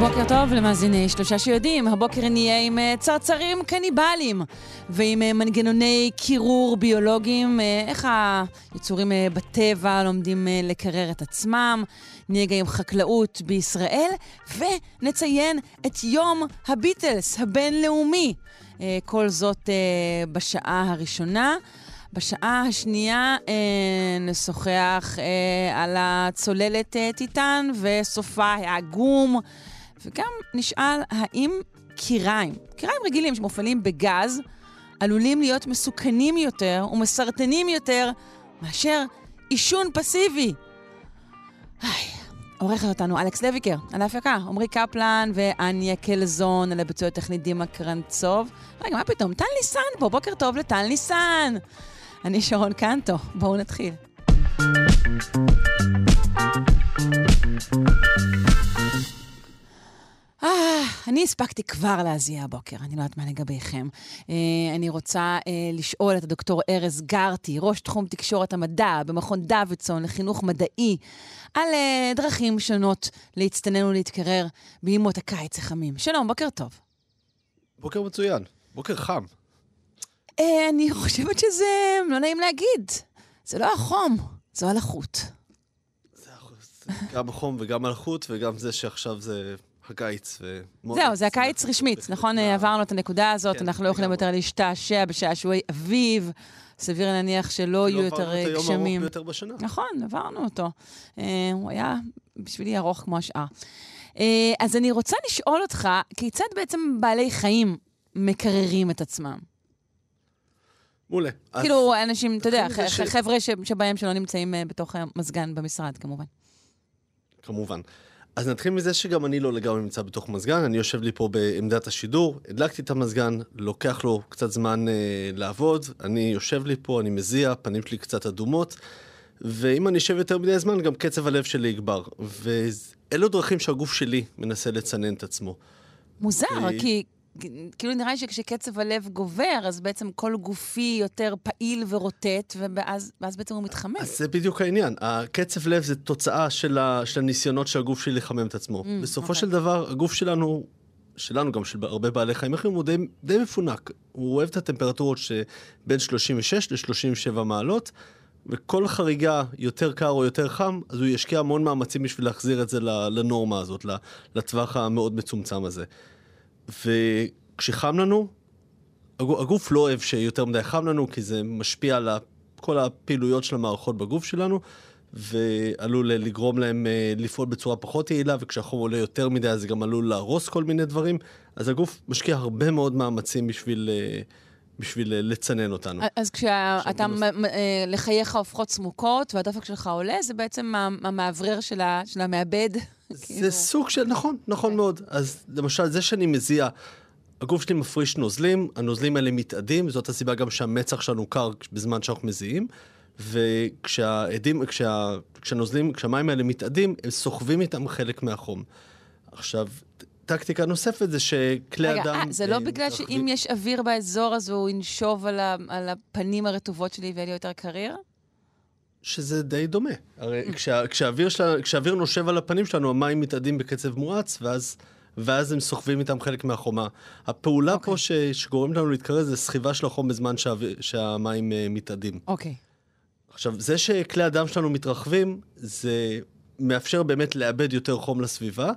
בוקר טוב למאזיני שלושה שיודעים, הבוקר נהיה עם אה, צרצרים קניבליים ועם אה, מנגנוני קירור ביולוגיים, אה, איך היצורים בטבע לומדים לקרר את עצמם, נהיה גם עם חקלאות בישראל, ונציין את יום הביטלס הבינלאומי. כל זאת בשעה הראשונה. בשעה השנייה אה, נשוחח אה, על הצוללת אה, טיטן וסופה העגום, וגם נשאל האם קיריים, קיריים רגילים שמופעלים בגז, עלולים להיות מסוכנים יותר ומסרטנים יותר מאשר עישון פסיבי. עורכת אותנו אלכס לויקר, על ההפקה, עמרי קפלן ואניה קלזון, על הביצוע הטכני דימה קרנצוב. רגע, מה פתאום? טל ניסן פה, בוקר טוב לטל ניסן. אני שרון קנטו, בואו נתחיל. אה, אני הספקתי כבר להזיע הבוקר, אני לא יודעת מה לגביכם. אה, אני רוצה אה, לשאול את הדוקטור ארז גרטי, ראש תחום תקשורת המדע במכון דוידסון לחינוך מדעי, על דרכים שונות להצטנן ולהתקרר בימות הקיץ החמים. שלום, בוקר טוב. בוקר מצוין, בוקר חם. אני חושבת שזה לא נעים להגיד. זה לא החום, זו הלחות. זה גם החום וגם הלחות, וגם זה שעכשיו זה הקיץ. זהו, זה הקיץ רשמית, נכון? עברנו את הנקודה הזאת, כן, אנחנו לא יכולים יותר להשתעשע בשעשועי אביב. סביר להניח שלא יהיו יותר גשמים. לא עברנו את היום הארוך ביותר בשנה. נכון, עברנו אותו. אה, הוא היה בשבילי ארוך כמו השאר. אה, אז אני רוצה לשאול אותך, כיצד בעצם בעלי חיים מקררים את עצמם? מעולה. כאילו, אנשים, אתה יודע, חבר'ה שבהם שלא נמצאים אה, בתוך המזגן במשרד, כמובן. כמובן. אז נתחיל מזה שגם אני לא לגמרי נמצא בתוך מזגן, אני יושב לי פה בעמדת השידור, הדלקתי את המזגן, לוקח לו קצת זמן אה, לעבוד, אני יושב לי פה, אני מזיע, פנים שלי קצת אדומות, ואם אני אשב יותר מדי זמן, גם קצב הלב שלי יגבר. ואלו דרכים שהגוף שלי מנסה לצנן את עצמו. מוזר, ו... כי כאילו נראה לי שכשקצב הלב גובר, אז בעצם כל גופי יותר פעיל ורוטט, ואז, ואז בעצם הוא מתחמם. אז זה בדיוק העניין. הקצב לב זה תוצאה של, ה, של הניסיונות של הגוף שלי לחמם את עצמו. Mm, בסופו okay. אוקיי. של דבר, הגוף שלנו, שלנו גם של הרבה בעלי חיים אחרים, הוא די, די מפונק. הוא אוהב את הטמפרטורות שבין 36 ל-37 מעלות. וכל חריגה יותר קר או יותר חם, אז הוא ישקיע המון מאמצים בשביל להחזיר את זה לנורמה הזאת, לטווח המאוד מצומצם הזה. וכשחם לנו, הגוף לא אוהב שיותר מדי חם לנו, כי זה משפיע על כל הפעילויות של המערכות בגוף שלנו, ועלול לגרום להם אה, לפעול בצורה פחות יעילה, וכשהחום עולה יותר מדי, אז זה גם עלול להרוס כל מיני דברים. אז הגוף משקיע הרבה מאוד מאמצים בשביל... אה, בשביל אה, לצנן אותנו. אז כשאתה, לחייך הופכות צמוקות והדופק שלך עולה, זה בעצם המאוורר של המעבד זה כאילו... סוג של, נכון, נכון. מאוד. אז למשל, זה שאני מזיע, הגוף שלי מפריש נוזלים, הנוזלים האלה מתאדים, זאת הסיבה גם שהמצח שלנו קר בזמן שאנחנו מזיעים, וכשהעדים, כשה, כשהנוזלים, כשהמים האלה מתאדים, הם סוחבים איתם חלק מהחום. עכשיו, טקטיקה נוספת זה שכלי רגע, אדם... רגע, זה לא אה, בגלל שאם יש אוויר באזור אז הוא ינשוב על, ה, על הפנים הרטובות שלי ויהיה לי יותר קריר? שזה די דומה. הרי mm. כשה, כשהאוויר, שלה, כשהאוויר נושב על הפנים שלנו, המים מתאדים בקצב מואץ, ואז, ואז הם סוחבים איתם חלק מהחומה. הפעולה okay. פה אוקיי. ש, שגורמת לנו להתקרר זה סחיבה של החום בזמן שהאוויר, שהמים uh, מתאדים. אוקיי. Okay. עכשיו, זה שכלי הדם שלנו מתרחבים, זה מאפשר באמת לאבד יותר חום לסביבה,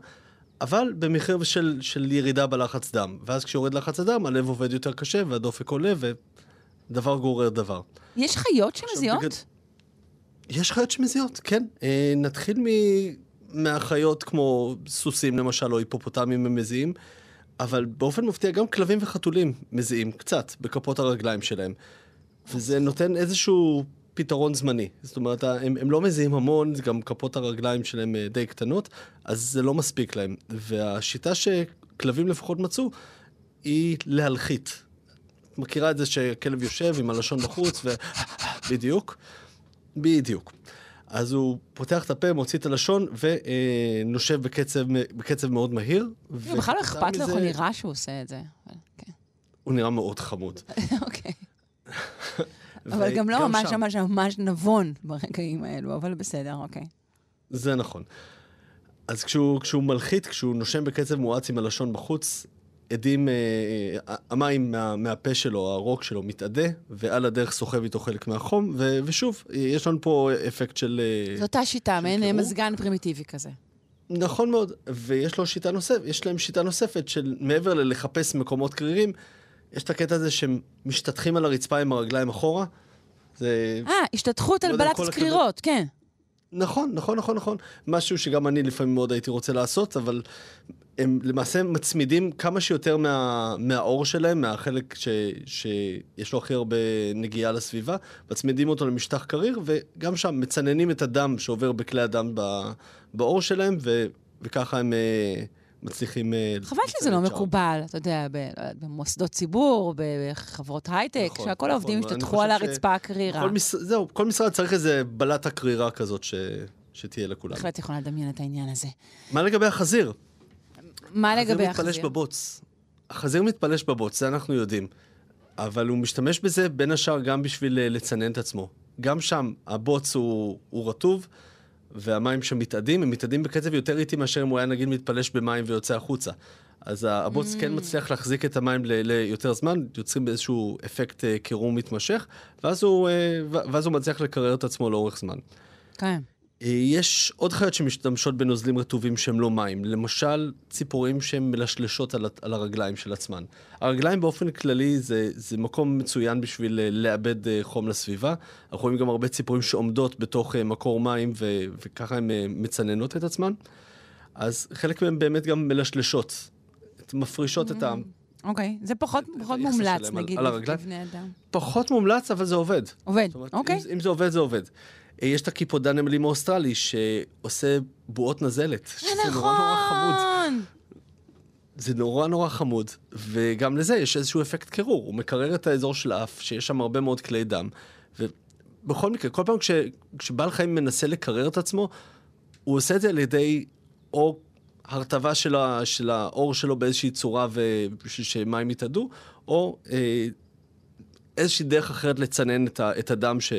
אבל במחיר של, של ירידה בלחץ דם. ואז כשיורד לחץ הדם, הלב עובד יותר קשה והדופק עולה, ודבר גורר דבר. יש חיות שמזיעות? בגד... יש חיות שמזיעות, כן. אה, נתחיל מ... מהחיות כמו סוסים למשל, או היפופוטמים הם מזיעים, אבל באופן מפתיע גם כלבים וחתולים מזיעים קצת בכפות הרגליים שלהם. וזה נותן איזשהו פתרון זמני. זאת אומרת, הם, הם לא מזיעים המון, גם כפות הרגליים שלהם אה, די קטנות, אז זה לא מספיק להם. והשיטה שכלבים לפחות מצאו, היא להלחית. את מכירה את זה שכלב יושב עם הלשון בחוץ, ו... בדיוק. בדיוק. אז הוא פותח את הפה, מוציא את הלשון ונושב בקצב, בקצב מאוד מהיר. בכלל לא אכפת לו איך הוא נראה שהוא עושה את זה. כן. הוא נראה מאוד חמוד. אוקיי. אבל גם לא ממש ממש ממש נבון ברגעים האלו, אבל בסדר, אוקיי. זה נכון. אז כשהוא, כשהוא מלחית, כשהוא נושם בקצב מואץ עם הלשון בחוץ, עדים, אה, אה, המים מה, מהפה שלו, הרוק שלו, מתאדה, ועל הדרך סוחב איתו חלק מהחום, ו, ושוב, יש לנו פה אפקט של... אה, זו אותה שיטה, מעין מזגן פרימיטיבי כזה. נכון מאוד, ויש לו שיטה נוספת, יש להם שיטה נוספת של מעבר ללחפש מקומות קרירים, יש את הקטע הזה שהם משתטחים על הרצפה עם הרגליים אחורה. זה... אה, השתתחות לא על בלט קרירות, כן. נכון, נכון, נכון, נכון. משהו שגם אני לפעמים מאוד הייתי רוצה לעשות, אבל הם למעשה מצמידים כמה שיותר מה, מהאור שלהם, מהחלק ש, שיש לו הכי הרבה נגיעה לסביבה, מצמידים אותו למשטח קריר, וגם שם מצננים את הדם שעובר בכלי הדם בעור שלהם, ו, וככה הם... אה, מצליחים... אה, חבל שזה לא מקובל, אתה יודע, לא במוסדות ציבור, בחברות הייטק, נכון, שהכל נכון, העובדים ישתתחו על הרצפה הקרירה. זהו, כל משרד צריך איזה בלט הקרירה כזאת שתהיה לכולם. בהחלט יכולה לדמיין את העניין הזה. מה לגבי החזיר? מה לגבי החזיר? החזיר מתפלש בבוץ. החזיר מתפלש בבוץ, זה אנחנו יודעים. אבל הוא משתמש בזה בין השאר גם בשביל אה, לצנן את עצמו. גם שם הבוץ הוא, הוא רטוב, והמים שם מתאדים, הם מתאדים בקצב יותר איטי מאשר אם הוא היה נגיד מתפלש במים ויוצא החוצה. אז הבוץ mm. כן מצליח להחזיק את המים ליותר זמן, יוצרים באיזשהו אפקט אה, קירום מתמשך, ואז הוא, אה, ואז הוא מצליח לקרר את עצמו לאורך זמן. כן. אה, יש עוד חיות שמשתמשות בנוזלים רטובים שהם לא מים. למשל, ציפורים שהן מלשלשות על, על הרגליים של עצמן. הרגליים באופן כללי זה, זה מקום מצוין בשביל אה, לאבד אה, חום לסביבה. אנחנו רואים גם הרבה ציפורים שעומדות בתוך מקור מים ו, וככה הן מצננות את עצמן. אז חלק מהן באמת גם מלשלשות, מפרישות mm-hmm. את ה... אוקיי, אוקיי. זה פחות, פחות מומלץ, נגיד, לבני אדם. פחות מומלץ, אבל זה עובד. עובד, אוקיי. אוקיי. אם, אם זה עובד, זה עובד. אה, יש את הקיפודן נמלים האוסטרלי שעושה בועות נזלת. זה נכון! נורא נורא חמוד. זה נורא נורא חמוד, וגם לזה יש איזשהו אפקט קירור. הוא מקרר את האזור של האף, שיש שם הרבה מאוד כלי דם. ובכל מקרה, כל פעם כש, כשבעל חיים מנסה לקרר את עצמו, הוא עושה את זה על ידי או הרטבה של, ה, של האור שלו באיזושהי צורה בשביל שמים יתאדו, או אה, איזושהי דרך אחרת לצנן את, ה, את הדם ש...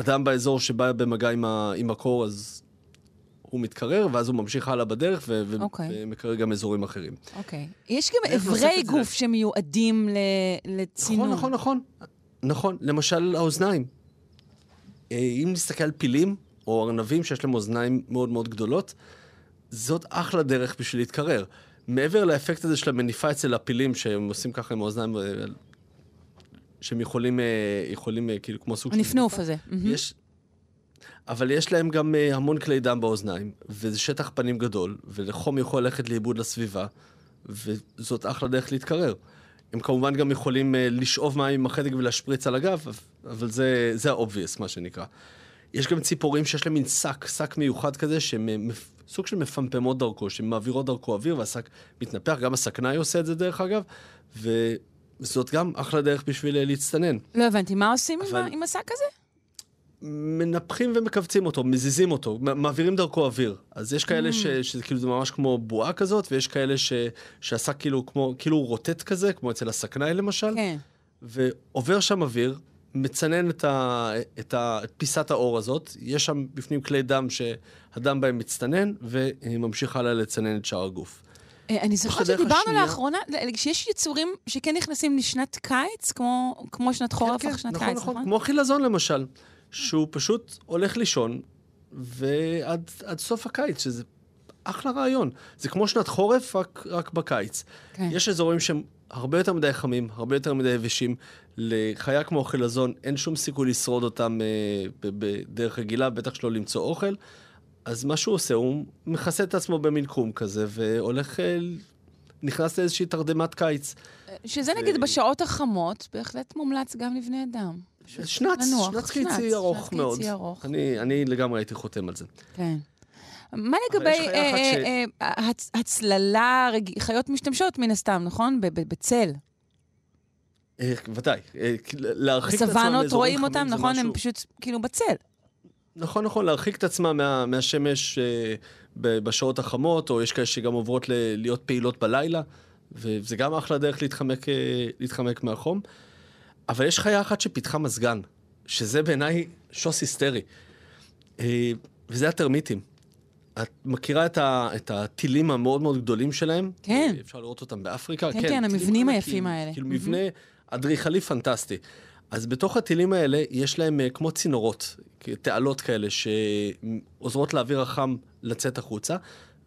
אדם באזור שבא במגע עם, ה, עם הקור, אז הוא מתקרר, ואז הוא ממשיך הלאה בדרך, ו- okay. אוקיי. ומקרר גם אזורים אחרים. אוקיי. Okay. יש גם אברי גוף זה... שמיועדים לצינון. נכון, נכון, נכון. נכון, למשל האוזניים. אה, אם נסתכל על פילים, או ארנבים שיש להם אוזניים מאוד מאוד גדולות, זאת אחלה דרך בשביל להתקרר. מעבר לאפקט הזה של המניפה אצל הפילים, שהם עושים ככה עם האוזניים אה, שהם יכולים, אה, יכולים אה, כאילו כמו סוג של... הנפנוף הזה. יש, אבל יש להם גם אה, המון כלי דם באוזניים, וזה שטח פנים גדול, ולחום יכול ללכת לאיבוד לסביבה, וזאת אחלה דרך להתקרר. הם כמובן גם יכולים לשאוב מים עם החדק ולהשפריץ על הגב, אבל זה, זה ה-obvious, מה שנקרא. יש גם ציפורים שיש להם מין שק, שק מיוחד כזה, שהם סוג של מפמפמות דרכו, שמעבירות דרכו אוויר, והשק מתנפח, גם הסכנאי עושה את זה דרך אגב, ו... זאת גם אחלה דרך בשביל אה, להצטנן. לא הבנתי, מה עושים אבל... עם, עם השק הזה? מנפחים ומכווצים אותו, מזיזים אותו, מעבירים דרכו אוויר. אז יש כאלה mm. ש, שזה כאילו זה ממש כמו בועה כזאת, ויש כאלה ש, שהשק כאילו כמו, כאילו הוא רוטט כזה, כמו אצל הסכנאי למשל, כן. ועובר שם אוויר, מצנן את, ה, את, ה, את פיסת האור הזאת, יש שם בפנים כלי דם שהדם בהם מצטנן, וממשיך הלאה לצנן את שאר הגוף. אה, אני זוכרת שדיברנו לאחרונה, שיש יצורים שכן נכנסים לשנת קיץ, כמו, כמו שנת חורף, כן, כן, שנת נכון, קיץ, נכון? נכון, כמו חילזון למשל, שהוא פשוט הולך לישון, ועד סוף הקיץ, שזה אחלה רעיון. זה כמו שנת חורף, רק, רק בקיץ. כן. יש אזורים שהם הרבה יותר מדי חמים, הרבה יותר מדי יבשים. לחיה כמו חילזון אין שום סיכוי לשרוד אותם אה, בדרך רגילה, בטח שלא למצוא אוכל. אז מה שהוא עושה, הוא מכסה את עצמו במין כזה, והולך, אה, נכנס לאיזושהי תרדמת קיץ. שזה ו... נגיד בשעות החמות, בהחלט מומלץ גם לבני אדם. שנץ, לנוח, שנץ קיצי ארוך שנץ מאוד. קיצי ארוך. אני, אני לגמרי הייתי חותם על זה. כן. מה לגבי אה, אה, אה, הצללה, רג... חיות משתמשות מן הסתם, נכון? בצל. אה, ודאי, אה, להרחיק את עצמם בסוונות מאזורים רואים חמים אותם, זה נכון? משהו- הם פשוט כאילו בצל. נכון, נכון, להרחיק את עצמם מה, מהשמש אה, ב- בשעות החמות, או יש כאלה שגם עוברות ל- להיות פעילות בלילה, וזה גם אחלה דרך להתחמק, אה, להתחמק מהחום. אבל יש חיה אחת שפיתחה מזגן, שזה בעיניי שוס היסטרי, אה, וזה הטרמיטים. את מכירה את, ה, את הטילים המאוד מאוד גדולים שלהם? כן. אפשר לראות אותם באפריקה? כן, כן, טילים המבנים היפים האלה. כאילו מהמם. מבנה אדריכלי פנטסטי. אז בתוך הטילים האלה יש להם אה, כמו צינורות, תעלות כאלה, שעוזרות לאוויר החם לצאת החוצה,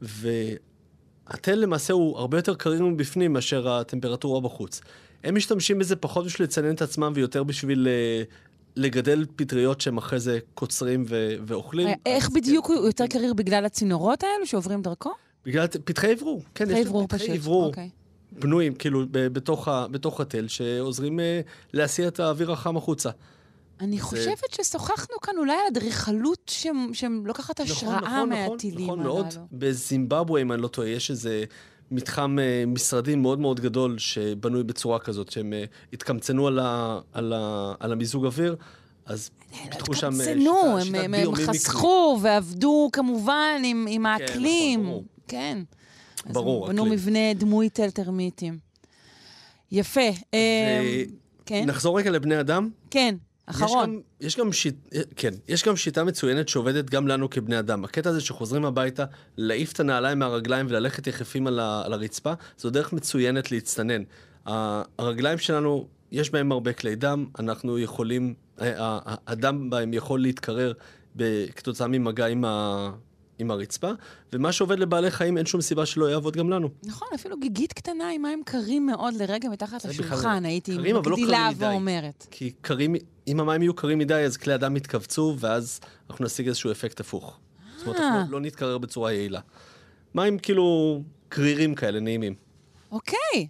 והתל למעשה הוא הרבה יותר קריר מבפנים מאשר הטמפרטורה בחוץ. הם משתמשים בזה פחות בשביל לצנן את עצמם ויותר בשביל אה, לגדל פטריות שהם אחרי זה קוצרים ו- ואוכלים. אה, איך אז בדיוק כן, הוא יותר קריר בגלל הצינורות האלו שעוברים דרכו? בגלל פתחי אוורור. כן, פתחי אוורור פתחי פשוט. אוורור אוקיי. בנויים, כאילו, ב- בתוך, ה, בתוך התל, שעוזרים אה, להסיע את האוויר החם החוצה. אני חושבת ששוחחנו כאן אולי על אדריכלות שלוקחת השראה מהטילים נכון מאוד. הללו. בזימבבואה, אם אני לא טועה, יש איזה מתחם אה, משרדים מאוד מאוד גדול שבנוי בצורה כזאת, שהם אה, התקמצנו על, ה, על, ה, על המיזוג אוויר, אז פיתחו שם אה, שיטה- הם- שיטת הם- הם ביומימיקרי. חסכו ועבדו כמובן עם עם האקלים. נכון, ברור. כן. ברור, אז הם בנו אקלים. מבנה דמוי תל טרמיטים. יפה. אמ, כן, נחזור רגע לבני אדם. כן, אחרון. יש גם, יש גם שיט, כן, יש גם שיטה מצוינת שעובדת גם לנו כבני אדם. הקטע הזה שחוזרים הביתה, להעיף את הנעליים מהרגליים וללכת יחפים על, ה, על הרצפה, זו דרך מצוינת להצטנן. הרגליים שלנו, יש בהם הרבה כלי דם, אנחנו יכולים, הדם בהם יכול להתקרר כתוצאה ממגע עם, ה, עם הרצפה, ומה שעובד לבעלי חיים, אין שום סיבה שלא יעבוד גם לנו. נכון, אפילו גיגית קטנה עם מים קרים מאוד לרגע מתחת לשולחן, הייתי קרים, לא מגדילה מדי. ואומרת. כי קרים, אם המים יהיו קרים מדי, אז כלי הדם יתכווצו, ואז אנחנו נשיג איזשהו אפקט הפוך. זאת אומרת, אה. אנחנו לא נתקרר בצורה יעילה. מים כאילו קרירים כאלה, נעימים. אוקיי.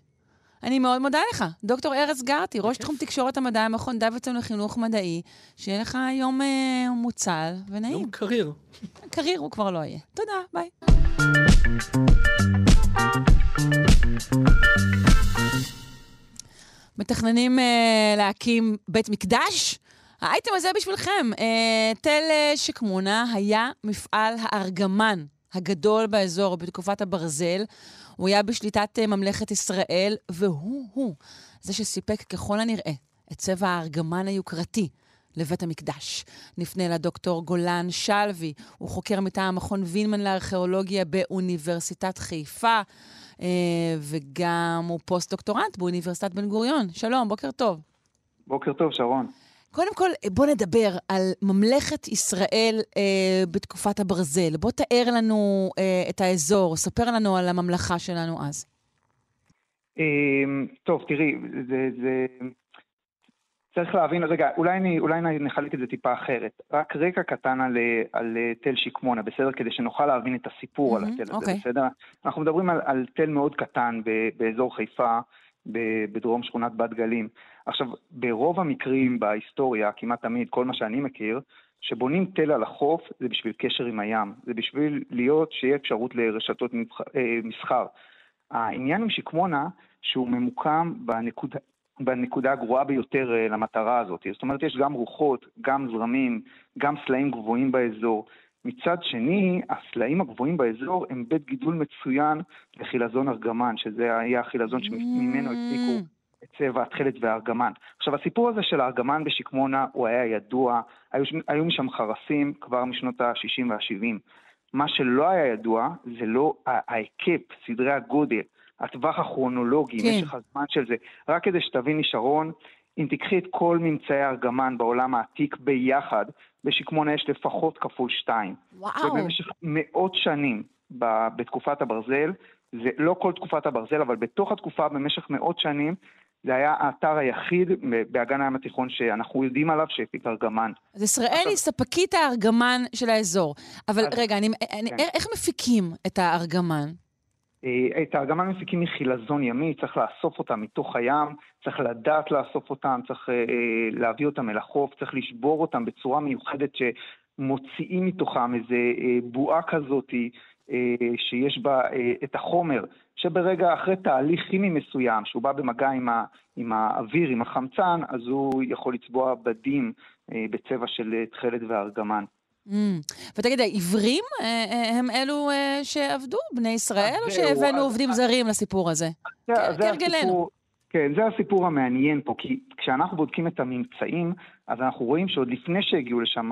אני מאוד מודה לך. דוקטור ארז גרטי, ראש תחום תקשורת המדע, מכון דוידסון לחינוך מדעי. שיהיה לך יום אה, מוצל ונעים. יום קריר. קריר הוא כבר לא יהיה. תודה, ביי. מתכננים אה, להקים בית מקדש? האייטם הזה בשבילכם. אה, תל אה, שקמונה היה מפעל הארגמן הגדול באזור בתקופת הברזל. הוא היה בשליטת אה, ממלכת ישראל, והוא-הוא זה שסיפק ככל הנראה את צבע הארגמן היוקרתי לבית המקדש. נפנה לדוקטור גולן שלוי, הוא חוקר מטעם מכון זינמן לארכיאולוגיה באוניברסיטת חיפה, אה, וגם הוא פוסט-דוקטורנט באוניברסיטת בן גוריון. שלום, בוקר טוב. בוקר טוב, שרון. קודם כל, בוא נדבר על ממלכת ישראל אה, בתקופת הברזל. בוא תאר לנו אה, את האזור, ספר לנו על הממלכה שלנו אז. אמ, טוב, תראי, זה, זה... צריך להבין, רגע, אולי, אני, אולי נחלק את זה טיפה אחרת. רק רקע קטן על, על תל שקמונה, בסדר? כדי שנוכל להבין את הסיפור על מהמם, התל הזה, אוקיי. בסדר? אנחנו מדברים על, על תל מאוד קטן ב, באזור חיפה, בדרום שכונת בת גלים. עכשיו, ברוב המקרים בהיסטוריה, כמעט תמיד, כל מה שאני מכיר, שבונים תל על החוף זה בשביל קשר עם הים, זה בשביל להיות, שיהיה אפשרות לרשתות אה, מסחר. העניין עם שקמונה, שהוא ממוקם בנקודה, בנקודה הגרועה ביותר אה, למטרה הזאת. זאת אומרת, יש גם רוחות, גם זרמים, גם סלעים גבוהים באזור. מצד שני, הסלעים הגבוהים באזור הם בית גידול מצוין לחילזון ארגמן, שזה היה החילזון שממנו הפיקו את צבע התכלת והארגמן. עכשיו, הסיפור הזה של הארגמן בשקמונה הוא היה ידוע, היו, היו משם חרסים כבר משנות ה-60 וה-70. מה שלא היה ידוע זה לא ההיקף, סדרי הגודל, הטווח הכרונולוגי, כן. משך הזמן של זה. רק כדי שתביני, שרון, אם תיקחי את כל ממצאי הארגמן בעולם העתיק ביחד, בשקמונה יש לפחות כפול שתיים. וואו. ובמשך מאות שנים ב- בתקופת הברזל, זה לא כל תקופת הברזל, אבל בתוך התקופה במשך מאות שנים, זה היה האתר היחיד באגן הים התיכון שאנחנו יודעים עליו שהפיק ארגמן. אז ישראל עכשיו- היא ספקית הארגמן של האזור. אבל אז- רגע, אני, אני, כן. איך מפיקים את הארגמן? אה, את הארגמן מפיקים מחילזון ימי, צריך לאסוף אותם מתוך הים, צריך לדעת לאסוף אותם, צריך אה, אה, להביא אותם אל החוף, צריך לשבור אותם בצורה מיוחדת שמוציאים מתוכם איזה בועה כזאת שיש בה את החומר שברגע אחרי תהליך כימי מסוים, שהוא בא במגע עם, ה, עם האוויר, עם החמצן, אז הוא יכול לצבוע בדים בצבע של תכלת וארגמן. Mm. ותגיד, העברים אה, אה, הם אלו אה, שעבדו, בני ישראל, או שהבאנו עובדים זרים לסיפור הזה? כהרגלנו. כן, זה הסיפור המעניין פה, כי כשאנחנו בודקים את הממצאים, אז אנחנו רואים שעוד לפני שהגיעו לשם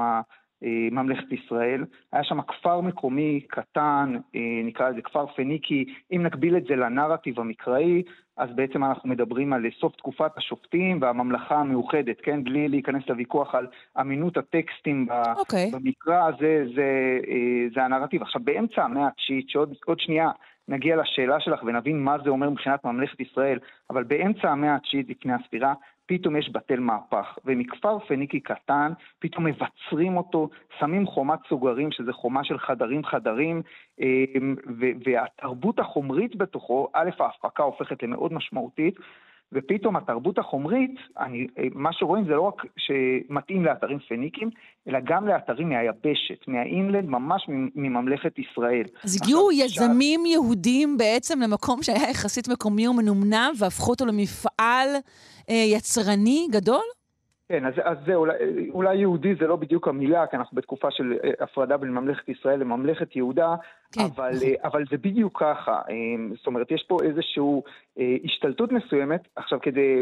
ממלכת ישראל, היה שם כפר מקומי קטן, נקרא לזה כפר פניקי, אם נקביל את זה לנרטיב המקראי, אז בעצם אנחנו מדברים על סוף תקופת השופטים והממלכה המאוחדת, כן? בלי להיכנס לוויכוח על אמינות הטקסטים okay. אוקיי. במקרא, זה, זה, אה, זה הנרטיב. עכשיו, באמצע המאה התשיעית, שעוד שנייה נגיע לשאלה שלך ונבין מה זה אומר מבחינת ממלכת ישראל, אבל באמצע המאה התשיעית לפני הספירה, פתאום יש בתל מהפך, ומכפר פניקי קטן, פתאום מבצרים אותו, שמים חומת סוגרים, שזה חומה של חדרים חדרים, אמ, והתרבות החומרית בתוכו, א', ההפקה הופכת למאוד משמעותית, ופתאום התרבות החומרית, אני, מה שרואים זה לא רק שמתאים לאתרים פניקים, אלא גם לאתרים מהיבשת, מהאינלנד, ממש מממלכת ישראל. אז הגיעו יזמים ש... יהודים בעצם למקום שהיה יחסית מקומי ומנומנם, והפכו אותו למפעל אה, יצרני גדול? כן, אז, אז זה אולי, אולי יהודי זה לא בדיוק המילה, כי אנחנו בתקופה של אה, הפרדה בין ממלכת ישראל לממלכת יהודה, כן. אבל. אה, אבל זה בדיוק ככה. אה, זאת אומרת, יש פה איזושהי השתלטות מסוימת. עכשיו, כדי,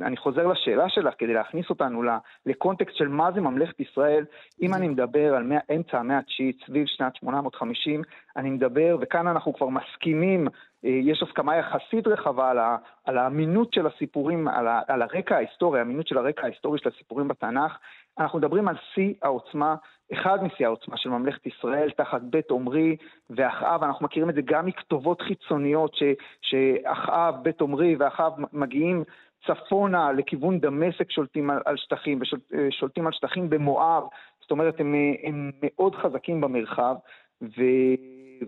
אני חוזר לשאלה שלך, כדי להכניס אותנו לקונטקסט של מה זה ממלכת ישראל, אם אני מדבר על אמצע המאה התשיעית, סביב שנת 850, אני מדבר, וכאן אנחנו כבר מסכימים אה, יש הסכמה יחסית רחבה על, ה, על האמינות של הסיפורים, על, ה, על הרקע ההיסטורי, האמינות של הרקע ההיסטורי של הסיפורים בתנ"ך. אנחנו מדברים על שיא העוצמה, אחד משיא העוצמה של ממלכת ישראל תחת בית עומרי ואחאב, אנחנו מכירים את זה גם מכתובות חיצוניות ש, שאחאב, בית עומרי ואחאב מגיעים צפונה לכיוון דמשק שולטים על, על שטחים, ושולטים על שטחים במואב, זאת אומרת הם, הם מאוד חזקים במרחב. ו...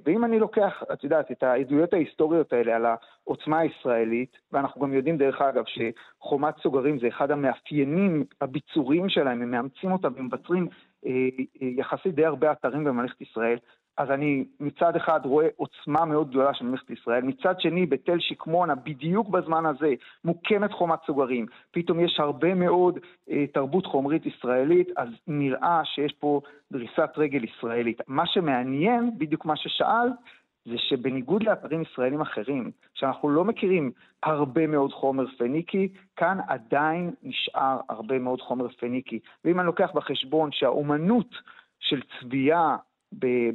ואם אני לוקח, את יודעת, את העדויות ההיסטוריות האלה על העוצמה הישראלית, ואנחנו גם יודעים דרך אגב שחומת סוגרים זה אחד המאפיינים הביצוריים שלהם, הם מאמצים אותה ומבצרים אה, אה, יחסית די הרבה אתרים בממלכת ישראל, אז אני מצד אחד רואה עוצמה מאוד גדולה של ממלכת ישראל, מצד שני בתל שקמונה, בדיוק בזמן הזה, מוקמת חומת סוגרים, פתאום יש הרבה מאוד אה, תרבות חומרית ישראלית, אז נראה שיש פה דריסת רגל ישראלית. מה שמעניין, בדיוק מה ששאלת, זה שבניגוד לאתרים ישראלים אחרים, שאנחנו לא מכירים הרבה מאוד חומר פניקי, כאן עדיין נשאר הרבה מאוד חומר פניקי. ואם אני לוקח בחשבון שהאומנות של צביעה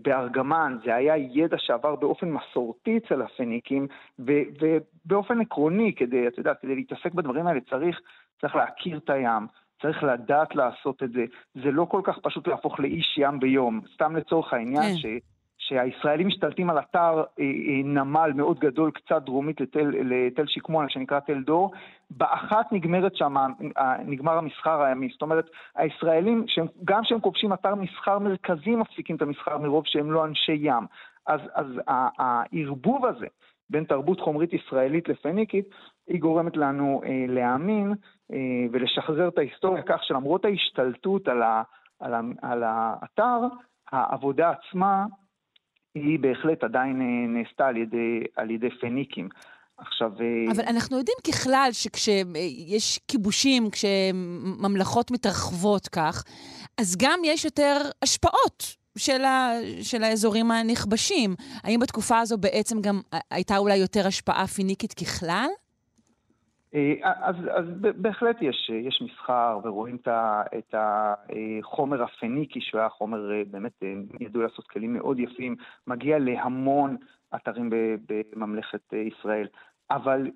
בארגמן, זה היה ידע שעבר באופן מסורתי אצל הפניקים, ובאופן עקרוני, כדי, את יודעת, כדי להתעסק בדברים האלה צריך, צריך להכיר את הים, צריך לדעת לעשות את זה. זה לא כל כך פשוט להפוך לאיש ים ביום. סתם לצורך העניין, כן. ש... שהישראלים משתלטים על אתר אה, אה, נמל מאוד גדול, קצת דרומית לתל, לתל שקמונה, שנקרא תל דור, באחת נגמרת שם, נגמר המסחר הימי. זאת אומרת, הישראלים, שהם, גם כשהם כובשים אתר מסחר מרכזי, מפסיקים את המסחר מרוב שהם לא אנשי ים. אז, אז הערבוב הזה בין תרבות חומרית ישראלית לפניקית, היא גורמת לנו אה, להאמין אה, ולשחזר את ההיסטוריה כך שלמרות ההשתלטות על, ה, על, ה, על האתר, העבודה עצמה היא בהחלט עדיין אה, נעשתה על ידי, על ידי פניקים. עכשיו... אה, אבל אנחנו יודעים ככלל שכשיש כיבושים, כשממלכות מתרחבות כך, אז גם יש יותר השפעות של, ה, של האזורים הנכבשים. האם בתקופה הזו בעצם גם הייתה אולי יותר השפעה פיניקית ככלל? אה, אז, אז בהחלט יש, יש מסחר ורואים את החומר הפניקי, שהוא היה חומר אה, באמת, אה, ידעו לעשות כלים מאוד יפים, מגיע להמון אתרים בממלכת ישראל. אבל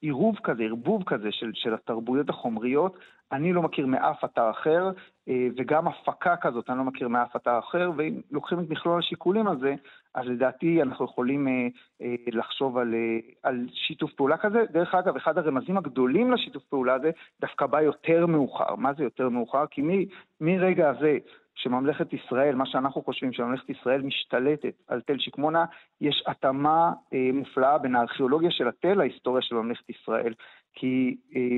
עירוב כזה, ערבוב כזה של, של התרבויות החומריות, אני לא מכיר מאף אתר אחר, וגם הפקה כזאת אני לא מכיר מאף אתר אחר, ואם לוקחים את מכלול השיקולים הזה, אז לדעתי אנחנו יכולים אה, אה, לחשוב על, על שיתוף פעולה כזה. דרך אגב, אחד הרמזים הגדולים לשיתוף פעולה הזה דווקא בא יותר מאוחר. מה זה יותר מאוחר? כי מרגע הזה שממלכת ישראל, מה שאנחנו חושבים שממלכת ישראל משתלטת על תל שקמונה, יש התאמה אה, מופלאה בין הארכיאולוגיה של התל להיסטוריה של ממלכת ישראל. כי אה,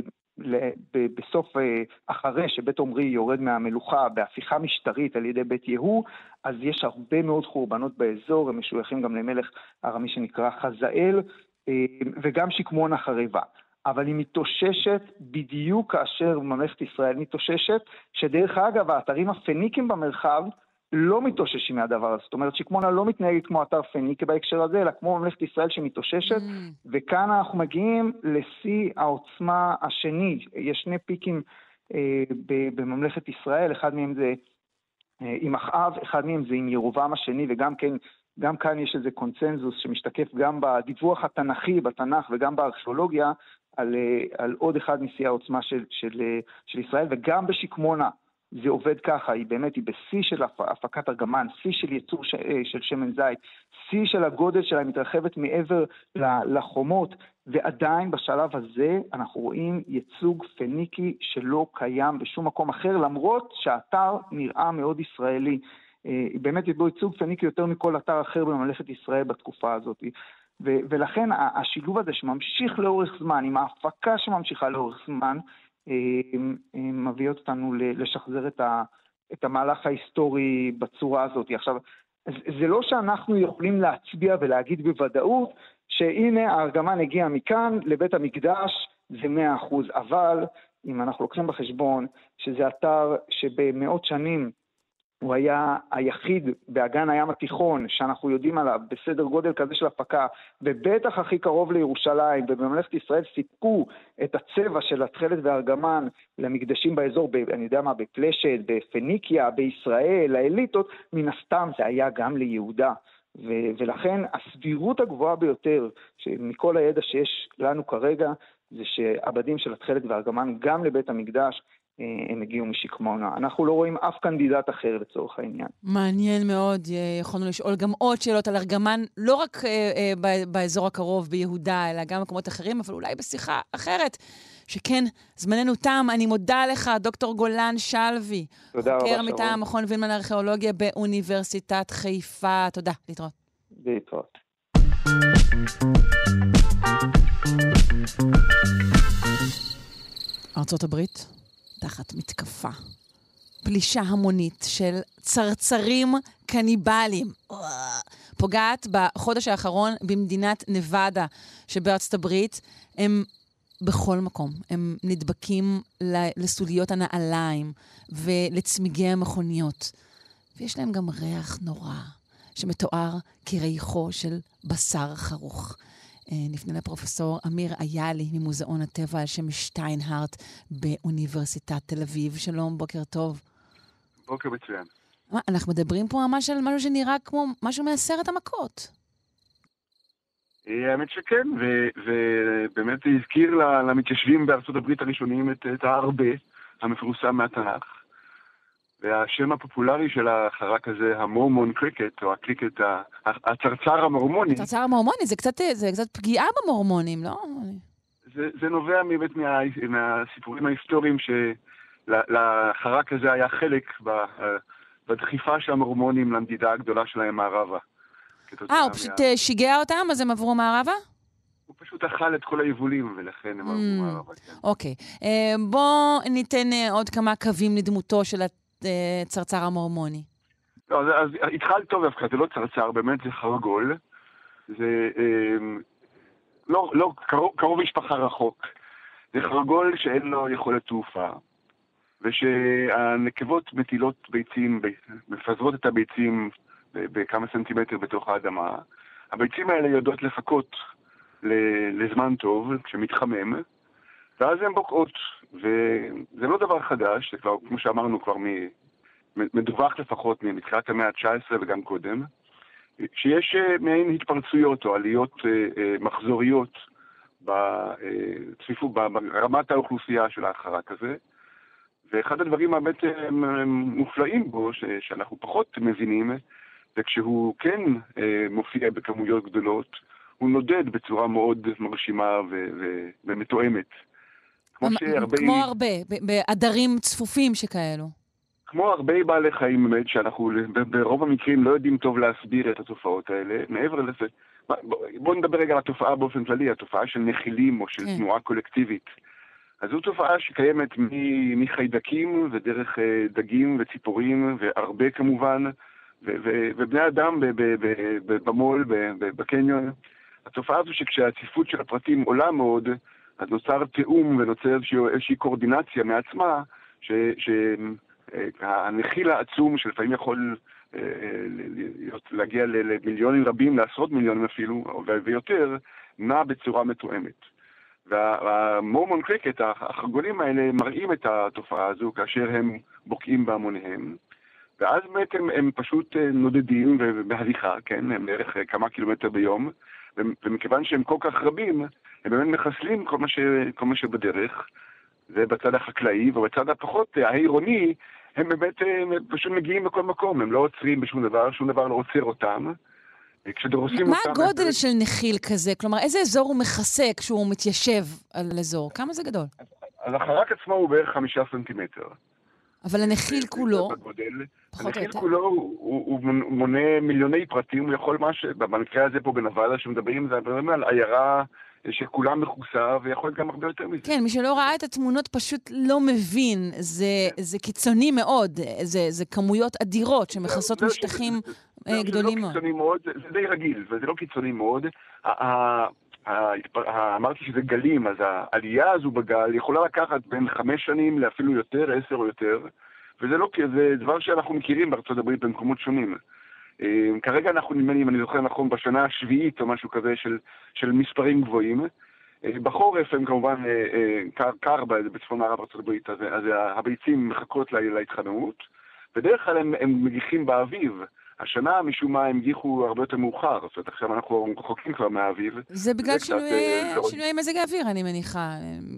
בסוף, אה, אחרי שבית עומרי יורד מהמלוכה בהפיכה משטרית על ידי בית יהוא, אז יש הרבה מאוד חורבנות באזור, הם משויכים גם למלך ארמי שנקרא חזאל, וגם שקמונה חרבה. אבל היא מתאוששת בדיוק כאשר ממלכת ישראל מתאוששת, שדרך אגב, האתרים הפניקים במרחב לא מתאוששים מהדבר הזה. זאת אומרת, שקמונה לא מתנהגת כמו אתר פניקי בהקשר הזה, אלא כמו ממלכת ישראל שמתאוששת, mm. וכאן אנחנו מגיעים לשיא העוצמה השני. יש שני פיקים אה, בממלכת ישראל, אחד מהם זה אה, עם אחאב, אחד מהם זה עם ירובעם השני, וגם כן, גם כאן יש איזה קונצנזוס שמשתקף גם בדיווח התנ"כי, בתנ"ך וגם בארכיאולוגיה, על, אה, על עוד אחד משיאי העוצמה של, של, אה, של ישראל, וגם בשקמונה. זה עובד ככה, היא באמת, היא בשיא של הפקת ארגמן, שיא של ייצור ש, אה, של שמן זית, שיא של הגודל שלה מתרחבת מעבר לחומות, ועדיין בשלב הזה אנחנו רואים ייצוג פניקי שלא קיים בשום מקום אחר, למרות שהאתר נראה מאוד ישראלי. אה, באמת יש בו ייצוג פניקי יותר מכל אתר אחר בממלכת ישראל בתקופה הזאת. ו- ולכן השילוב הזה שממשיך לאורך זמן, עם ההפקה שממשיכה לאורך זמן, מביאות אותנו לשחזר את, ה, את המהלך ההיסטורי בצורה הזאת. עכשיו, זה לא שאנחנו יכולים להצביע ולהגיד בוודאות שהנה הארגמן הגיע מכאן לבית המקדש, זה מאה אחוז, אבל אם אנחנו לוקחים בחשבון שזה אתר שבמאות שנים הוא היה היחיד באגן הים התיכון שאנחנו יודעים עליו בסדר גודל כזה של הפקה, ובטח הכי קרוב לירושלים, ובממלכת ישראל סיפקו את הצבע של התכלת והארגמן למקדשים באזור, ב, אני יודע מה, בפלשת, בפניקיה, בישראל, האליטות, מן הסתם זה היה גם ליהודה. ו- ולכן הסבירות הגבוהה ביותר מכל הידע שיש לנו כרגע זה שהבדים של התכלת והארגמן גם לבית המקדש הם הגיעו משקמונה. אנחנו לא רואים אף קנדידט אחר לצורך העניין. מעניין מאוד. אה, יכולנו לשאול גם עוד שאלות על ארגמן, לא רק אה, אה, באזור הקרוב ביהודה, אלא גם במקומות אחרים, אבל אולי בשיחה אחרת. שכן, זמננו תם. אני מודה לך, דוקטור גולן שלוי. תודה רבה, שרון. חוקר מטעם מכון וילמן לארכיאולוגיה באוניברסיטת חיפה. תודה, להתראות. להתראות. ארצות הברית, תחת מתקפה. פלישה המונית של צרצרים קניבלים. פוגעת בחודש האחרון במדינת נבדה שבארצות הברית. הם בכל מקום. הם נדבקים לסוליות הנעליים ולצמיגי המכוניות. ויש להם גם ריח נורא, שמתואר כריחו של בשר חרוך. אה, נפנה לפרופסור אמיר איילי ממוזיאון הטבע על שם שטיינהארט באוניברסיטת תל אביב. שלום, בוקר טוב. בוקר מצוין. מה, אנחנו מדברים פה ממש על משהו שנראה כמו משהו מעשרת המכות. אה, האמת שכן, ובאמת זה הזכיר למתיישבים בארצות הברית הראשונים את, את הארבה המפורסם מהתנ"ך. והשם הפופולרי של החרק הזה, המורמון קריקט, או הקריקט, הצרצר המורמוני. הצרצר המורמוני, זה קצת, זה קצת פגיעה במורמונים, לא? זה, זה נובע באמת מה, מהסיפורים ההיסטוריים שלחרק הזה היה חלק בדחיפה של המורמונים למדידה הגדולה שלהם מערבה. אה, הוא פשוט מה... שיגע אותם, אז הם עברו מערבה? הוא פשוט אכל את כל היבולים, ולכן הם עברו mm, מערבה, כן. אוקיי. אה, בואו ניתן אה, עוד כמה קווים לדמותו של אה, המורמוני? לא, אז, אז התחלת טוב דווקא, זה לא צרצר, באמת זה חרגול. זה אה, לא, לא קרוב, קרוב משפחה רחוק. זה חרגול שאין לו יכולת תעופה, ושהנקבות מטילות ביצים, מפזרות את הביצים בכמה סנטימטר בתוך האדמה. הביצים האלה יודעות לחכות לזמן טוב, כשמתחמם, ואז הן בוקעות. וזה לא דבר חדש, זה כבר, כמו שאמרנו, כבר מ... מדווח לפחות מתחילת המאה ה-19 וגם קודם, שיש אה, מעין התפרצויות או עליות אה, אה, מחזוריות בצפיפות, ברמת האוכלוסייה של החרק הזה. ואחד הדברים באמת מופלאים בו, שאנחנו פחות מבינים, זה כשהוא כן מופיע בכמויות גדולות, הוא נודד בצורה מאוד מרשימה ו- ו- ומתואמת. כמו שהרבה... כמו הרבה, בעדרים צפופים שכאלו. כמו הרבה בעלי חיים באמת, שאנחנו ברוב המקרים לא יודעים טוב להסביר את התופעות האלה. מעבר לזה, בואו נדבר רגע על התופעה באופן כללי, התופעה של נחילים או של כן. תנועה קולקטיבית. אז זו תופעה שקיימת מחיידקים ודרך אה, דגים וציפורים, והרבה כמובן, ובני אדם במו"ל, בקניון. התופעה הזו שכשהצפיפות של הפרטים עולה מאוד, אז נוצר תיאום ונוצר איזושהי, איזושהי קואורדינציה מעצמה, שהנחיל העצום, שלפעמים יכול אה, להגיע למיליונים רבים, לעשרות מיליונים אפילו, ויותר, נע בצורה מתואמת. והמורמון קריקט, החרגולים האלה, מראים את התופעה הזו כאשר הם בוקעים בהמוניהם. ואז באמת הם, הם פשוט אה, נודדים בהליכה, כן? הם בערך אה, כמה קילומטר ביום, ומכיוון שהם כל כך רבים, הם באמת מחסלים כל מה, ש, כל מה שבדרך. זה בצד החקלאי, ובצד הפחות אה, העירוני, הם באמת הם פשוט מגיעים לכל מקום, הם לא עוצרים בשום דבר, שום דבר לא עוצר אותם. כשדורסים אותם... מה הגודל של נחיל כזה? כלומר, איזה אזור הוא מכסה כשהוא מתיישב על אזור? כמה זה גדול? אז החרק עצמו הוא בערך חמישה סנטימטר. אבל הנחיל כולו, פחות או יותר. הנחיל כולו הוא, הוא, הוא מונה מיליוני פרטים, הוא יכול מה ש... במקרה הזה פה בנבלה שמדברים, זה מדברים על עיירה שכולם מכוסה, ויכול להיות גם הרבה יותר מזה. כן, מי שלא ראה את התמונות פשוט לא מבין. זה, כן. זה קיצוני מאוד, זה, זה כמויות אדירות שמכסות משטחים אה, גדולים מאוד. זה לא קיצוני מאוד, זה, זה די רגיל, וזה לא קיצוני מאוד. אמרתי שזה גלים, אז העלייה הזו בגל יכולה לקחת בין חמש שנים לאפילו יותר, עשר או יותר, וזה לא, זה דבר שאנחנו מכירים בארצות הברית במקומות שונים. אה, כרגע אנחנו, נדמה לי, אם אני זוכר נכון, בשנה השביעית או משהו כזה של, של מספרים גבוהים. אה, בחורף הם כמובן אה, קר, קר בצפון מערב הברית, אז, אז הביצים מחכות להתחממות. בדרך כלל הם, הם מגיחים באביב. השנה, משום מה, הם הגיחו הרבה יותר מאוחר. זאת אומרת, עכשיו אנחנו רחוקים כבר מהאביב. זה בגלל שינויי, קצת, שינויי מזג האוויר, אני מניחה,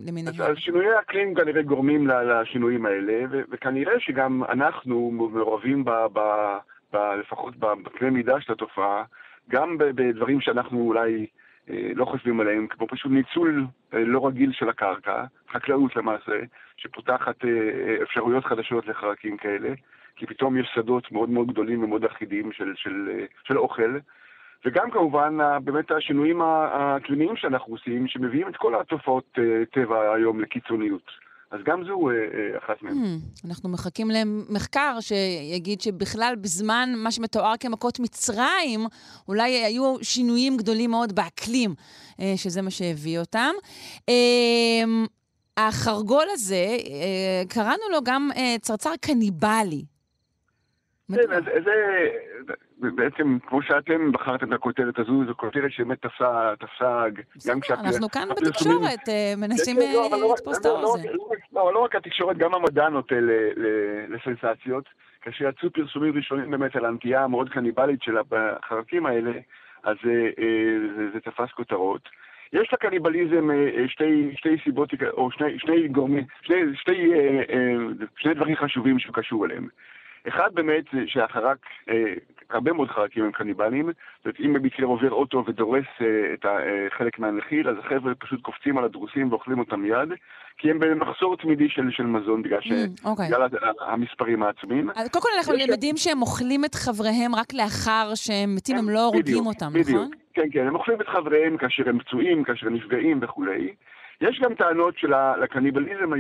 למיניהם. אז שינויי האקלים כנראה גורמים לשינויים האלה, וכנראה שגם אנחנו מעורבים ב... ב ב, לפחות בקנה מידה של התופעה, גם בדברים שאנחנו אולי אה, לא חושבים עליהם, כמו פשוט ניצול אה, לא רגיל של הקרקע, חקלאות למעשה, שפותחת אה, אפשרויות חדשות לחרקים כאלה, כי פתאום יש שדות מאוד מאוד גדולים ומאוד אחידים של, של, של אוכל. וגם כמובן באמת השינויים האקלימיים שאנחנו עושים, שמביאים את כל התופעות טבע היום לקיצוניות. אז גם זו אה, אה, אחת מהן. Hmm, אנחנו מחכים למחקר שיגיד שבכלל בזמן מה שמתואר כמכות מצרים, אולי היו שינויים גדולים מאוד באקלים, אה, שזה מה שהביא אותם. החרגול הזה, קראנו לו גם צרצר קניבלי. כן, אז זה, בעצם, כמו שאתם בחרתם את הכותרת הזו, זו כותרת שבאמת תפסה, תפסה גם כשאת... אנחנו כאן בתקשורת אה, מנסים כן, כן, לא, לא לתפוס את לא, האוזן. לא רק התקשורת, גם המדע נוטה לסנסציות. כאשר יצאו פרסומים ראשונים באמת על הנטייה המאוד קניבלית של החרקים האלה, אז אה, זה תפס כותרות. יש לקניבליזם אה, שתי, שתי סיבות, או שני, שני גורמים, שני, שני, שני דברים חשובים שהוא קשור אליהם. אחד באמת זה שהחרק, אה, הרבה מאוד חרקים הם קניבלים, זאת אומרת אם במקרה עובר אוטו ודורס אה, את אה, חלק מהנחיל, אז החבר'ה פשוט קופצים על הדרוסים ואוכלים אותם מיד, כי הם במחסור תמידי של, של מזון בגלל, ש... mm, okay. אוקיי. בגלל המספרים העצומים. קודם כל אנחנו למדים ש... שהם אוכלים את חבריהם רק לאחר שהם מתים, הם, הם לא הורגים אותם, בדיוק. נכון? כן, כן, הם אוכלים את חבריהם כאשר הם פצועים, כאשר הם נפגעים וכולי. יש גם טענות שלקניבליזם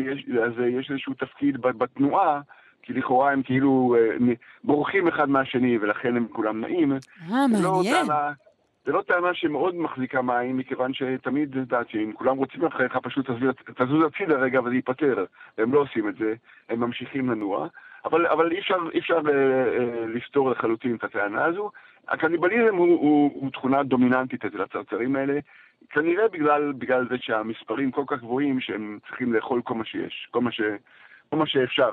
הזה יש איזשהו תפקיד בתנועה, כי לכאורה הם כאילו אה, בורחים אחד מהשני ולכן הם כולם נעים. אה, מעניין. זה לא טענה שמאוד מחזיקה מים, מכיוון שתמיד, יודעת, שאם כולם רוצים אחריך, פשוט תזוז הצידה רגע וזה ייפתר. והם לא עושים את זה, הם ממשיכים לנוע. אבל, אבל אי אפשר, אי אפשר אה, אה, לפתור לחלוטין את הטענה הזו. הקניבליזם הוא, הוא, הוא תכונה דומיננטית אצל הצרצרים האלה, כנראה בגלל, בגלל זה שהמספרים כל כך גבוהים שהם צריכים לאכול כל מה שיש, כל מה, ש, כל מה שאפשר.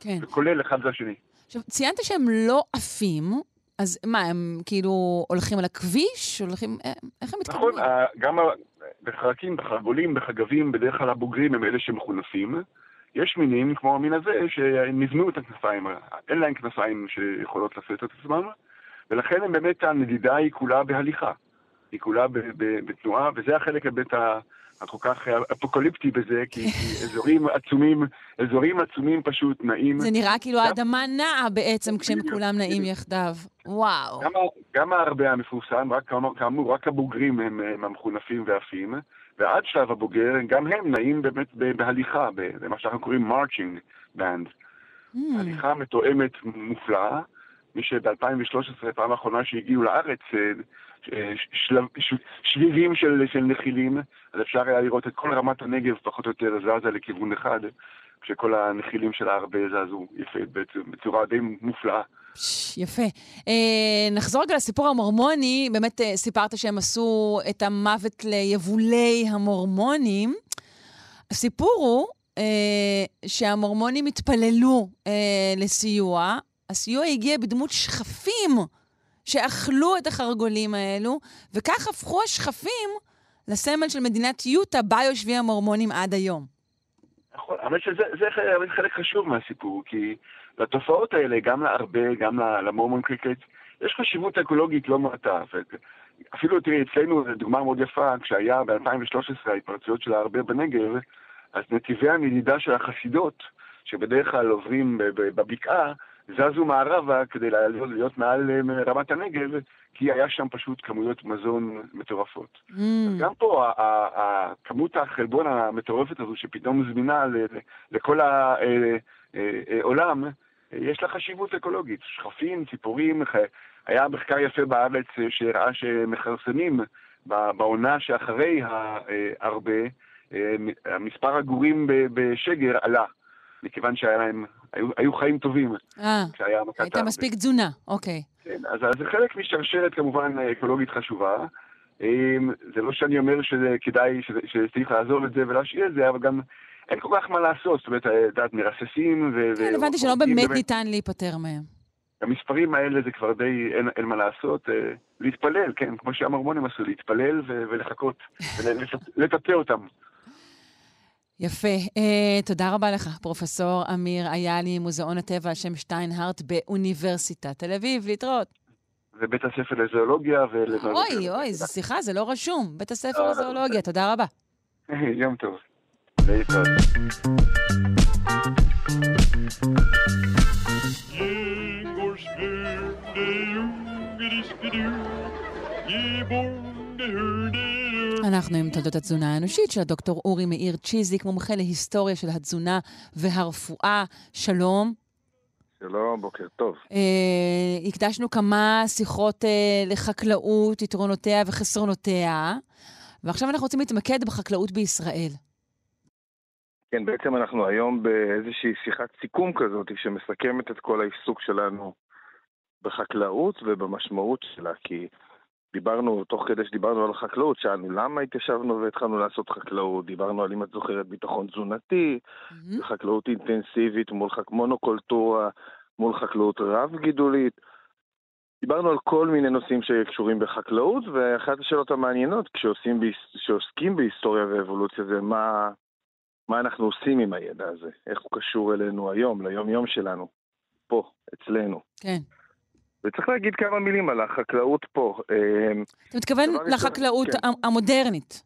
כן. כולל אחד זה השני. עכשיו, ציינת שהם לא עפים, אז מה, הם כאילו הולכים על הכביש? הולכים... אה, איך הם מתקדמים? נכון, גם בחרקים, בחרגולים, בחגבים, בדרך כלל הבוגרים הם אלה שמכונפים. יש מינים, כמו המין הזה, שנבנו את הכנפיים, אין להם כנפיים שיכולות לשאת את עצמם, ולכן הם באמת, הנדידה היא כולה בהליכה. היא כולה בתנועה, וזה החלק באמת הכל כך אפוקליפטי בזה, כי, כי אזורים עצומים, אזורים עצומים פשוט נעים. זה נראה כאילו האדמה נעה בעצם כשהם כולם נעים יחדיו. וואו. גם, גם ההרבה המפורסם, רק, כאמור, רק הבוגרים הם, הם המחונפים ועפים, ועד שלב הבוגר, גם הם נעים באמת בהליכה, במה שאנחנו קוראים מרצ'ינג בנד. Mm. הליכה מתואמת מופלאה. מי שב-2013, פעם האחרונה שהגיעו לארץ, אה, של, שביבים של, של נחילים, אז אפשר היה לראות את כל רמת הנגב פחות או יותר זזה לכיוון אחד, כשכל הנחילים של הארבה זזו יפה, בצורה די מופלאה. יפה. אה, נחזור רגע לסיפור המורמוני. באמת אה, סיפרת שהם עשו את המוות ליבולי המורמונים. הסיפור הוא אה, שהמורמונים התפללו אה, לסיוע. הסיוע הגיע בדמות שכפים שאכלו את החרגולים האלו, וכך הפכו השכפים לסמל של מדינת יוטה, בה יושבים המורמונים עד היום. נכון, האמת שזה חלק חשוב מהסיפור, כי לתופעות האלה, גם לארבה, גם למורמון קריקט, יש חשיבות אקולוגית לא מעטה. אפילו תראי, אצלנו זו דוגמה מאוד יפה, כשהיה ב-2013 ההתפרצויות של הארבה בנגב, אז נתיבי המדידה של החסידות, שבדרך כלל עוברים בבקעה, זזו מערבה כדי להיות מעל אה, רמת הנגב, כי היה שם פשוט כמויות מזון מטורפות. Mm. גם פה, כמות החלבון המטורפת הזו שפתאום זמינה לכל העולם, אה, אה, יש לה חשיבות אקולוגית. שכפים, ציפורים, היה מחקר יפה בארץ שהראה שמכרסמים בעונה שאחרי הרבה, מספר הגורים בשגר עלה. מכיוון שהיה להם, היו, היו חיים טובים. אה, הייתה מספיק תזונה, אוקיי. כן, אז, זה חלק משרשרת כמובן אקולוגית חשובה. אמ, זה לא שאני אומר שזה כדאי, שצריך לעזוב את זה ולהשאיר את זה, אבל גם אין כל כך מה לעשות. זאת אומרת, את יודעת, מרססים ו... כן, הבנתי שלא באמת ניתן להיפטר מהם. המספרים האלה זה כבר די, אין, אין מה לעשות. אה, להתפלל, כן, כמו שהמורמונים עשו, להתפלל ו- ולחכות, ולטאטא אותם. יפה. Uh, תודה רבה לך, פרופסור אמיר איילי, מוזיאון הטבע על שם שטיינהרט באוניברסיטת תל אביב. להתראות. ובית הספר לזואולוגיה ולזואולוגיה. אוי, אוי, זו שיחה, זה לא רשום. בית הספר אה, לזואולוגיה, תודה רבה. יום טוב. להתראות. אנחנו עם תולדות התזונה האנושית של הדוקטור אורי מאיר צ'יזיק, מומחה להיסטוריה של התזונה והרפואה. שלום. שלום, בוקר טוב. אה, הקדשנו כמה שיחות אה, לחקלאות, יתרונותיה וחסרונותיה, ועכשיו אנחנו רוצים להתמקד בחקלאות בישראל. כן, בעצם אנחנו היום באיזושהי שיחת סיכום כזאת שמסכמת את כל העיסוק שלנו בחקלאות ובמשמעות שלה, כי דיברנו, תוך כדי שדיברנו על החקלאות, שאלנו למה התיישבנו והתחלנו לעשות חקלאות, דיברנו על אם את זוכרת ביטחון תזונתי, mm-hmm. חקלאות אינטנסיבית מול חק... מונוקולטורה, מול חקלאות רב-גידולית. דיברנו על כל מיני נושאים שקשורים בחקלאות, ואחת השאלות המעניינות כשעושים, כשעוסקים בהיסטוריה ואבולוציה זה מה, מה אנחנו עושים עם הידע הזה, איך הוא קשור אלינו היום, ליום-יום שלנו, פה, אצלנו. כן. וצריך להגיד כמה מילים על החקלאות פה. אה, אתה מתכוון לחקלאות כן. המודרנית.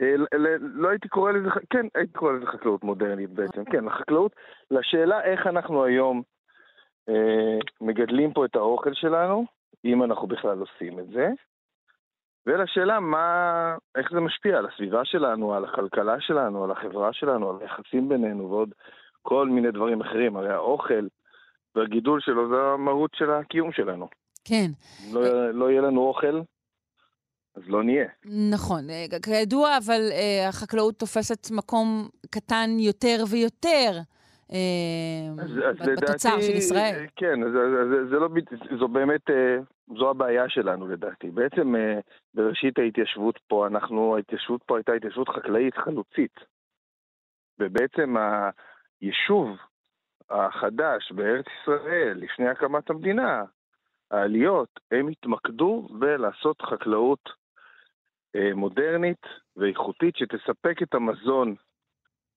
אה, לא הייתי קורא לזה, כן, הייתי קורא לזה חקלאות מודרנית בעצם, כן, לחקלאות, לשאלה איך אנחנו היום אה, מגדלים פה את האוכל שלנו, אם אנחנו בכלל עושים את זה, ולשאלה מה, איך זה משפיע על הסביבה שלנו, על הכלכלה שלנו, על החברה שלנו, על היחסים בינינו ועוד כל מיני דברים אחרים. הרי האוכל והגידול שלו זה המהות של הקיום שלנו. כן. לא, לא יהיה לנו אוכל, אז לא נהיה. נכון. אה, כידוע, אבל uh, החקלאות תופסת מקום קטן יותר ויותר. uh, אז, אז בתוצר לדעתי, של ישראל. כן, זה, זה, זה לא, זו באמת, uh, זו הבעיה שלנו לדעתי. בעצם uh, בראשית ההתיישבות פה, אנחנו, ההתיישבות פה הייתה התיישבות חקלאית חלוצית. ובעצם היישוב החדש בארץ ישראל, לפני הקמת המדינה, העליות, הם התמקדו בלעשות חקלאות אה, מודרנית ואיכותית שתספק את המזון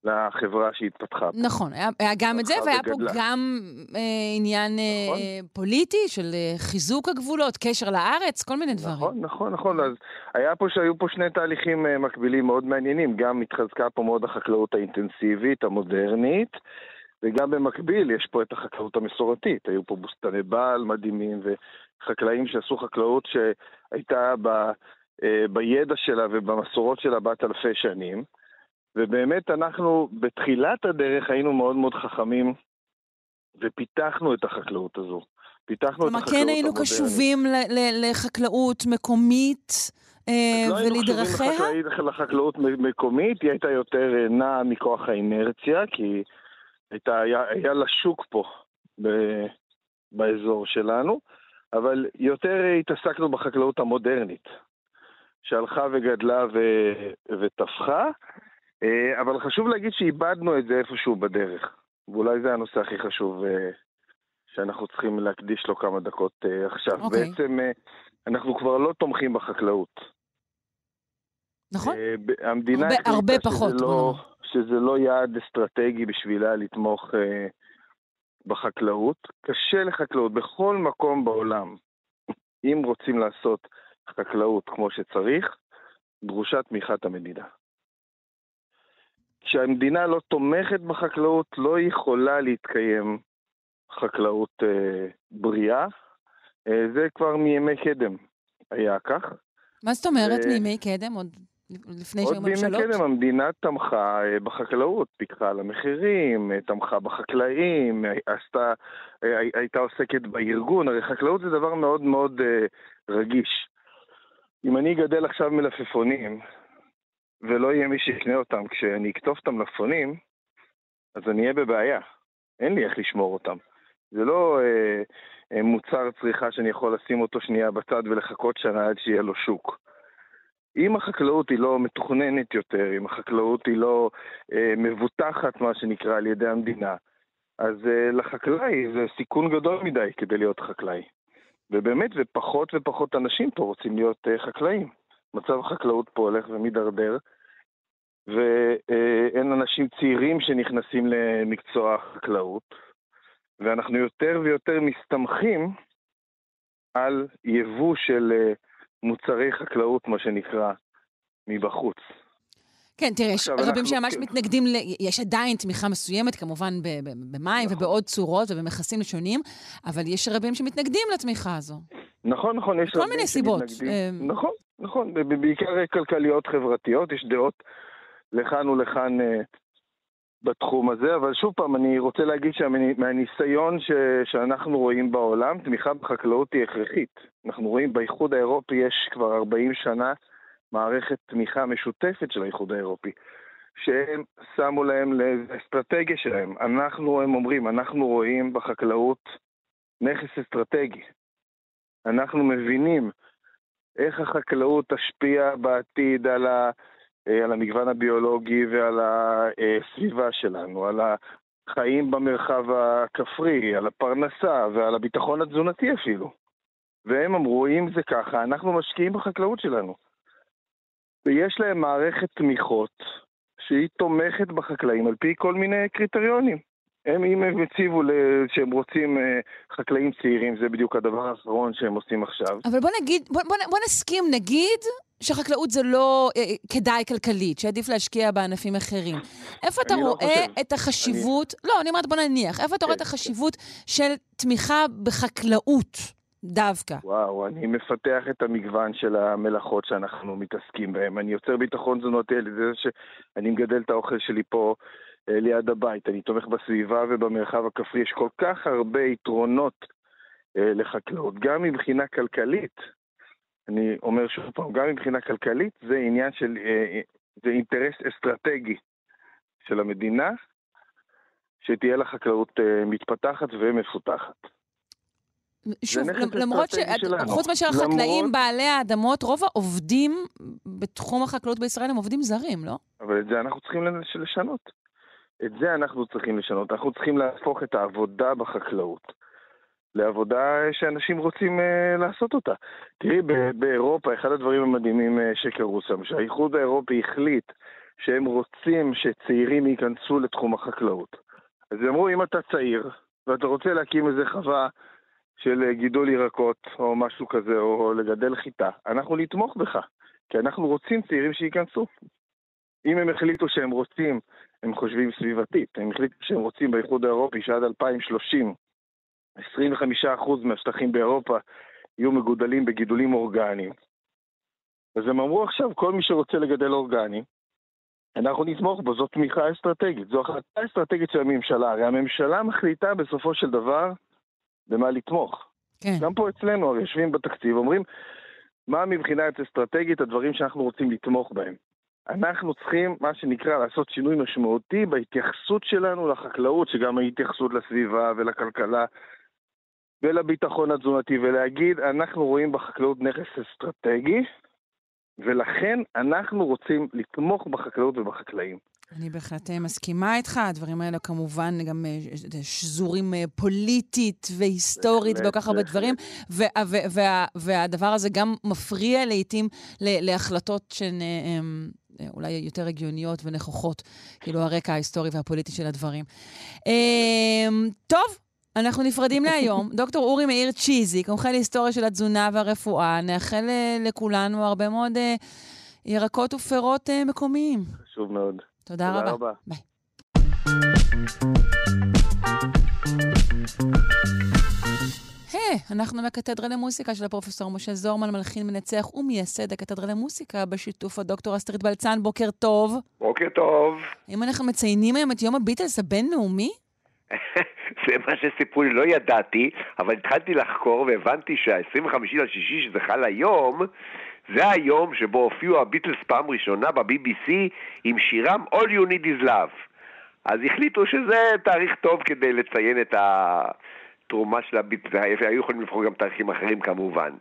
לחברה שהתפתחה. נכון, היה, היה גם את זה, והיה וגדלה. פה גם אה, עניין אה, נכון. אה, פוליטי של אה, חיזוק הגבולות, קשר לארץ, כל מיני דברים. נכון, נכון, נכון. אז היה פה שהיו פה שני תהליכים אה, מקבילים מאוד מעניינים. גם התחזקה פה מאוד החקלאות האינטנסיבית, המודרנית, וגם במקביל יש פה את החקלאות המסורתית. היו פה בוסתני בעל מדהימים וחקלאים שעשו חקלאות שהייתה ב, אה, בידע שלה ובמסורות שלה בת אלפי שנים. ובאמת אנחנו בתחילת הדרך היינו מאוד מאוד חכמים ופיתחנו את החקלאות הזו. פיתחנו את כלומר, החקלאות המודרנית. כן היינו קשובים ל- ל- לחקלאות מקומית אה, לא היינו ולדרכיה? קשובים לחקלאות מקומית, היא הייתה יותר אה, נעה מכוח האינרציה, כי הייתה, היה, היה לה שוק פה ב, באזור שלנו, אבל יותר התעסקנו בחקלאות המודרנית, שהלכה וגדלה ו, ותפחה, אה, אבל חשוב להגיד שאיבדנו את זה איפשהו בדרך, ואולי זה הנושא הכי חשוב אה, שאנחנו צריכים להקדיש לו כמה דקות אה, עכשיו. אוקיי. בעצם אנחנו כבר לא תומכים בחקלאות. נכון? המדינה הרבה- הרבה פחות, לא. שזה לא יעד אסטרטגי בשבילה לתמוך אה, בחקלאות. קשה לחקלאות בכל מקום בעולם. אם רוצים לעשות חקלאות כמו שצריך, דרושה תמיכת המדינה. כשהמדינה לא תומכת בחקלאות, לא יכולה להתקיים חקלאות אה, בריאה. אה, זה כבר מימי קדם היה כך. מה זאת אומרת אה, מימי קדם? עוד לפני עוד שהיו בימי ממשלות? קדם המדינה תמכה אה, בחקלאות, פיקחה על המחירים, אה, תמכה בחקלאים, אה, עשתה, הי- הייתה עוסקת בארגון, הרי חקלאות זה דבר מאוד מאוד רגיש. אם אני אגדל עכשיו מלפפונים, ולא יהיה מי שיקנה אותם כשאני אקטוף את המלפפונים, אז אני אהיה בבעיה. אין לי איך לשמור אותם. זה לא אה, מוצר צריכה שאני יכול לשים אותו שנייה בצד ולחכות שנה עד שיהיה לו שוק. אם החקלאות היא לא מתוכננת יותר, אם החקלאות היא לא אה, מבוטחת, מה שנקרא, על ידי המדינה, אז אה, לחקלאי זה סיכון גדול מדי כדי להיות חקלאי. ובאמת, ופחות ופחות אנשים פה רוצים להיות אה, חקלאים. מצב החקלאות פה הולך ומידרדר, ואין אנשים צעירים שנכנסים למקצוע החקלאות, ואנחנו יותר ויותר מסתמכים על יבוא של אה, מוצרי חקלאות, מה שנקרא, מבחוץ. כן, תראה, יש רבים שממש כן. מתנגדים, ל... יש עדיין תמיכה מסוימת, כמובן במים נכון. ובעוד צורות ובמכסים שונים, אבל יש רבים שמתנגדים לתמיכה הזו. נכון, נכון, יש כל רבים מיני סיבות, שמתנגדים. אה, נכון, נכון, בעיקר כלכליות חברתיות, יש דעות לכאן ולכאן אה, בתחום הזה, אבל שוב פעם, אני רוצה להגיד שמהניסיון ש... שאנחנו רואים בעולם, תמיכה בחקלאות היא הכרחית. אנחנו רואים באיחוד האירופי יש כבר 40 שנה מערכת תמיכה משותפת של האיחוד האירופי, שהם שמו להם לאסטרטגיה שלהם. אנחנו, הם אומרים, אנחנו רואים בחקלאות נכס אסטרטגי. אנחנו מבינים איך החקלאות תשפיע בעתיד על, ה, על המגוון הביולוגי ועל הסביבה שלנו, על החיים במרחב הכפרי, על הפרנסה ועל הביטחון התזונתי אפילו. והם אמרו, אם זה ככה, אנחנו משקיעים בחקלאות שלנו. ויש להם מערכת תמיכות שהיא תומכת בחקלאים על פי כל מיני קריטריונים. הם, אם הם הציבו שהם רוצים אה, חקלאים צעירים, זה בדיוק הדבר האחרון שהם עושים עכשיו. אבל בוא נגיד, בוא, בוא, בוא נסכים, נגיד שחקלאות זה לא אה, כדאי כלכלית, שעדיף להשקיע בענפים אחרים. איפה אתה לא רואה חושב. את החשיבות, אני... לא, אני אומרת, בוא נניח, איפה אתה רואה את כן, החשיבות של תמיכה בחקלאות דווקא? וואו, אני מפתח את המגוון של המלאכות שאנחנו מתעסקים בהן. אני יוצר ביטחון תזונתי על ידי זה שאני מגדל את האוכל שלי פה ליד הבית. אני תומך בסביבה ובמרחב הכפרי. יש כל כך הרבה יתרונות אה, לחקלאות, גם מבחינה כלכלית. אני אומר שוב פעם, גם מבחינה כלכלית זה עניין של, אה, זה אינטרס אסטרטגי של המדינה, שתהיה לה חקלאות אה, מתפתחת ומפותחת. שוב, למרות ש... חוץ מאשר החקלאים למרות- בעלי האדמות, רוב העובדים בתחום החקלאות בישראל הם עובדים זרים, לא? אבל את זה אנחנו צריכים לש- לשנות. את זה אנחנו צריכים לשנות. אנחנו צריכים להפוך את העבודה בחקלאות לעבודה שאנשים רוצים uh, לעשות אותה. תראי, באירופה, אחד הדברים המדהימים uh, שקרו שם, שהאיחוד האירופי החליט שהם רוצים שצעירים ייכנסו לתחום החקלאות. אז הם אמרו, אם אתה צעיר, ואתה רוצה להקים איזה חווה של אה, גידול ירקות, או משהו כזה, או לגדל חיטה, אנחנו נתמוך בך, כי אנחנו רוצים צעירים שייכנסו. אם הם החליטו שהם רוצים, הם חושבים סביבתית, הם החליטו שהם רוצים באיחוד האירופי שעד 2030 25% מהשטחים באירופה יהיו מגודלים בגידולים אורגניים. אז הם אמרו עכשיו, כל מי שרוצה לגדל אורגני, אנחנו נתמוך בו, זו תמיכה אסטרטגית, זו החלטה אסטרטגית של הממשלה. הרי הממשלה מחליטה בסופו של דבר במה לתמוך. כן. גם פה אצלנו, הרי יושבים בתקציב, אומרים, מה מבחינת אסטרטגית הדברים שאנחנו רוצים לתמוך בהם. אנחנו צריכים, מה שנקרא, לעשות שינוי משמעותי בהתייחסות שלנו לחקלאות, שגם ההתייחסות לסביבה ולכלכלה ולביטחון התזונתי, ולהגיד, אנחנו רואים בחקלאות נכס אסטרטגי, ולכן אנחנו רוצים לתמוך בחקלאות ובחקלאים. אני בהחלט אה, מסכימה איתך, הדברים האלה כמובן גם אה, שזורים אה, פוליטית והיסטורית וכל כך הרבה דברים, וה, וה, וה, והדבר הזה גם מפריע לעיתים להחלטות שהן אולי יותר הגיוניות ונכוחות, כאילו הרקע ההיסטורי והפוליטי של הדברים. טוב, אנחנו נפרדים להיום. דוקטור אורי מאיר צ'יזיק, מומחה להיסטוריה של התזונה והרפואה, נאחל לכולנו הרבה מאוד ירקות ופירות מקומיים. חשוב מאוד. תודה, תודה רבה. רבה. ביי. היי, hey, אנחנו בקתדרה למוסיקה של הפרופסור משה זורמן, מלחין מנצח ומייסד הקתדרה למוסיקה, בשיתוף הדוקטור אסטרית בלצן. בוקר טוב. בוקר טוב. האם אנחנו מציינים היום את יום הביטלס הבינלאומי? זה מה שסיפרו לי, לא ידעתי, אבל התחלתי לחקור והבנתי שה-25 לשישי, שזה חל היום, זה היום שבו הופיעו הביטלס פעם ראשונה ב-BBC עם שירם All You Need Is Love. אז החליטו שזה תאריך טוב כדי לציין את התרומה של הביטלס, היו יכולים לבחור גם תאריכים אחרים כמובן.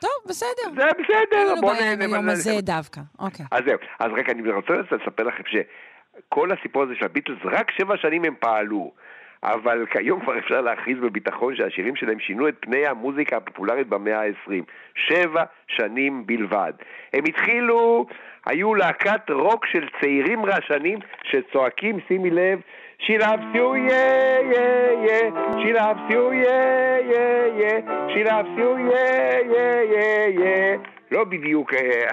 טוב, בסדר. זה בסדר, בוא נהנה. אין לנו הזה דווקא, אוקיי. אז זהו, אז רק אני רוצה לספר לכם שכל הסיפור הזה של הביטלס, רק שבע שנים הם פעלו. אבל כיום כבר אפשר להכריז בביטחון שהשירים שלהם שינו את פני המוזיקה הפופולרית במאה ה-20. שבע שנים בלבד. הם התחילו, היו להקת רוק של צעירים רעשנים שצועקים, שימי לב, She loves you, yeah, yeah, yeah. She loves you, yeah, yeah, yeah. She. לא בדיוק אה,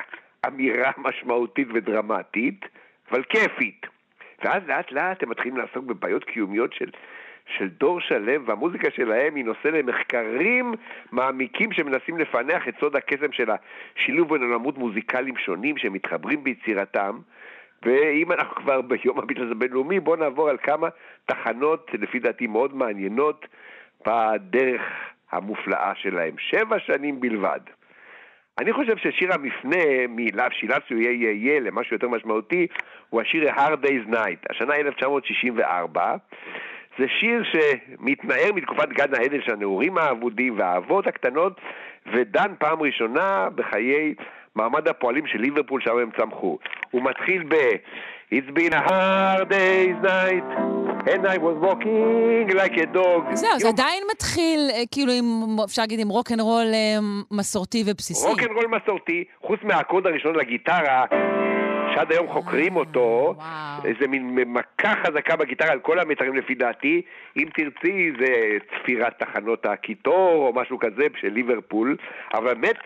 אמירה משמעותית ודרמטית, אבל כיפית. ואז לאט לאט הם מתחילים לעסוק בבעיות קיומיות של של דור שלם, והמוזיקה שלהם היא נושא למחקרים מעמיקים שמנסים לפענח את סוד הקסם של השילוב בין עולמות מוזיקליים שונים שמתחברים ביצירתם. ואם אנחנו כבר ביום הביטלס הבינלאומי, בואו נעבור על כמה תחנות, לפי דעתי מאוד מעניינות, בדרך המופלאה שלהם. שבע שנים בלבד. אני חושב ששיר המפנה מלאו שילצו יהיה יהיה יהיה למשהו יותר משמעותי הוא השיר A Hard Day's Night, השנה 1964, זה שיר שמתנער מתקופת גן העדן של הנעורים האבודים והאהבות הקטנות, ודן פעם ראשונה בחיי מעמד הפועלים של ליברפול, שם הם צמחו. הוא מתחיל ב... It's been a hard day's night, and I was walking like a dog. זהו, זה עדיין מתחיל, אה, כאילו, עם, אפשר להגיד, עם רוקנרול אה, מסורתי ובסיסי. רוקנרול מסורתי, חוץ מהקוד הראשון לגיטרה. שעד היום חוקרים אותו, איזה מין מכה חזקה בגיטרה על כל המיתרים לפי דעתי, אם תרצי זה צפירת תחנות הקיטור או משהו כזה של ליברפול, אבל באמת,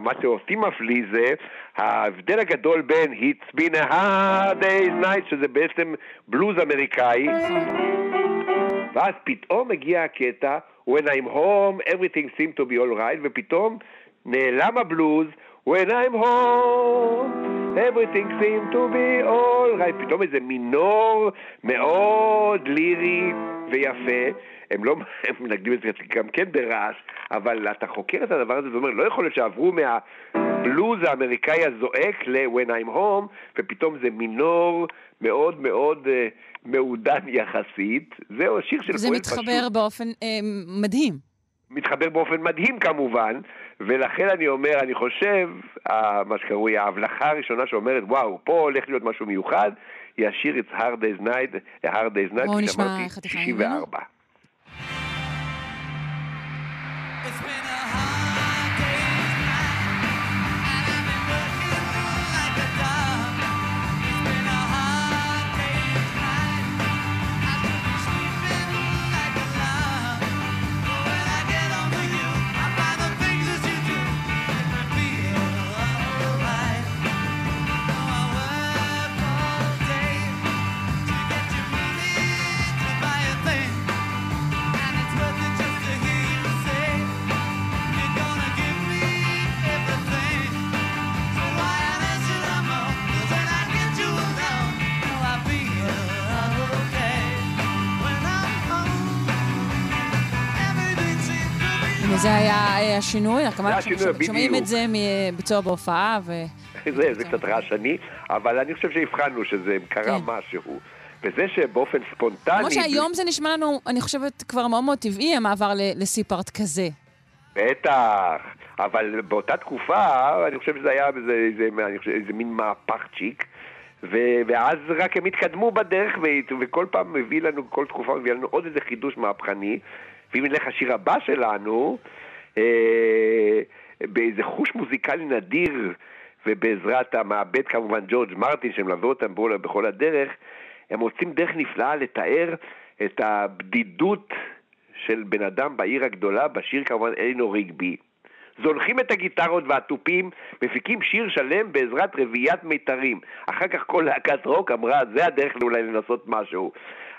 מה שאותי מפליא זה ההבדל הגדול בין It's been a hard day's night, שזה בעצם בלוז אמריקאי, ואז פתאום מגיע הקטע When I'm home, everything seems to be alright, ופתאום נעלם הבלוז When I'm home, everything seems to be all right. פתאום איזה מינור מאוד לירי ויפה. הם לא, הם מנגדים את זה גם כן ברעש, אבל אתה חוקר את הדבר הזה ואומר, לא יכול להיות שעברו מהבלוז האמריקאי הזועק ל-When I'm home, ופתאום זה מינור מאוד מאוד uh, מעודן יחסית. זהו השיר של פועל פשוט. זה מתחבר באופן uh, מדהים. מתחבר באופן מדהים כמובן, ולכן אני אומר, אני חושב, מה שקרוי ההבלחה הראשונה שאומרת, וואו, פה הולך להיות משהו מיוחד, היא השיר It's Hard Day's Night, A Hard Day's Night, בואו נשמע חתיכה ממנו. זה היה אה, השינוי, כמובן השינוי, שומעים. את זה מביצוע בהופעה, ו... זה, זה קצת רעשני, אבל אני חושב שהבחנו שזה קרה כן. משהו. וזה שבאופן ספונטני... כמו שהיום זה נשמע לנו, אני חושבת, כבר מאוד מאוד טבעי, המעבר לסי-פארט כזה. בטח, אבל באותה תקופה, אני חושב שזה היה איזה, איזה, אני חושב, איזה מין מהפך צ'יק, ו, ואז רק הם התקדמו בדרך, ו, וכל פעם מביא לנו, כל תקופה מביא לנו עוד איזה חידוש מהפכני, ואם נלך לשיר הבא שלנו, אה, באיזה חוש מוזיקלי נדיר, ובעזרת המעבד כמובן ג'ורג' מרטין, שמלווה אותם בכל- בכל הדרך, הם מוצאים דרך נפלאה לתאר את הבדידות של בן אדם בעיר הגדולה, בשיר כמובן אלינור ריגבי. זונחים את הגיטרות והתופים, מפיקים שיר שלם בעזרת רביעיית מיתרים. אחר כך כל להקת רוק אמרה, זה הדרך אולי לנסות משהו.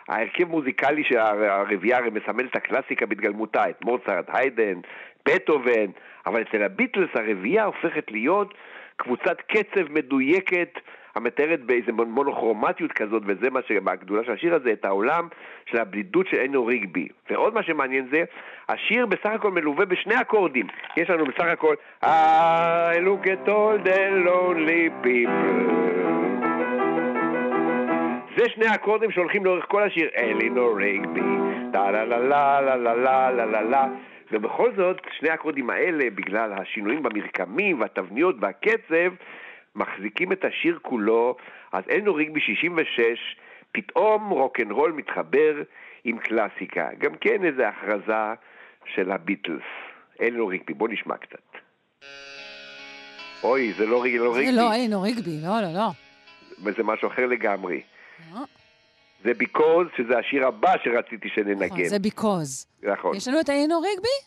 ההרכב מוזיקלי של הר- הרביעייה הרי מסמל את הקלאסיקה בהתגלמותה, את מוצרט, היידן, בטהובן, אבל אצל הביטלס הרביעייה הופכת להיות קבוצת קצב מדויקת המתארת באיזה מונוכרומטיות כזאת, וזה מה שבגדולה של השיר הזה, את העולם של הבדידות של אינו ריגבי. ועוד מה שמעניין זה, השיר בסך הכל מלווה בשני אקורדים. יש לנו בסך הכל I look at all the lonely people. זה שני האקורדים שהולכים לאורך כל השיר, אלינור ריגבי, טה לה לה לה לה לה לה לה לה לה ובכל זאת, שני האקורדים האלה, בגלל השינויים במרקמים והתבניות והקצב, מחזיקים את השיר כולו, אז אלינור ריגבי 66, פתאום רוקנרול מתחבר עם קלאסיקה. גם כן איזו הכרזה של הביטלס. אלינור ריגבי, בוא נשמע קצת. אוי, זה לא ריגבי, לא זה. לא, אין, ריגבי, לא, לא, לא. וזה משהו אחר לגמרי. לא. זה ביקוז, שזה השיר הבא שרציתי נכון, שננגן. זה ביקוז. נכון. יש לנו את היינו ריגבי?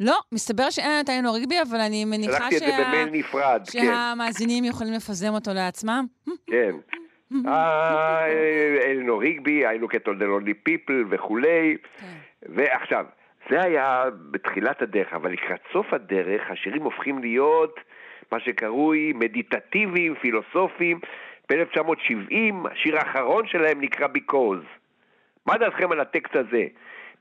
לא, מסתבר שאין את היינו ריגבי, אבל אני מניחה שלחתי את זה במייל נפרד, כן, שהמאזינים יכולים לפזם אותו לעצמם. כן. אה, אלינור ריגבי, I look at all the lonely people וכולי. כן. ועכשיו, זה היה בתחילת הדרך, אבל לקראת סוף הדרך השירים הופכים להיות מה שקרוי מדיטטיביים, פילוסופיים. ב-1970 השיר האחרון שלהם נקרא Because. מה דעתכם על הטקסט הזה?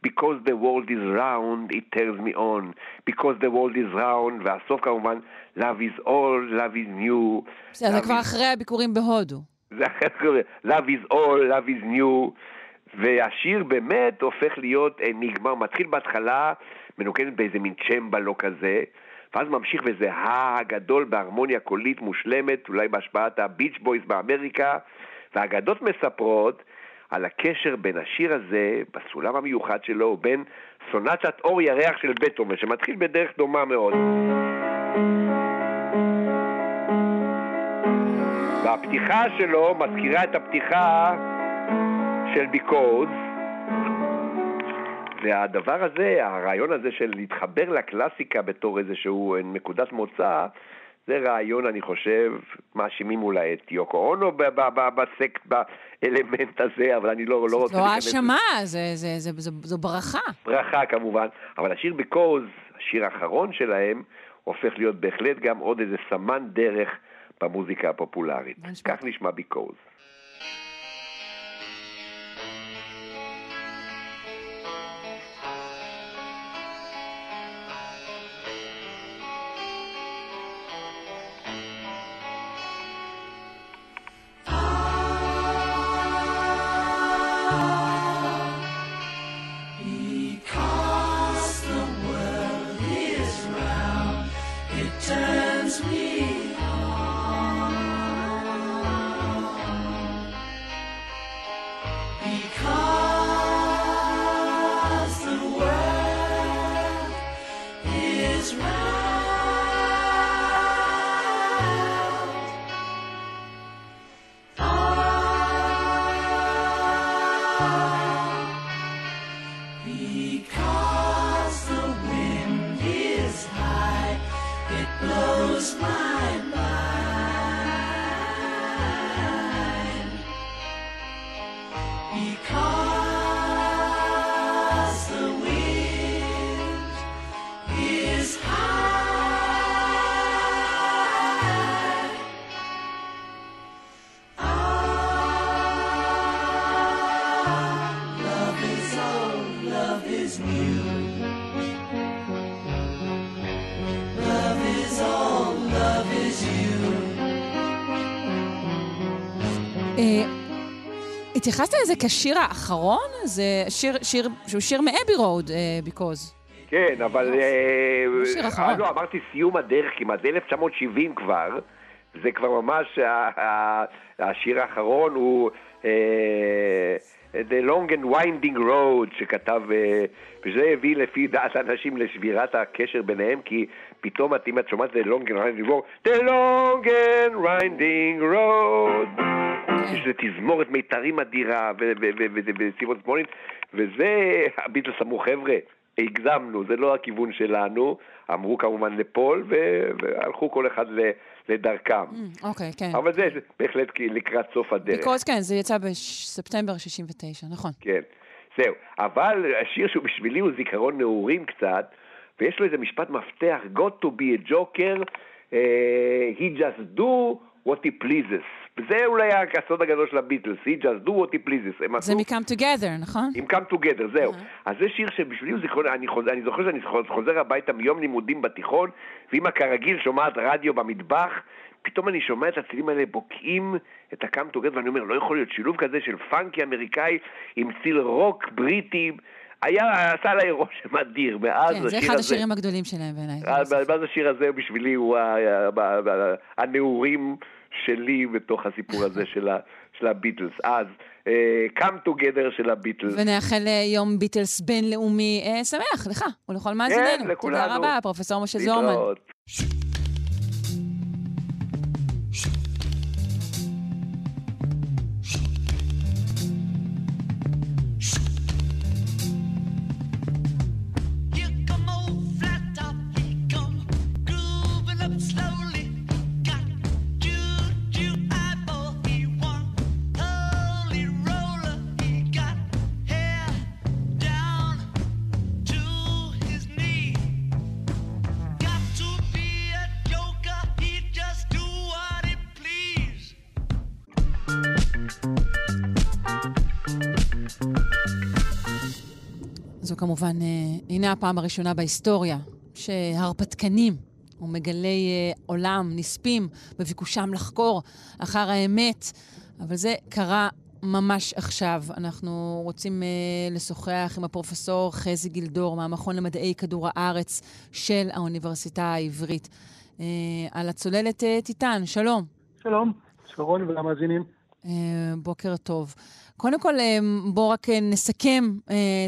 Because the world is round, it turns me on. Because the world is round, והסוף כמובן, love is all, love is new. בסדר, זה כבר is- אחרי הביקורים בהודו. זה אחרי love is all, love is new, והשיר באמת הופך להיות אניגמה, מתחיל בהתחלה, מנוקדת באיזה מין צ'מבלו כזה, ואז ממשיך וזה הגדול בהרמוניה קולית מושלמת, אולי בהשפעת הביץ' בויז באמריקה, והאגדות מספרות על הקשר בין השיר הזה, בסולם המיוחד שלו, ובין סונטת אור ירח של בטהובן, שמתחיל בדרך דומה מאוד. והפתיחה שלו מזכירה את הפתיחה של ביקוז, והדבר הזה, הרעיון הזה של להתחבר לקלאסיקה בתור איזשהו נקודת מוצא, זה רעיון, אני חושב, מאשימים אולי את יוקו אונו בסקט, באלמנט הזה, אבל אני לא, לא רוצה לא להיכנס האשמה, זה- זה- זה- זו- זו ברכה. ברכה כמובן, אבל השיר בקוז, השיר האחרון שלהם, הופך להיות בהחלט גם עוד איזה סמן דרך במוזיקה הפופולרית. כך נשמע בקוז. התייחסת לזה כשיר האחרון? זה שיר, שיר, שהוא שיר מאבי רוד, ביקוז. כן, אבל... שיר אחרון. לא, אמרתי סיום הדרך כמעט, זה 1970 כבר. זה כבר ממש, השיר האחרון הוא The Long and Winding Road שכתב, וזה הביא לפי דעת אנשים לשבירת הקשר ביניהם, כי פתאום אם את שומעת The Long and Winding Road, The Long and Winding Road, יש תזמורת מיתרים אדירה וסיבות שמאלית, וזה, הביטלס אמרו, חבר'ה, הגזמנו, זה לא הכיוון שלנו, אמרו כמובן לפול, והלכו כל אחד לדרכם. אוקיי, כן. אבל זה בהחלט לקראת סוף הדרך. ביקוז, כן, זה יצא בספטמבר 69, נכון. כן, זהו. אבל השיר שהוא בשבילי הוא זיכרון נעורים קצת, ויש לו איזה משפט מפתח, got to be a joker, uh, he just do what he pleases. וזה אולי הסוד הגדול של הביטלס, he just do what he pleases. זה מ-come together, נכון? עם come together, זהו. אז זה שיר שבשבילי הוא זיכרון, אני, אני זוכר שאני חוזר הביתה מיום לימודים בתיכון, ואמא כרגיל שומעת רדיו במטבח, פתאום אני שומע את הצלילים האלה בוקעים את ה-come together, ואני אומר, לא יכול להיות שילוב כזה של פאנקי אמריקאי עם ציל רוק בריטי. היה, עשה עליי רושם אדיר, מאז כן, זה אחד השירים הגדולים שלהם בעיניי. מאז השיר הזה בשבילי הוא הנעורים שלי בתוך הסיפור הזה של, ה, של הביטלס. אז, uh, come together של הביטלס. ונאחל יום ביטלס בינלאומי uh, שמח לך ולכל מאזיננו. כן, לכולנו. תודה רבה, פרופסור משה זורמן. זו כמובן, הנה הפעם הראשונה בהיסטוריה שהרפתקנים ומגלי עולם נספים בביקושם לחקור אחר האמת, אבל זה קרה ממש עכשיו. אנחנו רוצים uh, לשוחח עם הפרופסור חזי גילדור מהמכון למדעי כדור הארץ של האוניברסיטה העברית uh, על הצוללת uh, טיטן. שלום. שלום, שרון ולמאזינים. Uh, בוקר טוב. קודם כל, בואו רק נסכם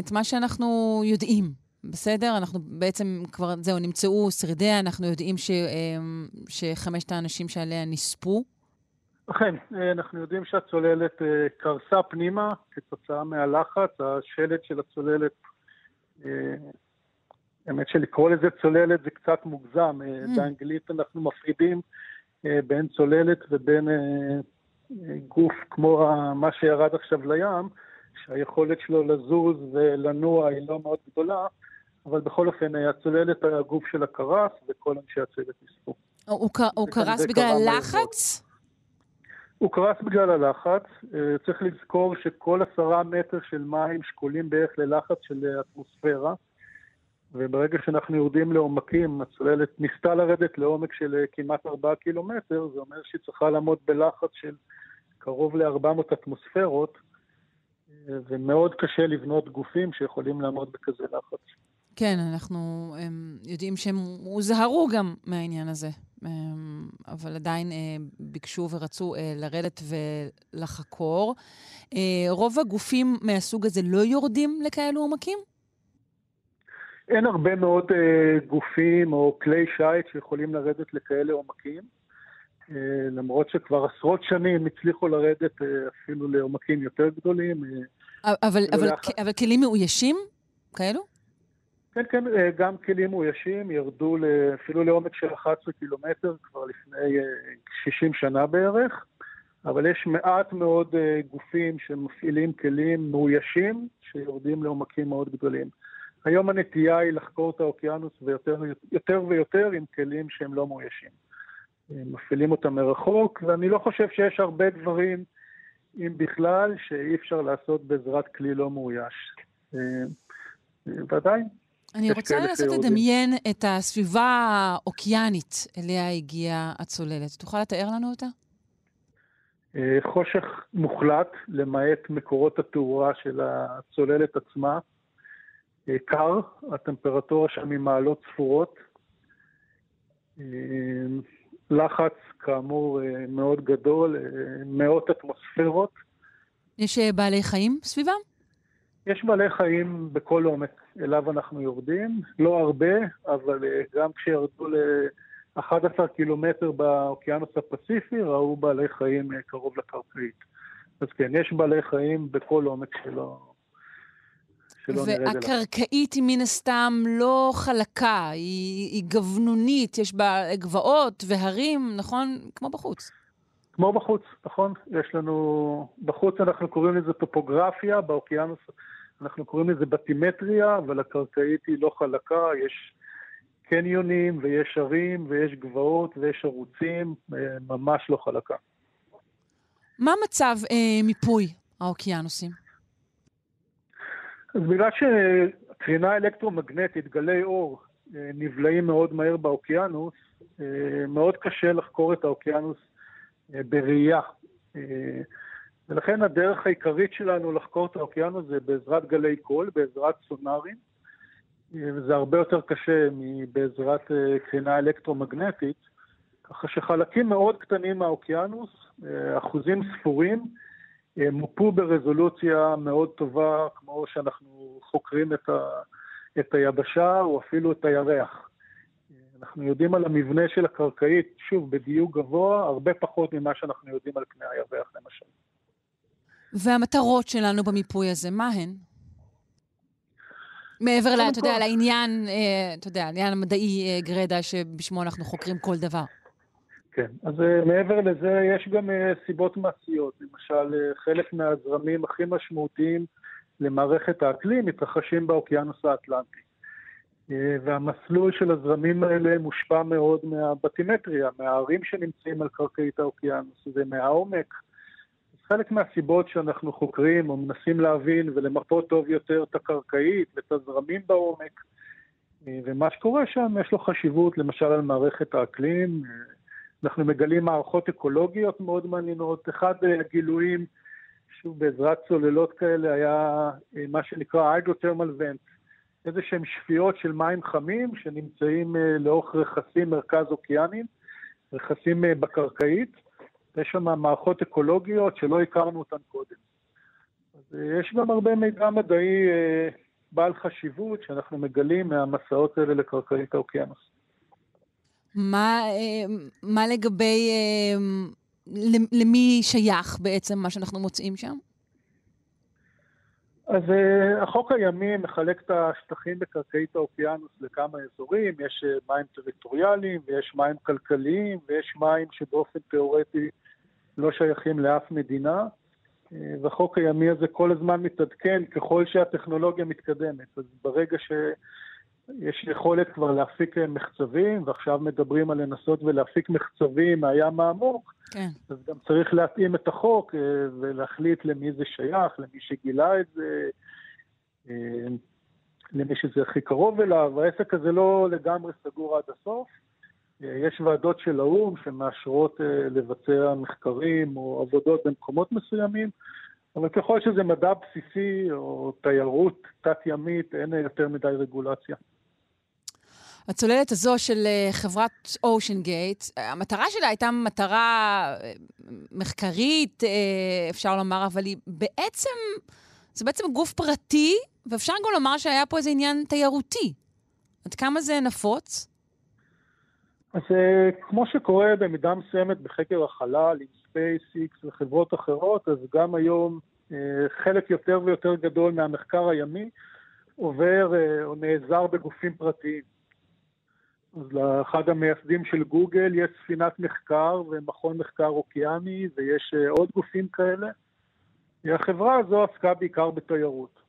את מה שאנחנו יודעים, בסדר? אנחנו בעצם כבר, זהו, נמצאו שרידיה, אנחנו יודעים ש, שחמשת האנשים שעליה נספו. אכן, אנחנו יודעים שהצוללת קרסה פנימה כתוצאה מהלחץ, השלד של הצוללת, האמת שלקרוא לזה צוללת זה קצת מוגזם, mm. באנגלית אנחנו מפרידים בין צוללת ובין גוף כמו מה שירד עכשיו לים, שהיכולת שלו לזוז ולנוע היא לא מאוד גדולה, אבל בכל אופן הצוללת היה הגוף של הקרס וכל אנשי הצוות נספו. הוא, הוא קרס בגלל הלחץ? הוא קרס בגלל הלחץ. צריך לזכור שכל עשרה מטר של מים שקולים בערך ללחץ של אטמוספירה, וברגע שאנחנו יורדים לעומקים, הצוללת ניסתה לרדת לעומק של כמעט ארבעה קילומטר, זה אומר שהיא צריכה לעמוד בלחץ של קרוב ל-400 אטמוספירות, ומאוד קשה לבנות גופים שיכולים לעמוד בכזה לחץ. כן, אנחנו הם, יודעים שהם הוזהרו גם מהעניין הזה, אבל עדיין ביקשו ורצו לרדת ולחקור. רוב הגופים מהסוג הזה לא יורדים לכאלו עומקים? אין הרבה מאוד גופים או כלי שיט שיכולים לרדת לכאלה עומקים. למרות שכבר עשרות שנים הצליחו לרדת אפילו לעומקים יותר גדולים. אבל, אבל, אבל כלים מאוישים כאלו? כן, כן, גם כלים מאוישים ירדו אפילו לעומק של 11 קילומטר כבר לפני 60 שנה בערך, אבל יש מעט מאוד גופים שמפעילים כלים מאוישים שיורדים לעומקים מאוד גדולים. היום הנטייה היא לחקור את האוקיינוס ויותר ויותר עם כלים שהם לא מאוישים. מפעילים אותם מרחוק, ואני לא חושב שיש הרבה דברים, אם בכלל, שאי אפשר לעשות בעזרת כלי לא מאויש. ועדיין. אני רוצה לנסות לדמיין את הסביבה האוקיינית אליה הגיעה הצוללת. תוכל לתאר לנו אותה? אה, חושך מוחלט, למעט מקורות התאורה של הצוללת עצמה. אה, קר, הטמפרטורה שם היא מעלות ספורות. לחץ, כאמור, מאוד גדול, מאות אטמוספירות. יש בעלי חיים סביבם? יש בעלי חיים בכל עומק אליו אנחנו יורדים, לא הרבה, אבל גם כשירדו ל-11 קילומטר באוקיינוס הפסיפי, ראו בעלי חיים קרוב לקרקעית. אז כן, יש בעלי חיים בכל עומק שלו. והקרקעית היא מן הסתם לא חלקה, היא, היא גבנונית, יש בה גבעות והרים, נכון? כמו בחוץ. כמו בחוץ, נכון. יש לנו, בחוץ אנחנו קוראים לזה טופוגרפיה, באוקיינוס אנחנו קוראים לזה בטימטריה, אבל הקרקעית היא לא חלקה, יש קניונים ויש ערים ויש גבעות ויש ערוצים, אה, ממש לא חלקה. מה מצב אה, מיפוי האוקיינוסים? אז בגלל שקרינה אלקטרומגנטית, גלי אור, אה, נבלעים מאוד מהר באוקיינוס, אה, מאוד קשה לחקור את האוקיינוס בראייה. ולכן הדרך העיקרית שלנו לחקור את האוקיינוס זה בעזרת גלי קול, בעזרת סונארים, וזה הרבה יותר קשה מבעזרת קרינה אלקטרומגנטית, ככה שחלקים מאוד קטנים מהאוקיינוס, אחוזים ספורים, מופו ברזולוציה מאוד טובה, כמו שאנחנו חוקרים את, ה, את היבשה או אפילו את הירח. אנחנו יודעים על המבנה של הקרקעית, שוב, בדיוק גבוה, הרבה פחות ממה שאנחנו יודעים על פני הירח, למשל. והמטרות שלנו במיפוי הזה, מה הן? מעבר, ל, אתה יודע, לעניין, אה, אתה יודע, לעניין המדעי אה, גרדה, שבשמו אנחנו חוקרים כל דבר. כן, אז אה, מעבר לזה יש גם סיבות מעשיות. למשל, חלק מהזרמים הכי משמעותיים למערכת האקלים מתרחשים באוקיינוס האטלנטי. והמסלול של הזרמים האלה מושפע מאוד מהבטימטריה, מהערים שנמצאים על קרקעית האוקיינוס ומהעומק. חלק מהסיבות שאנחנו חוקרים או מנסים להבין ולמפות טוב יותר את הקרקעית ואת הזרמים בעומק, אה, ומה שקורה שם יש לו חשיבות למשל על מערכת האקלים. אה, אנחנו מגלים מערכות אקולוגיות מאוד מעניינות. אחד הגילויים, שוב בעזרת צוללות כאלה, היה אה, מה שנקרא היידרותרמל ונט, איזה שהם שפיות של מים חמים שנמצאים לאורך רכסים מרכז אוקיאנים, רכסים בקרקעית. יש שם מערכות אקולוגיות שלא הכרנו אותן קודם. אז אה, יש גם הרבה מידע מדעי אה, בעל חשיבות שאנחנו מגלים מהמסעות האלה לקרקעית האוקיינוס. מה, אה, מה לגבי, למי שייך בעצם מה שאנחנו מוצאים שם? אז uh, החוק הימי מחלק את השטחים בקרקעית האוקיינוס לכמה אזורים, יש מים טריטוריאליים ויש מים כלכליים ויש מים שבאופן תיאורטי לא שייכים לאף מדינה, אה, והחוק הימי הזה כל הזמן מתעדכן ככל שהטכנולוגיה מתקדמת. אז ברגע שיש יכולת כבר להפיק מחצבים, ועכשיו מדברים על לנסות ולהפיק מחצבים מהים העמוק, כן. אז גם צריך להתאים את החוק אה, ולהחליט למי זה שייך, למי שגילה את זה, אה, למי שזה הכי קרוב אליו. העסק הזה לא לגמרי סגור עד הסוף. יש ועדות של האו"ם שמאשרות אה, לבצע מחקרים או עבודות במקומות מסוימים, אבל ככל שזה מדע בסיסי או תיירות תת-ימית, אין יותר מדי רגולציה. הצוללת הזו של אה, חברת אושן גייט, המטרה שלה הייתה מטרה אה, מחקרית, אפשר לומר, אבל היא בעצם, זה בעצם גוף פרטי, ואפשר גם לומר שהיה פה איזה עניין תיירותי. עד כמה זה נפוץ? אז אה, כמו שקורה במידה מסוימת בחקר החלל עם ספייסיקס וחברות אחרות, אז גם היום אה, חלק יותר ויותר גדול מהמחקר הימי עובר אה, או נעזר בגופים פרטיים. אז לאחד המייסדים של גוגל יש ספינת מחקר ומכון מחקר אוקיאני ויש עוד גופים כאלה. החברה הזו עסקה בעיקר בתיירות.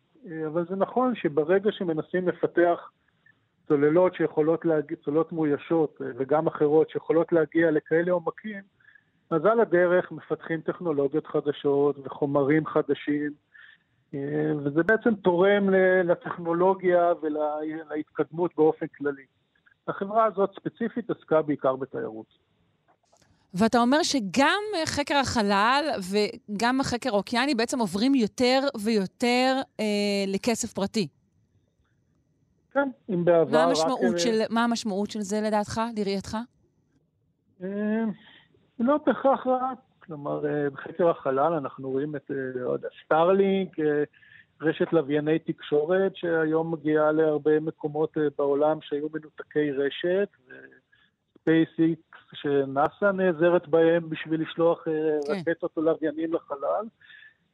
אבל זה נכון שברגע שמנסים לפתח צוללות שיכולות להגיע, צוללות מאוישות אה, וגם אחרות שיכולות להגיע לכאלה עומקים, אז על הדרך מפתחים טכנולוגיות חדשות וחומרים חדשים, אה, וזה בעצם תורם לטכנולוגיה ולהתקדמות באופן כללי. החברה הזאת ספציפית עסקה בעיקר בתיירות. ואתה אומר שגם חקר החלל וגם החקר האוקיאני בעצם עוברים יותר ויותר אה, לכסף פרטי. כן, אם בעבר... מה המשמעות, רק... של, מה המשמעות של זה לדעתך, לראייתך? אה, לא בהכרח רע. כלומר, אה, בחקר החלל אנחנו רואים את, לא יודע, סטארלינק, רשת לווייני תקשורת, שהיום מגיעה להרבה מקומות בעולם שהיו מנותקי רשת, וספייסיקס שנאס"א נעזרת בהם בשביל לשלוח כן. רקטות או לוויינים לחלל.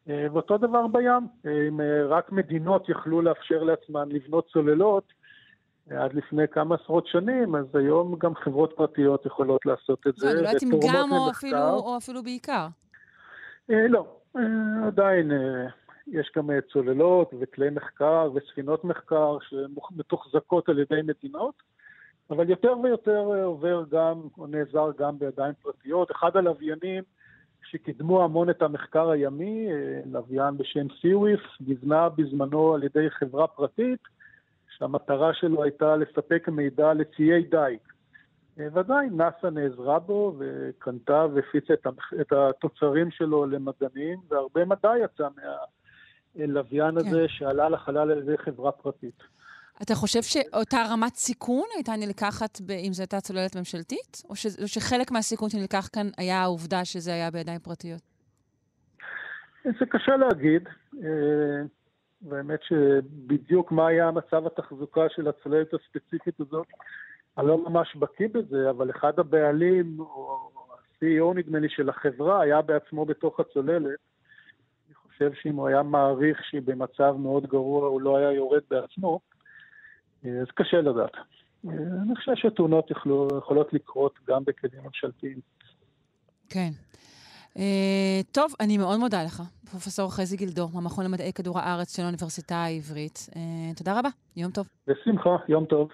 ואותו דבר בים, אם רק מדינות יכלו לאפשר לעצמן לבנות צוללות, עד לפני כמה עשרות שנים, אז היום גם חברות פרטיות יכולות לעשות את זה. אני לא יודעת אם גם או אפילו, או אפילו בעיקר. אה, לא, אה, עדיין אה, יש גם צוללות וכלי מחקר וספינות מחקר שמתוחזקות על ידי מדינות, אבל יותר ויותר עובר גם, או נעזר גם בידיים פרטיות. אחד הלוויינים שקידמו המון את המחקר הימי, לוויין בשם סיוויף, נבנה בזמנו על ידי חברה פרטית, שהמטרה שלו הייתה לספק מידע לציי דייג. ועדיין נאס"א נעזרה בו וקנתה והפיצה את התוצרים שלו למדענים, והרבה מדע יצא מהלוויין כן. הזה שעלה לחלל על ידי חברה פרטית. אתה חושב שאותה רמת סיכון הייתה נלקחת ב, אם זו הייתה צוללת ממשלתית? או, ש, או שחלק מהסיכון שנלקח כאן היה העובדה שזה היה בידיים פרטיות? זה קשה להגיד. אה, והאמת שבדיוק מה היה מצב התחזוקה של הצוללת הספציפית הזאת, אני לא ממש בקיא בזה, אבל אחד הבעלים, או ה-CEO נדמה לי של החברה, היה בעצמו בתוך הצוללת. חושב שאם הוא היה מעריך שהיא במצב מאוד גרוע, הוא לא היה יורד בעצמו. אז קשה לדעת. אני חושב שתאונות יכולות לקרות גם בכלים ממשלתיים. כן. Uh, טוב, אני מאוד מודה לך, פרופ' חזי גילדור, מהמכון למדעי כדור הארץ של האוניברסיטה העברית. Uh, תודה רבה, יום טוב. בשמחה, יום טוב.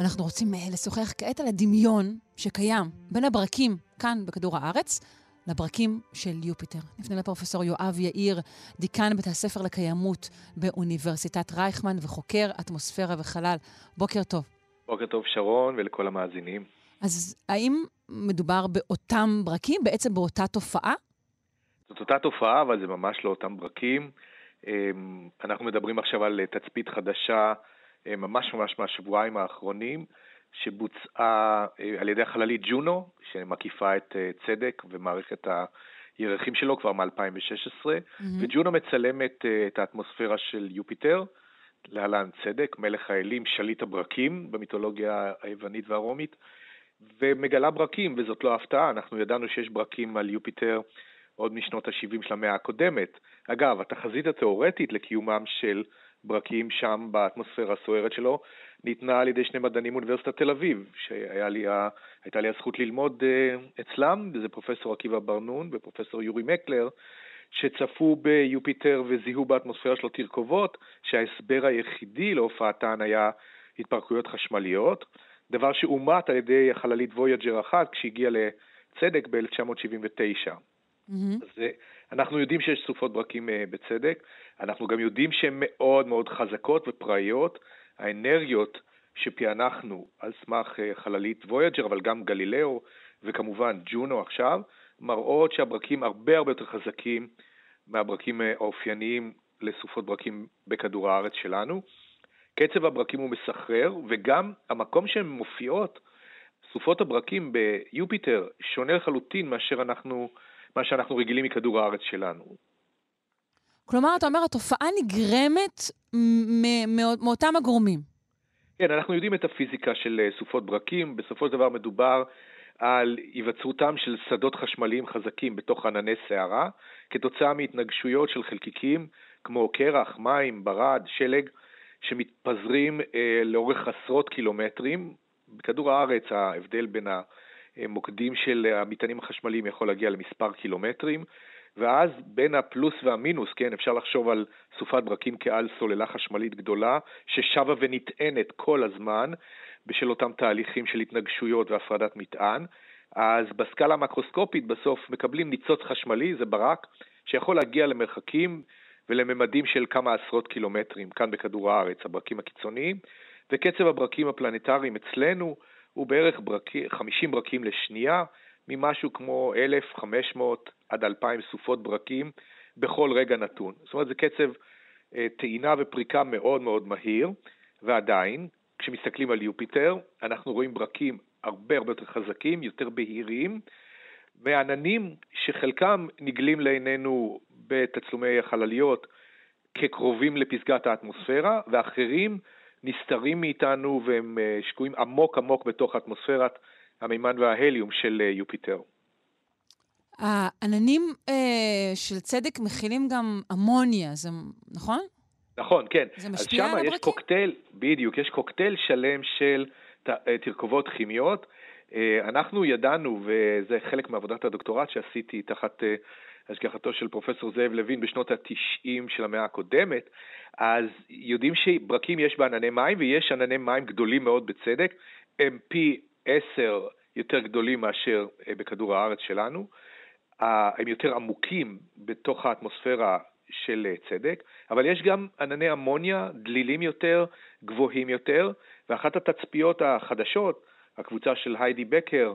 אנחנו רוצים uh, לשוחח כעת על הדמיון שקיים בין הברקים כאן בכדור הארץ לברקים של יופיטר. נפנה לפרופסור יואב יאיר, דיקן בית הספר לקיימות באוניברסיטת רייכמן וחוקר אטמוספירה וחלל. בוקר טוב. בוקר טוב שרון ולכל המאזינים. אז האם מדובר באותם ברקים, בעצם באותה תופעה? זאת אותה תופעה, אבל זה ממש לא אותם ברקים. אמ, אנחנו מדברים עכשיו על תצפית חדשה אה, ממש ממש מהשבועיים האחרונים, שבוצעה אה, על ידי החללית ג'ונו, שמקיפה את אה, צדק ומערכת הירחים שלו כבר מ-2016, mm-hmm. וג'ונו מצלמת את האטמוספירה של יופיטר, להלן צדק, מלך האלים, שליט הברקים במיתולוגיה היוונית והרומית, ומגלה ברקים, וזאת לא הפתעה, אנחנו ידענו שיש ברקים על יופיטר עוד משנות ה-70 של המאה הקודמת. אגב, התחזית התיאורטית לקיומם של ברקים שם באטמוספירה הסוערת שלו, ניתנה על ידי שני מדענים מאוניברסיטת תל אביב, שהייתה לי, לי הזכות ללמוד uh, אצלם, וזה פרופסור עקיבא בר-נון ופרופסור יורי מקלר, שצפו ביופיטר וזיהו באטמוספירה שלו תרכובות, שההסבר היחידי להופעתן היה התפרקויות חשמליות, דבר שאומת על ידי החללית וויג'ר אחת כשהגיעה לצדק ב-1979. Mm-hmm. אז אה, אנחנו יודעים שיש סופות ברקים אה, בצדק, אנחנו גם יודעים שהן מאוד מאוד חזקות ופראיות. האנרגיות שפענחנו על סמך אה, חללית וויג'ר, אבל גם גלילאו וכמובן ג'ונו עכשיו, מראות שהברקים הרבה הרבה יותר חזקים מהברקים האופייניים לסופות ברקים בכדור הארץ שלנו. קצב הברקים הוא מסחרר, וגם המקום שהן מופיעות, סופות הברקים ביופיטר, שונה לחלוטין מאשר אנחנו מה שאנחנו רגילים מכדור הארץ שלנו. כלומר, אתה אומר, התופעה נגרמת מאותם הגורמים. כן, אנחנו יודעים את הפיזיקה של אה, סופות ברקים. בסופו של דבר מדובר על היווצרותם של שדות חשמליים חזקים בתוך ענני סערה, כתוצאה מהתנגשויות של חלקיקים כמו קרח, מים, ברד, שלג, שמתפזרים אה, לאורך עשרות קילומטרים. בכדור הארץ ההבדל בין ה... מוקדים של המטענים החשמליים יכול להגיע למספר קילומטרים, ואז בין הפלוס והמינוס, כן, אפשר לחשוב על סופת ברקים כעל סוללה חשמלית גדולה, ששבה ונטענת כל הזמן בשל אותם תהליכים של התנגשויות והפרדת מטען. אז בסקאלה המקרוסקופית בסוף מקבלים ניצוץ חשמלי, זה ברק, שיכול להגיע למרחקים ולממדים של כמה עשרות קילומטרים כאן בכדור הארץ, הברקים הקיצוניים, וקצב הברקים הפלנטריים אצלנו הוא בערך ברק, 50 ברקים לשנייה, ממשהו כמו 1,500 עד 2,000 סופות ברקים בכל רגע נתון. זאת אומרת, זה קצב אה, טעינה ופריקה מאוד מאוד מהיר, ועדיין, כשמסתכלים על יופיטר, אנחנו רואים ברקים הרבה הרבה יותר חזקים, יותר בהירים, ועננים שחלקם נגלים לעינינו בתצלומי החלליות כקרובים לפסגת האטמוספירה, ואחרים נסתרים מאיתנו והם אה, שקועים עמוק עמוק בתוך אטמוספירת המימן וההליום של אה, יופיטר. העננים אה, של צדק מכילים גם אמוניה, זה נכון? נכון, כן. זה משפיע על הברקים? אז שם יש קוקטייל, בדיוק, יש קוקטייל שלם של אה, תרכובות כימיות. אנחנו ידענו, וזה חלק מעבודת הדוקטורט שעשיתי תחת השגחתו של פרופסור זאב לוין בשנות ה-90 של המאה הקודמת, אז יודעים שברקים יש בענני מים, ויש ענני מים גדולים מאוד בצדק, הם פי עשר יותר גדולים מאשר אה, בכדור הארץ שלנו, הם יותר עמוקים בתוך האטמוספירה של אה, צדק, אבל יש גם ענני אמוניה דלילים יותר, גבוהים יותר, ואחת התצפיות החדשות, הקבוצה של היידי בקר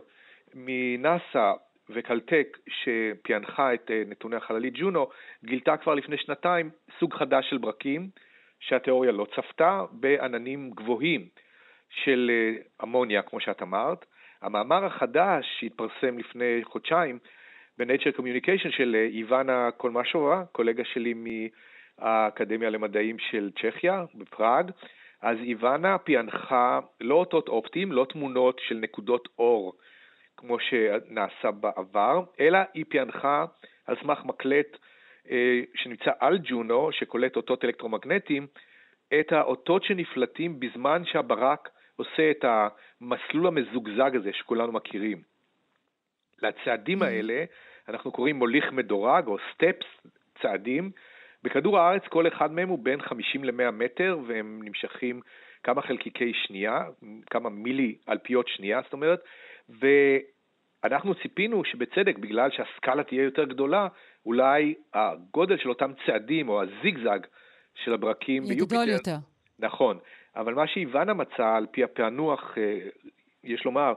מנאסא וקלטק, שפענחה את אה, נתוני החללית ג'ונו, גילתה כבר לפני שנתיים סוג חדש של ברקים, שהתיאוריה לא צפתה, בעננים גבוהים של אה, אמוניה, כמו שאת אמרת. המאמר החדש שהתפרסם לפני חודשיים ב-Nature Communication של אה, איוונה קולמשובה, קולגה שלי מהאקדמיה למדעים של צ'כיה בפראג, אז איוונה פענחה לא אותות אופטיים, לא תמונות של נקודות אור כמו שנעשה בעבר, אלא היא פענחה על סמך מקלט אה, שנמצא על ג'ונו, שקולט אותות אלקטרומגנטיים, את האותות שנפלטים בזמן שהברק עושה את המסלול המזוגזג הזה שכולנו מכירים. לצעדים mm-hmm. האלה אנחנו קוראים מוליך מדורג או סטפס, צעדים. בכדור הארץ כל אחד מהם הוא בין 50 ל-100 מטר והם נמשכים כמה חלקיקי שנייה, כמה מילי אלפיות שנייה, זאת אומרת, ואנחנו ציפינו שבצדק, בגלל שהסקאלה תהיה יותר גדולה, אולי הגודל של אותם צעדים או הזיגזג של הברקים ביופיטר... יגדול יותר. נכון, אבל מה שאיוונה מצאה על פי הפענוח, אה, יש לומר,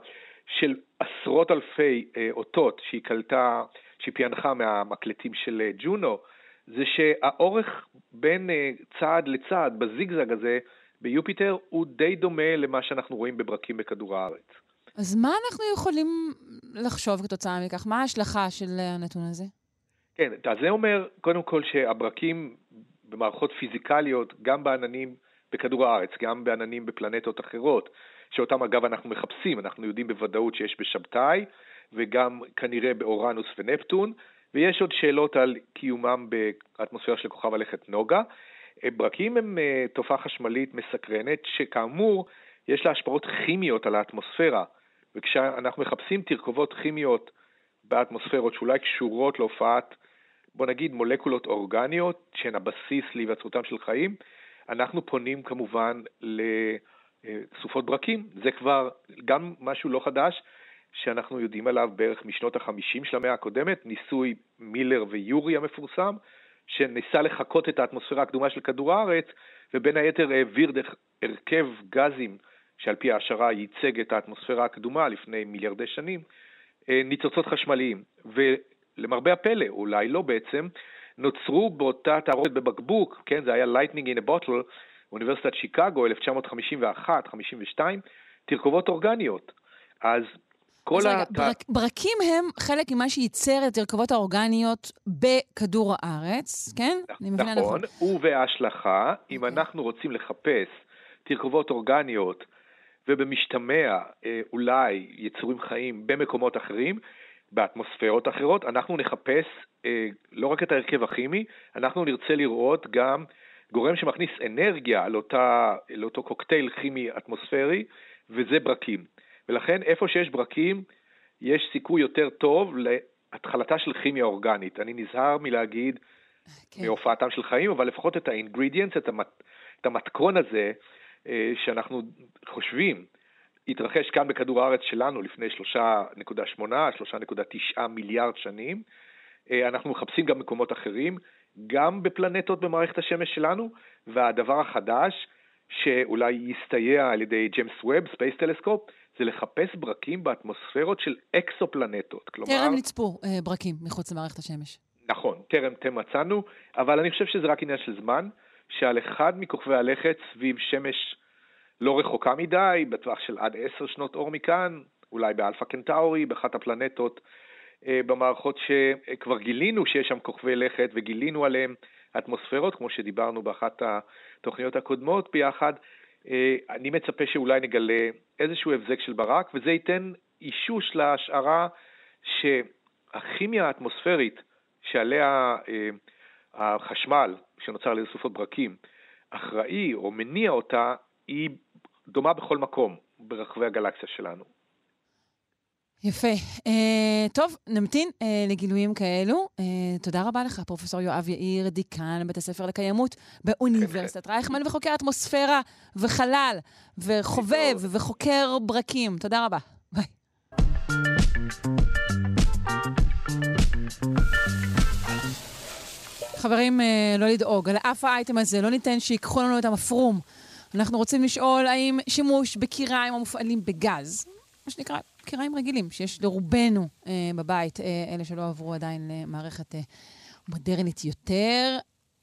של עשרות אלפי אה, אותות שהיא קלטה, שהיא פענחה מהמקלטים של אה, ג'ונו, זה שהאורך בין צעד לצעד בזיגזג הזה ביופיטר הוא די דומה למה שאנחנו רואים בברקים בכדור הארץ. אז מה אנחנו יכולים לחשוב כתוצאה מכך? מה ההשלכה של הנתון הזה? כן, אז זה אומר, קודם כל, שהברקים במערכות פיזיקליות, גם בעננים בכדור הארץ, גם בעננים בפלנטות אחרות, שאותם אגב אנחנו מחפשים, אנחנו יודעים בוודאות שיש בשבתאי, וגם כנראה באורנוס ונפטון, ויש עוד שאלות על קיומם באטמוספירה של כוכב הלכת נוגה. ברקים הם אה, תופעה חשמלית מסקרנת, שכאמור, יש לה השפעות כימיות על האטמוספירה, וכשאנחנו מחפשים תרכובות כימיות באטמוספירות שאולי קשורות להופעת, בוא נגיד, מולקולות אורגניות, שהן הבסיס להיווצרותם של חיים, אנחנו פונים כמובן לסופות ברקים. זה כבר גם משהו לא חדש, שאנחנו יודעים עליו בערך משנות החמישים של המאה הקודמת, ניסוי מילר ויורי המפורסם, שניסה לחקות את האטמוספירה הקדומה של כדור הארץ, ובין היתר העביר דרך הרכב גזים שעל פי ההשערה ייצג את האטמוספירה הקדומה לפני מיליארדי שנים, אה, ניצוצות חשמליים. ולמרבה הפלא, אולי לא בעצם, נוצרו באותה תערובת בבקבוק, כן, זה היה Lightning in a Bottle, אוניברסיטת שיקגו, 1951-52, תרכובות אורגניות. אז כל אז ה... רגע, ברק, ברקים הם חלק ממה שייצר את התרכובות האורגניות בכדור הארץ, כן? נכון, נכון, ובהשלכה, אם אנחנו רוצים לחפש תרכובות אורגניות ובמשתמע אה, אולי יצורים חיים במקומות אחרים, באטמוספירות אחרות, אנחנו נחפש אה, לא רק את ההרכב הכימי, אנחנו נרצה לראות גם גורם שמכניס אנרגיה לאותה, לאותו קוקטייל כימי אטמוספרי, וזה ברקים. ולכן איפה שיש ברקים, יש סיכוי יותר טוב התחלתה של כימיה אורגנית. אני נזהר מלהגיד כן. מהופעתם של חיים, אבל לפחות את ה-ingredients, את, המת, את המתכון הזה, אה, שאנחנו חושבים, התרחש כאן בכדור הארץ שלנו לפני 3.8, 3.9 מיליארד שנים. אה, אנחנו מחפשים גם מקומות אחרים, גם בפלנטות במערכת השמש שלנו, והדבר החדש, שאולי יסתייע על ידי ג'יימס ווב, ספייס טלסקופ, זה לחפש ברקים באטמוספירות של אקסופלנטות. כלומר... טרם נצפו אה, ברקים מחוץ למערכת השמש. נכון, טרם טרם מצאנו, אבל אני חושב שזה רק עניין של זמן, שעל אחד מכוכבי הלכת סביב שמש לא רחוקה מדי, בטווח של עד עשר שנות אור מכאן, אולי באלפא קנטאורי, באחת הפלנטות אה, במערכות שכבר גילינו שיש שם כוכבי לכת וגילינו עליהם אטמוספירות, כמו שדיברנו באחת התוכניות הקודמות ביחד, אה, אני מצפה שאולי נגלה איזשהו הבזק של ברק, וזה ייתן אישוש להשערה שהכימיה האטמוספרית שעליה אה, החשמל שנוצר סופות ברקים אחראי או מניע אותה, היא דומה בכל מקום ברחבי הגלקסיה שלנו. יפה. אה, טוב, נמתין אה, לגילויים כאלו. אה, תודה רבה לך, פרופ' יואב יאיר, דיקן בית הספר לקיימות באוניברסיטת רייכמן, וחוקר אטמוספירה וחלל, וחובב וחוקר ברקים. תודה רבה. ביי. חברים, לא לדאוג, על אף האייטם הזה לא ניתן שיקחו לנו את המפרום. אנחנו רוצים לשאול האם שימוש בקיריים המופעלים בגז, מה שנקרא קיריים רגילים שיש לרובנו אה, בבית, אה, אלה שלא עברו עדיין למערכת אה, מודרנית יותר,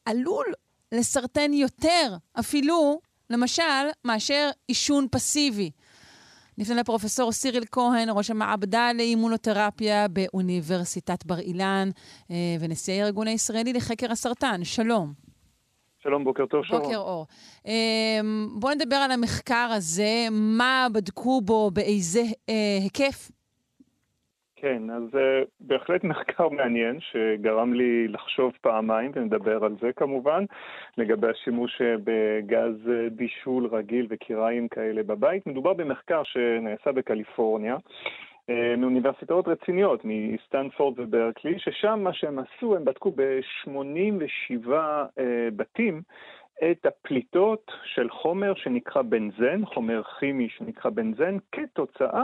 עלול לסרטן יותר, אפילו, למשל, מאשר עישון פסיבי. נפנה לפרופסור סיריל כהן, ראש המעבדה לאימונותרפיה באוניברסיטת בר אילן אה, ונשיא הארגון הישראלי לחקר הסרטן. שלום. שלום, בוקר טוב, שלום. בוקר אור. אמ, בואו נדבר על המחקר הזה, מה בדקו בו, באיזה אה, היקף? כן, אז uh, בהחלט מחקר מעניין שגרם לי לחשוב פעמיים, ונדבר על זה כמובן, לגבי השימוש uh, בגז בישול רגיל וקיריים כאלה בבית. מדובר במחקר שנעשה בקליפורניה. אה, מאוניברסיטאות רציניות, מסטנפורד וברקלי, ששם מה שהם עשו, הם בדקו ב-87 אה, בתים את הפליטות של חומר שנקרא בנזן, חומר כימי שנקרא בנזן, כתוצאה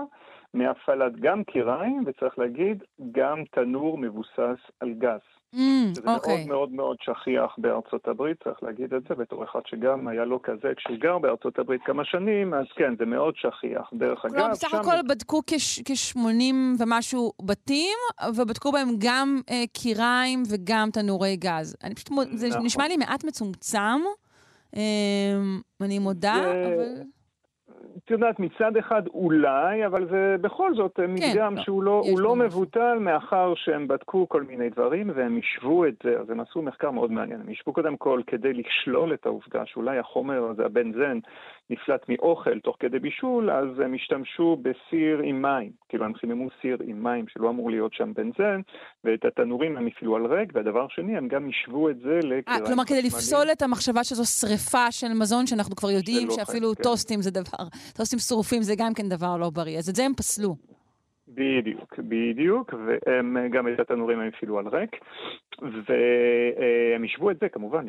מהפעלת גם קיריים, וצריך להגיד, גם תנור מבוסס על גז. Mm, זה okay. מאוד מאוד מאוד שכיח בארצות הברית, צריך להגיד את זה, בתור אחד שגם היה לו כזה כשהוא גר בארצות הברית כמה שנים, אז כן, זה מאוד שכיח. דרך אגב, לא, בסך הכל בדקו כ-80 ומשהו בתים, ובדקו בהם גם אה, קיריים וגם תנורי גז. אני פשוט, זה נכון. נשמע לי מעט מצומצם, אה, אני מודה, זה... אבל... את יודעת, מצד אחד אולי, אבל זה בכל זאת כן, מדגם לא, שהוא לא, לא מבוטל, מאחר שהם בדקו כל מיני דברים והם השוו את זה, אז הם עשו מחקר מאוד מעניין. הם השוו קודם כל כדי לשלול את העובדה שאולי החומר הזה, הבנזן, נפלט מאוכל תוך כדי בישול, אז הם השתמשו בסיר עם מים. כאילו הם חיממו סיר עם מים שלא אמור להיות שם בנזן, ואת התנורים הם הפעילו על ריק, והדבר שני, הם גם השוו את זה לקיריים חשמליים. כלומר, כדי לפסול את המחשבה שזו שריפה של מזון, שאנחנו כבר יודעים שאפילו כן. טוסטים זה דבר, טוסטים שרופים זה גם כן דבר לא בריא, אז את זה הם פסלו. בדיוק, בדיוק, והם גם את התנורים הם הפעילו על ריק, והם השוו את זה כמובן,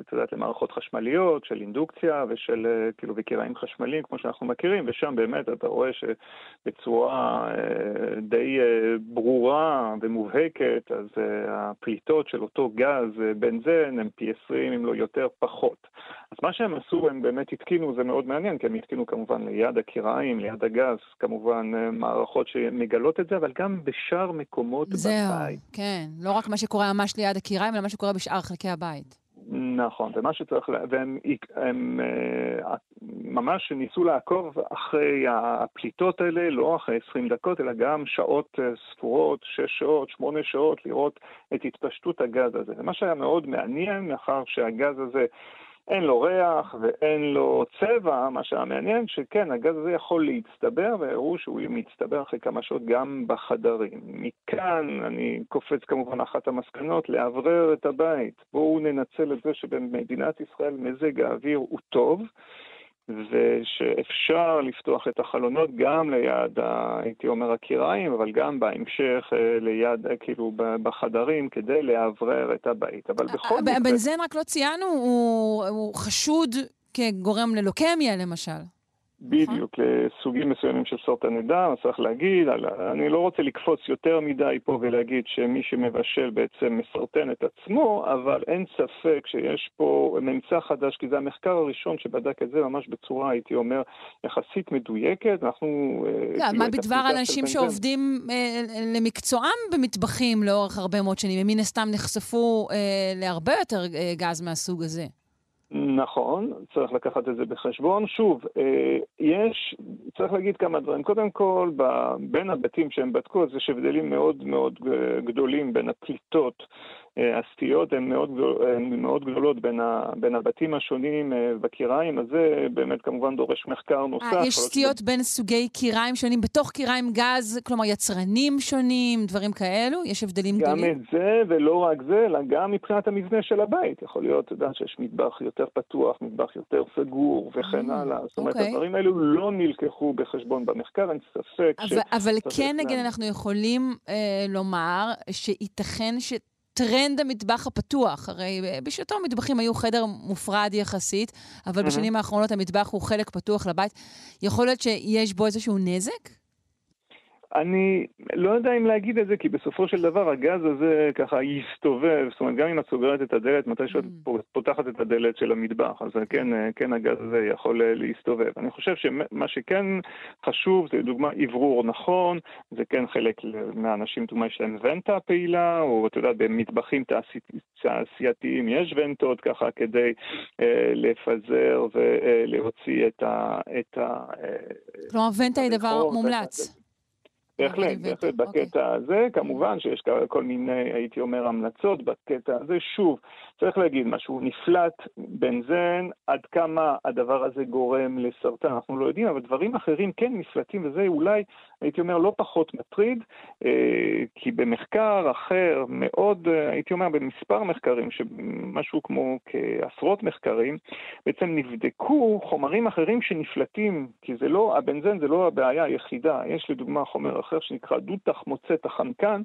את יודעת, למערכות חשמליות של אינדוקציה ושל כאילו וקיריים חשמליים כמו שאנחנו מכירים, ושם באמת אתה רואה שבצורה אה, די אה, ברורה ומובהקת, אז אה, הפליטות של אותו גז בנזן הם פי 20 אם לא יותר פחות. אז מה שהם עשו, הם באמת התקינו, זה מאוד מעניין, כי הם התקינו כמובן ליד הקיריים, ליד הגז, כמובן מערכות שמגלות את זה, אבל גם בשאר מקומות זהו, בבית. זהו, כן. לא רק מה שקורה ממש ליד הקיריים, אלא מה שקורה בשאר חלקי הבית. נכון, ומה שצריך, והם הם, אה, ממש ניסו לעקוב אחרי הפליטות האלה, לא אחרי 20 דקות, אלא גם שעות אה, ספורות, 6 שעות, 8 שעות, לראות את התפשטות הגז הזה. ומה שהיה מאוד מעניין, מאחר שהגז הזה אין לו ריח ואין לו צבע, מה שהיה מעניין, שכן, הגז הזה יכול להצטבר, והראו שהוא מצטבר אחרי כמה שעות גם בחדרים. מכאן אני קופץ כמובן אחת המסקנות, לאוורר את הבית. בואו ננצל את זה שבמדינת ישראל מזג האוויר הוא טוב. ושאפשר לפתוח את החלונות גם ליד, הייתי אומר, הקיריים, אבל גם בהמשך אה, ליד, אה, כאילו, בחדרים, כדי לאוורר את הבית. אבל בכל מקרה... הבנזן, רק לא ציינו, הוא, הוא חשוד כגורם ללוקמיה, למשל. בדיוק, לסוגים מסוימים של סרטני דם, צריך להגיד, אני לא רוצה לקפוץ יותר מדי פה ולהגיד שמי שמבשל בעצם מסרטן את עצמו, אבל אין ספק שיש פה ממצא חדש, כי זה המחקר הראשון שבדק את זה ממש בצורה, הייתי אומר, יחסית מדויקת. אנחנו... לא, מה בדבר אנשים שעובדים אה, למקצועם במטבחים לאורך הרבה מאוד שנים, הם מן הסתם נחשפו אה, להרבה יותר אה, גז מהסוג הזה. נכון, צריך לקחת את זה בחשבון. שוב, אה, יש, צריך להגיד כמה דברים. קודם כל, בין הבתים שהם בדקו, אז יש הבדלים מאוד מאוד גדולים בין הפליטות הסטיות הן מאוד, הן מאוד גדולות בין, ה, בין הבתים השונים אה, בקיריים, אז זה באמת כמובן דורש מחקר אה, נוסף. 아, יש סטיות בין סוגי קיריים שונים, בתוך קיריים גז, כלומר יצרנים שונים, דברים כאלו? יש הבדלים גם גדולים? גם את זה, ולא רק זה, אלא גם מבחינת המבנה של הבית. יכול להיות, אתה יודע, שיש מטבח יותר פתוח, מטבח יותר סגור וכן אה, הלאה. זאת אומרת, אוקיי. הדברים האלו לא נלקחו בחשבון במחקר, אין ספק אבל, ש... אבל כן, נגיד, אנחנו יכולים אה, לומר שייתכן ש... טרנד המטבח הפתוח. הרי בשעתו המטבחים היו חדר מופרד יחסית, אבל mm-hmm. בשנים האחרונות המטבח הוא חלק פתוח לבית. יכול להיות שיש בו איזשהו נזק? אני לא יודע אם להגיד את זה, כי בסופו של דבר הגז הזה ככה יסתובב, זאת אומרת, גם אם את סוגרת את הדלת, מתי שאת mm. פותחת את הדלת של המטבח, אז כן, כן הגז הזה יכול אה, להסתובב. אני חושב שמה שכן חשוב זה לדוגמה אוורור נכון, זה כן חלק מהאנשים, דוגמה יש להם ונטה פעילה, או אתה יודע, במטבחים תעשייתיים יש ונטות ככה כדי אה, לפזר ולהוציא את ה... את ה אה, כלומר, ונטה היא דבר מומלץ. בהחלט, בהחלט בקטע הזה. כמובן שיש כל מיני, הייתי אומר, המלצות בקטע הזה. שוב, צריך להגיד משהו, נפלט בנזן, עד כמה הדבר הזה גורם לסרטן, אנחנו לא יודעים, אבל דברים אחרים כן נפלטים, וזה אולי, הייתי אומר, לא פחות מטריד, אה, כי במחקר אחר, מאוד, אה, הייתי אומר, במספר מחקרים, משהו כמו כעשרות מחקרים, בעצם נבדקו חומרים אחרים שנפלטים, כי זה לא, הבנזן זה לא הבעיה היחידה, יש לדוגמה חומר אחר שנקרא דו-תח מוצאת החנקן,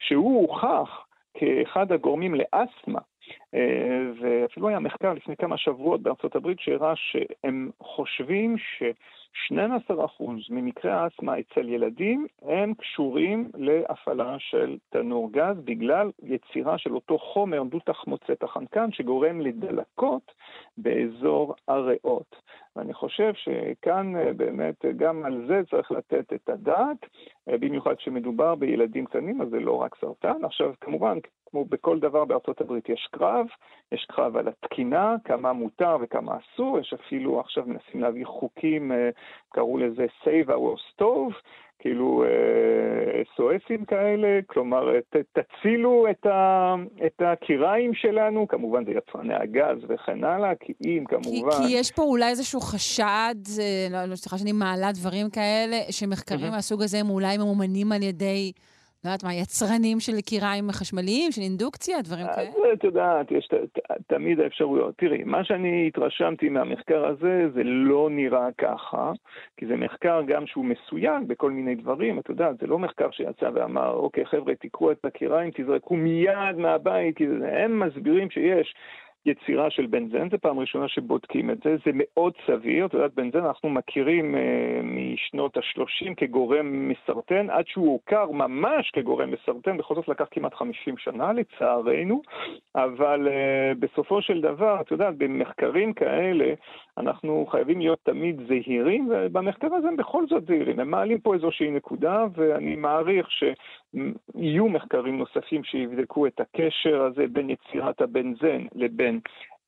שהוא הוכח כאחד הגורמים לאסתמה. אה, ואפילו היה מחקר לפני כמה שבועות בארצות הברית שהראה שהם חושבים ש-12% ממקרי האסתמה אצל ילדים הם קשורים להפעלה של תנור גז בגלל יצירה של אותו חומר דו-תחמוצת החנקן שגורם לדלקות באזור הריאות. ואני חושב שכאן אה, באמת גם על זה צריך לתת את הדעת, אה, במיוחד כשמדובר בילדים קטנים, אז זה לא רק סרטן. עכשיו, כמובן, כמו בכל דבר בארצות הברית יש קרב, יש קרב על התקינה, כמה מותר וכמה אסור, יש אפילו עכשיו מנסים להביא חוקים, אה, קראו לזה Save Our Stove, כאילו סואסים כאלה, כלומר ת, תצילו את, ה, את הקיריים שלנו, כמובן זה יצרני הגז וכן הלאה, כי אם כמובן... כי, כי יש פה אולי איזשהו חשד, לא, לא, סליחה שאני מעלה דברים כאלה, שמחקרים mm-hmm. מהסוג הזה הם אולי ממומנים על ידי... לא יודעת מה, יצרנים של קיריים חשמליים, של אינדוקציה, דברים כאלה? את יודעת, יש תמיד האפשרויות. תראי, מה שאני התרשמתי מהמחקר הזה, זה לא נראה ככה, כי זה מחקר גם שהוא מסויג בכל מיני דברים, את יודעת, זה לא מחקר שיצא ואמר, אוקיי, חבר'ה, תיקחו את הקיריים, תזרקו מיד מהבית, כי הם מסבירים שיש יצירה של בנזן, זו פעם ראשונה שבודקים את זה, זה מאוד סביר, את יודעת, בנזן אנחנו מכירים אה, משנות ה-30 כגורם מסרטן, עד שהוא הוכר ממש כגורם מסרטן, בכל זאת לקח כמעט 50 שנה לצערנו, אבל אה, בסופו של דבר, את יודעת, במחקרים כאלה, אנחנו חייבים להיות תמיד זהירים, ובמחקר הזה הם בכל זאת זהירים, הם מעלים פה איזושהי נקודה, ואני מעריך שיהיו מחקרים נוספים שיבדקו את הקשר הזה בין יצירת הבנזן לבין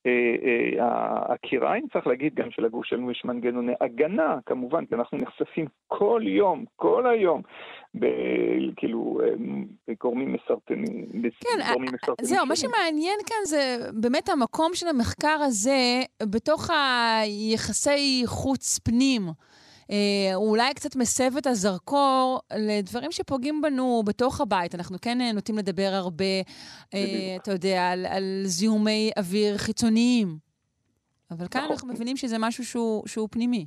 אה, אה, הקיריים, צריך להגיד גם שלגוף שלנו יש מנגנוני הגנה, כמובן, כי אנחנו נחשפים כל יום, כל היום, ב, כאילו, אה, בגורמים מסרטנים. כן, זהו, מה שמעניין כאן זה באמת המקום של המחקר הזה בתוך היחסי חוץ פנים. אה, הוא אולי קצת מסב את הזרקור לדברים שפוגעים בנו בתוך הבית. אנחנו כן אה, נוטים לדבר הרבה, אה, אתה יודע, על, על זיהומי אוויר חיצוניים. אבל כאן נכון. אנחנו מבינים שזה משהו שהוא, שהוא פנימי.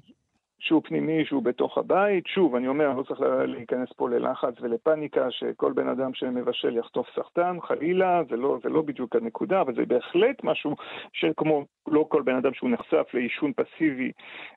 שהוא פנימי, שהוא בתוך הבית. שוב, אני אומר, לא צריך לה- להיכנס פה ללחץ ולפניקה שכל בן אדם שמבשל יחטוף סרטן, חלילה, זה לא, זה לא בדיוק הנקודה, אבל זה בהחלט משהו שכמו לא כל בן אדם שהוא נחשף לעישון פסיבי,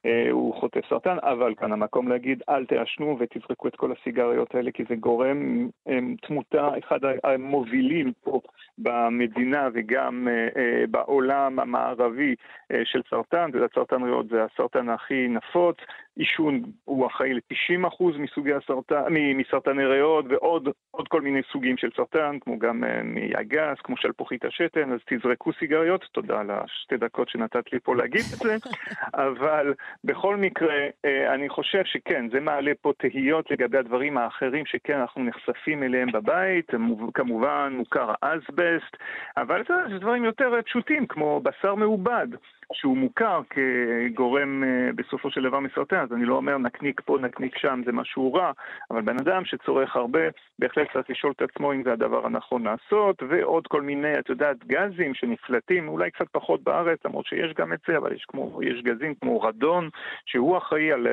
אה, הוא חוטף סרטן, אבל כאן המקום להגיד, אל תעשנו ותזרקו את כל הסיגריות האלה, כי זה גורם אה, תמותה, אחד המובילים פה במדינה וגם אה, אה, בעולם המערבי אה, של סרטן, אתה יודע, ריאות זה הסרטן הכי נפוץ, עישון הוא אחראי ל-90% מסוגי הסרטן, מסרטני ריאות ועוד עוד כל מיני סוגים של סרטן, כמו גם אה, מהגס, כמו שלפוחית השתן, אז תזרקו סיגריות, תודה על השתי דקות שנתת לי פה להגיד את זה, אבל בכל מקרה, אה, אני חושב שכן, זה מעלה פה תהיות לגבי הדברים האחרים שכן אנחנו נחשפים אליהם בבית, מוב- כמובן מוכר האסבסט, אבל זה, זה דברים יותר אה, פשוטים, כמו בשר מעובד. שהוא מוכר כגורם אה, בסופו של דבר מסרטן, אז אני לא אומר נקניק פה, נקניק שם, זה משהו רע, אבל בן אדם שצורך הרבה, בהחלט צריך לשאול את עצמו אם זה הדבר הנכון לעשות, ועוד כל מיני, את יודעת, גזים שנפלטים, אולי קצת פחות בארץ, למרות שיש גם את זה, אבל יש, כמו, יש גזים כמו רדון, שהוא אחראי על...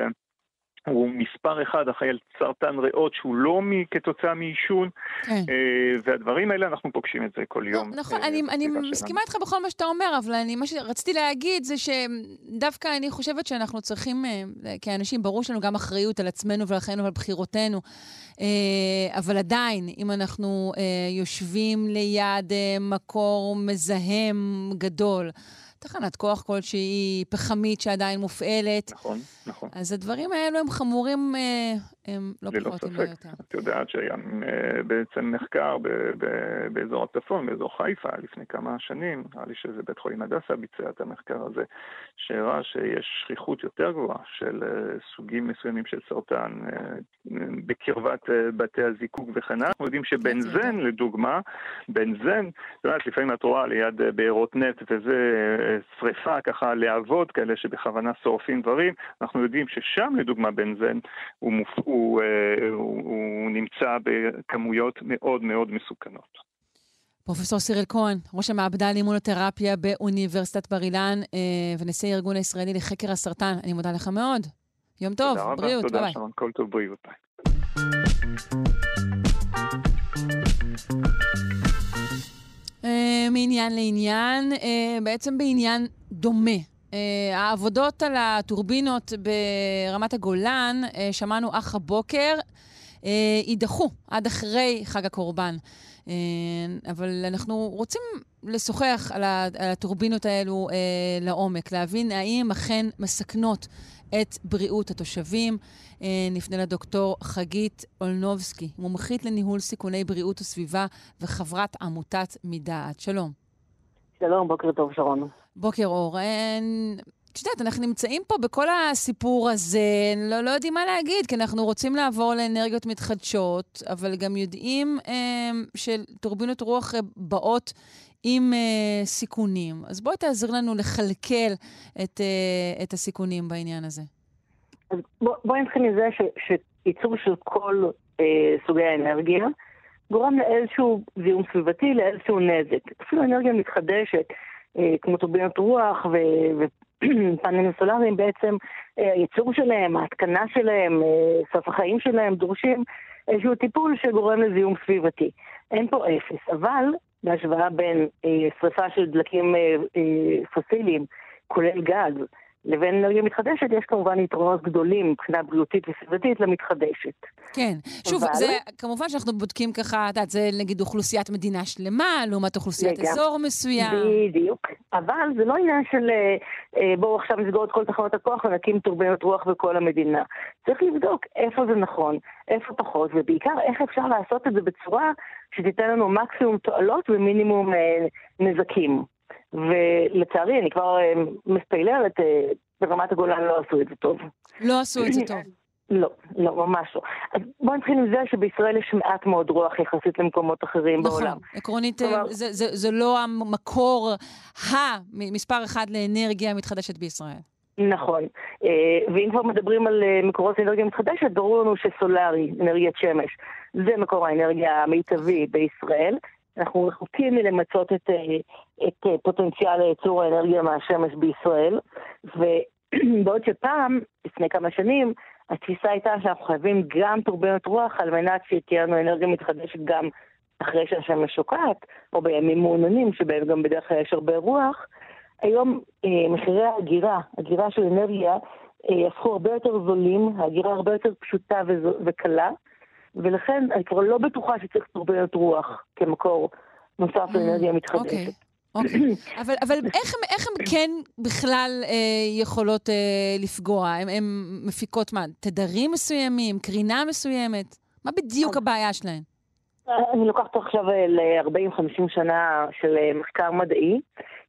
הוא מספר אחד אחראי על סרטן ריאות שהוא לא כתוצאה מעישון, כן. אה, והדברים האלה אנחנו פוגשים את זה כל יום. נכון, אה, אני, אני מסכימה איתך בכל מה שאתה אומר, אבל אני, מה שרציתי להגיד זה שדווקא אני חושבת שאנחנו צריכים, אה, כאנשים, ברור שיש לנו גם אחריות על עצמנו ועל חיינו ועל בחירותינו, אבל עדיין, אם אנחנו יושבים ליד מקור מזהם גדול, תחנת כוח כלשהי, פחמית שעדיין מופעלת, נכון, נכון. אז הדברים האלו הם חמורים, אה, הם לא פחות אם לא. יותר. את יודעת שהיה אה, בעצם ב- באזור הצפון, באזור חיפה, לפני כמה שנים, נראה לי שזה בית חולים הדסה ביצע את המחקר הזה, שהראה שיש שכיחות יותר גבוהה של אה, סוגים מסוימים של סרטן בקרבת אה, בתי הזיקוק וכן הלאה. אנחנו יודעים שבנזן, לדוגמה, בנזן, את יודעת, לפעמים את רואה ליד אה, בארות נפט וזה אה, שריפה, ככה להבות כאלה שבכוונה שורפים דברים, אנחנו יודעים ששם, לדוגמה, בנזן הוא, מופ... הוא, אה, הוא, הוא נמצא בכמויות מאוד מאוד מסוכנות. פרופסור סיריל כהן, ראש המעבדה לאימונותרפיה באוניברסיטת בר אילן ונשיא הארגון הישראלי לחקר הסרטן, אני מודה לך מאוד. יום טוב, תודה רבה, בריאות, תודה ביי. שרון, כל טוב, בריאות. ביי. אה, מעניין לעניין, אה, בעצם בעניין דומה. אה, העבודות על הטורבינות ברמת הגולן, שמענו אך הבוקר, יידחו עד אחרי חג הקורבן. אבל אנחנו רוצים לשוחח על, הטורבינות האלו לעומק, להבין האם אכן מסכנות את בריאות התושבים. אה, נפנה לדוקטור חגית אולנובסקי, מומחית לניהול סיכוני בריאות וסביבה וחברת עמותת מדעת. שלום. שלום, בוקר טוב, שרון. בוקר אור. אה, את יודעת, אנחנו נמצאים פה בכל הסיפור הזה, לא, לא יודעים מה להגיד, כי אנחנו רוצים לעבור לאנרגיות מתחדשות, אבל גם יודעים אה, שטורבינות רוח אה, באות עם אה, סיכונים. אז בואי תעזר לנו לכלכל את, אה, את הסיכונים בעניין הזה. אז בוא, בואי נתחיל מזה שייצור של כל אה, סוגי האנרגיה גורם לאיזשהו זיהום סביבתי, לאיזשהו נזק. אפילו אנרגיה מתחדשת, אה, כמו טורבינות רוח ו- ופאנלים סולאריים, בעצם אה, הייצור שלהם, ההתקנה שלהם, אה, סוף החיים שלהם, דורשים איזשהו טיפול שגורם לזיהום סביבתי. אין פה אפס, אבל בהשוואה בין אה, שריפה של דלקים פוסיליים, כולל גז, לבין אנרגיה מתחדשת, יש כמובן יתרונות גדולים מבחינה בריאותית וסביבתית למתחדשת. כן. שוב, אבל- זה, כמובן שאנחנו בודקים ככה, את יודעת, זה נגיד אוכלוסיית מדינה שלמה, לעומת אוכלוסיית לגמרי. אזור מסוים. בדיוק. אבל זה לא עניין של אה, אה, בואו עכשיו נסגור את כל תחנות הכוח ונקים טורבינות רוח בכל המדינה. צריך לבדוק איפה זה נכון, איפה פחות, ובעיקר איך אפשר לעשות את זה בצורה שתיתן לנו מקסימום תועלות ומינימום אה, נזקים. ולצערי, אני כבר אה, מספיילרת, אה, ברמת הגולן לא עשו את זה טוב. לא עשו את זה טוב. לא, לא, ממש לא. אז בואו נתחיל עם זה שבישראל יש מעט מאוד רוח יחסית למקומות אחרים נכון, בעולם. עקרונית, אה, כלומר- זה, זה, זה לא המקור המספר אחד לאנרגיה מתחדשת בישראל. נכון. אה, ואם כבר מדברים על אה, מקורות אנרגיה מתחדשת, ברור לנו שסולארי, אנרגיית שמש, זה מקור האנרגיה המיטבי בישראל. אנחנו רחוקים מלמצות את, אה, את אה, פוטנציאל ייצור האנרגיה מהשמש בישראל, ובעוד שפעם, לפני כמה שנים, התפיסה הייתה שאנחנו חייבים גם טורבינות רוח על מנת שתהיה לנו אנרגיה מתחדשת גם אחרי שהשמש שוקעת, או בימים מעוננים שבהם גם בדרך כלל יש הרבה רוח. היום אה, מחירי ההגירה, הגירה של אנרגיה, אה, הפכו הרבה יותר זולים, ההגירה הרבה יותר פשוטה וקלה, ולכן אני כבר לא בטוחה שצריך טורבינות רוח כמקור נוסף לאנרגיה מתחדשת. אוקיי. אוקיי. אבל, אבל איך, איך הם כן בכלל אה, יכולות אה, לפגוע? הן מפיקות מה? תדרים מסוימים? קרינה מסוימת? מה בדיוק הבעיה שלהן? אני לוקחת עכשיו אה, ל-40-50 שנה של אה, מחקר מדעי,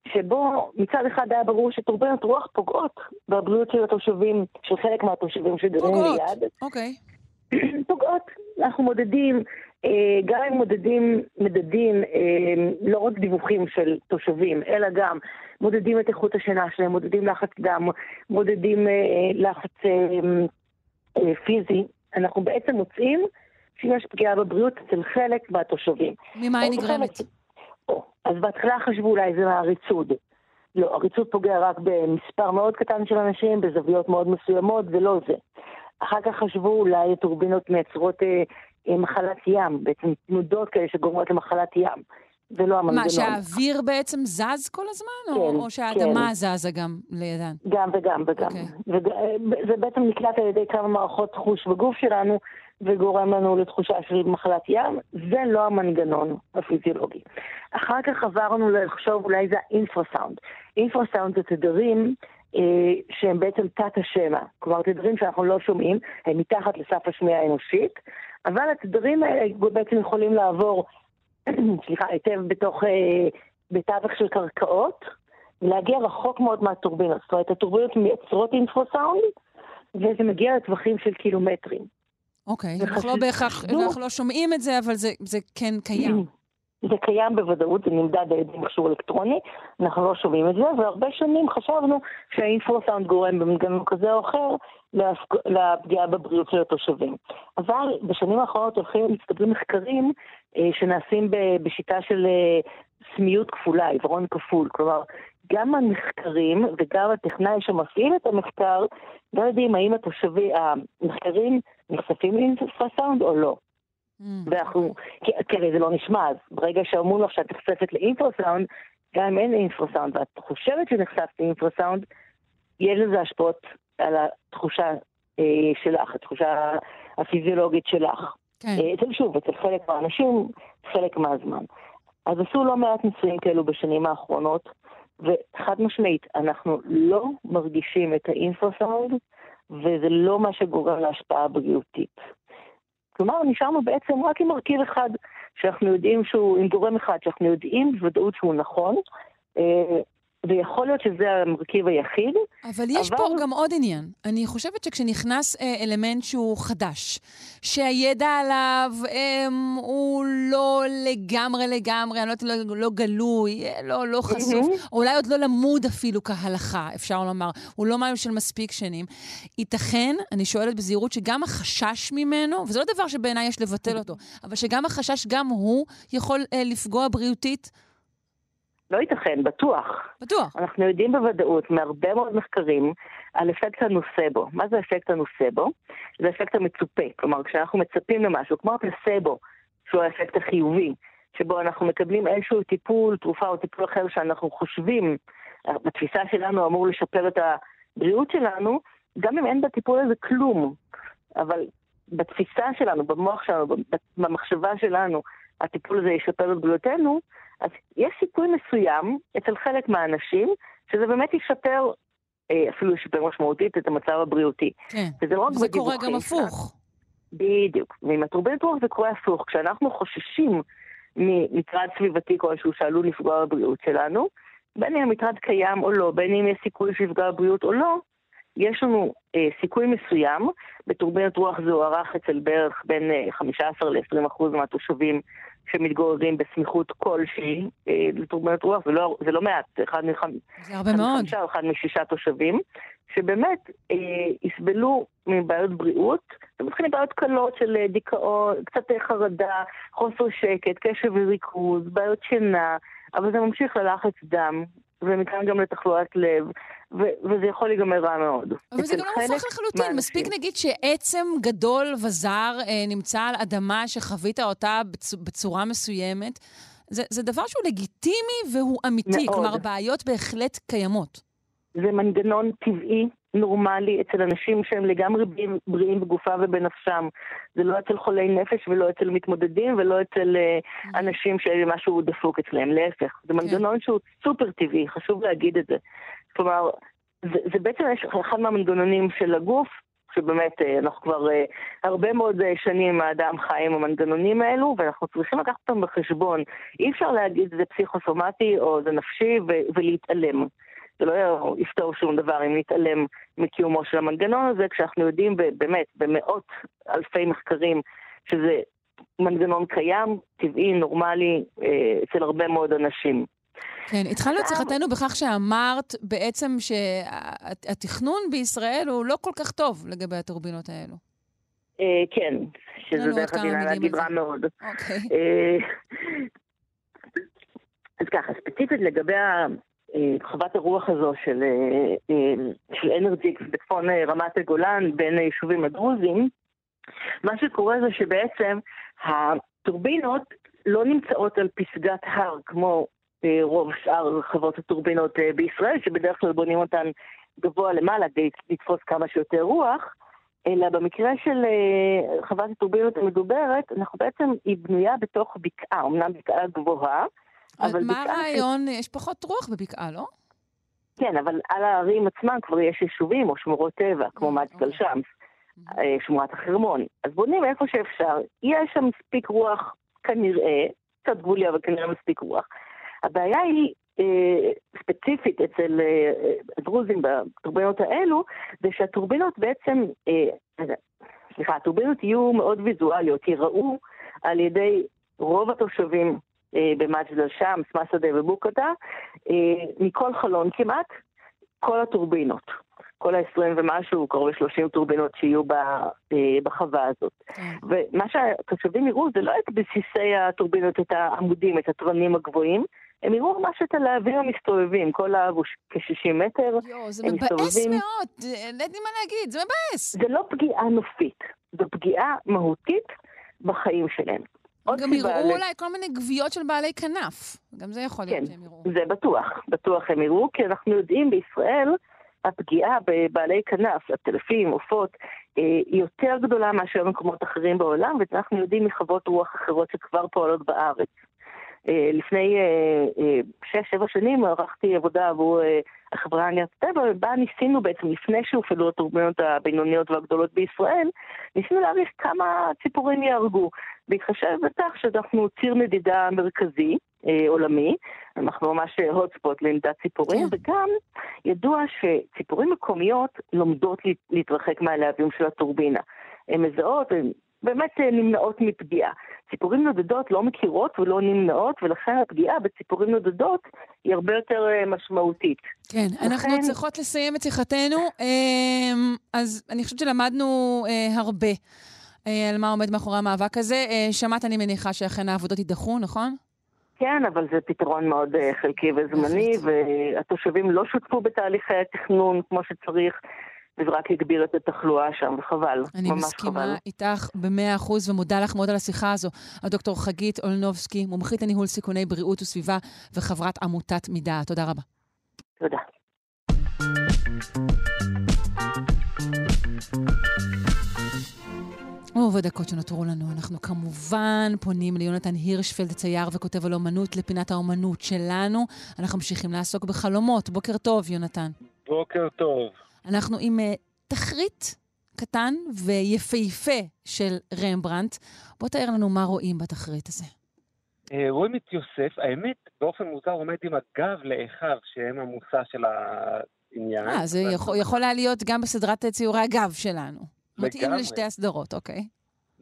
שבו מצד אחד היה ברור שטורבינות רוח פוגעות בבריאות של התושבים, של חלק מהתושבים שגרים ליד. אוקיי. פוגעות. אנחנו מודדים, אה, גם אם מודדים מדדים, לא רק דיווחים של תושבים, אלא גם מודדים את איכות השינה שלהם, מודדים לחץ דם, מודדים לחץ פיזי, אנחנו בעצם מוצאים שיש פגיעה בבריאות אצל חלק מהתושבים. ממה היא נגרמת? אז בהתחלה חשבו אולי זה מהריצוד. לא, הריצוד פוגע רק במספר מאוד קטן של אנשים, בזוויות מאוד מסוימות, ולא זה. אחר כך חשבו אולי טורבינות מייצרות אה, אה, מחלת ים, בעצם תנודות כאלה שגורמות למחלת ים. זה לא המנגנון. מה, שהאוויר בעצם זז כל הזמן? כן, או, או שהאדמה כן. זזה גם לידן? גם וגם וגם. Okay. אוקיי. וזה בעצם נקלט על ידי כמה מערכות חוש בגוף שלנו, וגורם לנו לתחושה של מחלת ים, זה לא המנגנון הפיזיולוגי. אחר כך עברנו לחשוב אולי זה האינפרסאונד. אינפרסאונד זה תדרים אה, שהם בעצם תת השמע. כלומר, תדרים שאנחנו לא שומעים, הם מתחת לסף השמיעה האנושית, אבל התדרים האלה בעצם יכולים לעבור, סליחה, היטב בתוך, אה, בתווך של קרקעות, ולהגיע רחוק מאוד מהטורבינות. זאת אומרת, הטורבינות מייצרות אינפרסאונד, וזה מגיע לטווחים של קילומטרים. אוקיי, אנחנו לא בהכרח, אנחנו לא שומעים את זה, אבל זה, זה כן קיים. זה קיים בוודאות, זה נמדד על ידי מכשור אלקטרוני, אנחנו לא שומעים את זה, והרבה שנים חשבנו שהאינפרוסאונד גורם במנגנון כזה או אחר לפגיעה בבריאות של התושבים. אבל בשנים האחרונות הולכים ומצטברים מחקרים אה, שנעשים בשיטה של אה, סמיות כפולה, עיוורון כפול, כלומר, גם המחקרים וגם הטכנאי שמפעיל את המחקר לא יודעים האם התושבים, המחקרים נחשפים לאינפרסאונד או לא. Mm. ואנחנו, כי, זה לא נשמע, אז ברגע שאומרים לך שאת נחשפת לאינפרסאונד, גם אם אין אינפרסאונד ואת חושבת שנחשפת לאינפרסאונד, יש לזה השפעות על התחושה אה, שלך, התחושה הפיזיולוגית שלך. כן. אה, שוב, אצל חלק מהאנשים, חלק מהזמן. אז עשו לא מעט ניסויים כאלו בשנים האחרונות, וחד משמעית, אנחנו לא מרגישים את האינפרסאונד, וזה לא מה שגורם להשפעה בריאותית. כלומר, נשארנו בעצם רק עם מרכיב אחד, שאנחנו יודעים שהוא, עם גורם אחד, שאנחנו יודעים בוודאות שהוא נכון, אה, ויכול להיות שזה המרכיב היחיד. אבל יש אבל... פה גם עוד עניין. אני חושבת שכשנכנס אה, אלמנט שהוא חדש, שהידע עליו אה, הוא לא לגמרי לגמרי, אני לא יודעת, לא, לא גלוי, אה, לא, לא חשוף, mm-hmm. או אולי עוד לא למוד אפילו כהלכה, אפשר לומר, הוא לא משהו של מספיק שנים. ייתכן, אני שואלת בזהירות, שגם החשש ממנו, וזה לא דבר שבעיניי יש לבטל אותו, אבל שגם החשש, גם הוא יכול אה, לפגוע בריאותית לא ייתכן, בטוח. בטוח. אנחנו יודעים בוודאות מהרבה מאוד מחקרים על אפקט הנוסבו. מה זה אפקט הנוסבו? זה אפקט המצופה. כלומר, כשאנחנו מצפים למשהו, כמו הפלסבו, שהוא האפקט החיובי, שבו אנחנו מקבלים איזשהו טיפול, תרופה או טיפול אחר שאנחנו חושבים, בתפיסה שלנו אמור לשפר את הבריאות שלנו, גם אם אין בטיפול הזה כלום. אבל בתפיסה שלנו, במוח שלנו, במחשבה שלנו, הטיפול הזה ישפר את בריאותנו, אז יש סיכוי מסוים אצל חלק מהאנשים שזה באמת ישפר, אה, אפילו ישפר משמעותית את המצב הבריאותי. כן, וזה, לא זה קורה גם הפוך. בדיוק, ועם הטורבינת רוח זה קורה הפוך. כשאנחנו חוששים ממטרד סביבתי כלשהו שעלול לפגוע בבריאות שלנו, בין אם המטרד קיים או לא, בין אם יש סיכוי שיפגע בבריאות או לא, יש לנו אה, סיכוי מסוים, בטורבינת רוח זה הוערך אצל בערך בין אה, 15 ל-20 אחוז מהתושבים שמתגוררים בסמיכות כלשהי אה, לטורבינת רוח, זה לא, זה לא מעט, אחד מחמישה, זה מאוד. אחד משישה תושבים, שבאמת אה, יסבלו מבעיות בריאות, ומתחילים בעיות קלות של אה, דיכאון, קצת אה, חרדה, חוסר שקט, קשב וריכוז, בעיות שינה, אבל זה ממשיך ללחץ דם, ומכאן גם לתחלואת לב, ו- וזה יכול להיגמר רע מאוד. אבל זה גם לא מופרך לחלוטין. מספיק נגיד שעצם גדול וזר אה, נמצא על אדמה שחווית אותה בצ- בצורה מסוימת. זה, זה דבר שהוא לגיטימי והוא אמיתי. מאוד. כלומר, בעיות בהחלט קיימות. זה מנגנון טבעי, נורמלי, אצל אנשים שהם לגמרי בריאים, בריאים בגופם ובנפשם. זה לא אצל חולי נפש ולא אצל מתמודדים ולא אצל uh, אנשים שמשהו דפוק אצלם, להפך. זה כן. מנגנון שהוא סופר טבעי, חשוב להגיד את זה. כלומר, זה, זה בעצם אחד מהמנגנונים של הגוף, שבאמת אה, אנחנו כבר uh, הרבה מאוד שנים האדם חי עם המנגנונים האלו, ואנחנו צריכים לקחת אותם בחשבון. אי אפשר להגיד זה פסיכוסומטי או זה נפשי ולהתעלם. זה לא יפתור שום דבר אם נתעלם מקיומו של המנגנון הזה, כשאנחנו יודעים באמת במאות אלפי מחקרים שזה מנגנון קיים, טבעי, נורמלי, אה, אצל הרבה מאוד אנשים. כן, התחלנו את שיחתנו בכך שאמרת בעצם שהתכנון בישראל הוא לא כל כך טוב לגבי הטורבינות האלו. אה, כן, שזה דרך אגב להגיד רע מאוד. אוקיי. אה, אז ככה, ספציפית לגבי חוות הרוח הזו של, אה, אה, של אנרג'יקס בצפון אה, רמת הגולן בין היישובים הדרוזיים, מה שקורה זה שבעצם הטורבינות לא נמצאות על פסגת הר כמו רוב שאר חוות הטורבינות בישראל, שבדרך כלל בונים אותן גבוה למעלה כדי לתפוס כמה שיותר רוח, אלא במקרה של חוות הטורבינות המדוברת, אנחנו בעצם, היא בנויה בתוך בקעה, אמנם בקעה גבוהה, אבל מה הרעיון? ש... יש פחות רוח בבקעה, לא? כן, אבל על הערים עצמם כבר יש יישובים או שמורות טבע, כמו מג'דל אוקיי. שמס, אה, שמורת החרמון. אז בונים איפה שאפשר. יש שם מספיק רוח, כנראה, קצת גבולי, אבל כנראה מספיק רוח. הבעיה היא אה, ספציפית אצל אה, הדרוזים בטורבינות האלו, זה שהטורבינות בעצם, אה, סליחה, הטורבינות יהיו מאוד ויזואליות, ייראו על ידי רוב התושבים אה, במג'ד אל-שמס, מסעדה ובוקתה, אה, מכל חלון כמעט, כל הטורבינות. כל ה-20 ומשהו, קרוב ל-30 טורבינות שיהיו אה, בחווה הזאת. כן. ומה שהתושבים יראו זה לא את בסיסי הטורבינות, את העמודים, את התרנים הגבוהים, הם יראו ממש את הלהבים המסתובבים, כל להב הוא כ-60 מטר. יואו, זה מבאס מאוד, אין לי מה להגיד, זה מבאס. זה לא פגיעה נופית, זו פגיעה מהותית בחיים שלהם. גם יראו אולי כל מיני גוויות של בעלי כנף. גם זה יכול להיות כן, שהם יראו. זה בטוח, בטוח הם יראו, כי אנחנו יודעים בישראל, הפגיעה בבעלי כנף, הטלפים, עופות, אה, היא יותר גדולה מאשר במקומות אחרים בעולם, ואת זה אנחנו יודעים מחוות רוח אחרות שכבר פועלות בארץ. אה, לפני אה, שש-שבע שנים ערכתי עבודה עבור החברה להגנת הטבע, ובה ניסינו בעצם, לפני שהופעלו הטורבינות הבינוניות והגדולות בישראל, ניסינו להעריך כמה ציפורים יהרגו. בהתחשב בכך שאנחנו ציר נדידה מרכזי, אה, עולמי, אנחנו ממש הוטספוט לנדידת ציפורים, כן. וגם ידוע שציפורים מקומיות לומדות להתרחק מהלהבים של הטורבינה. הן מזהות, הן באמת אה, נמנעות מפגיעה. ציפורים נודדות לא מכירות ולא נמנעות, ולכן הפגיעה בציפורים נודדות היא הרבה יותר אה, משמעותית. כן, לכן... אנחנו צריכות לסיים את שיחתנו, אמ, אז אני חושבת שלמדנו הרבה. אה, על מה עומד מאחורי המאבק הזה. שמעת, אני מניחה, שאכן העבודות יידחו, נכון? כן, אבל זה פתרון מאוד חלקי וזמני, והתושבים לא שותפו בתהליכי התכנון כמו שצריך. וזה רק הגביר את התחלואה שם, וחבל, ממש חבל. אני מסכימה איתך במאה אחוז ומודה לך מאוד על השיחה הזו. הדוקטור חגית אולנובסקי, מומחית לניהול סיכוני בריאות וסביבה וחברת עמותת מידה. תודה רבה. תודה. ובדקות שנותרו לנו, אנחנו כמובן פונים ליונתן הירשפלד, צייר וכותב על אומנות, לפינת האומנות שלנו. אנחנו ממשיכים לעסוק בחלומות. בוקר טוב, יונתן. בוקר טוב. אנחנו עם uh, תחריט קטן ויפהפה של רמברנדט. בוא תאר לנו מה רואים בתחריט הזה. Uh, רואים את יוסף, האמת, באופן מוזר עומד עם הגב לאחיו, שהם המושא של העניין. אה, זה יכול, יכול היה להיות גם בסדרת ציורי הגב שלנו. מתאים לשתי הסדרות, אוקיי.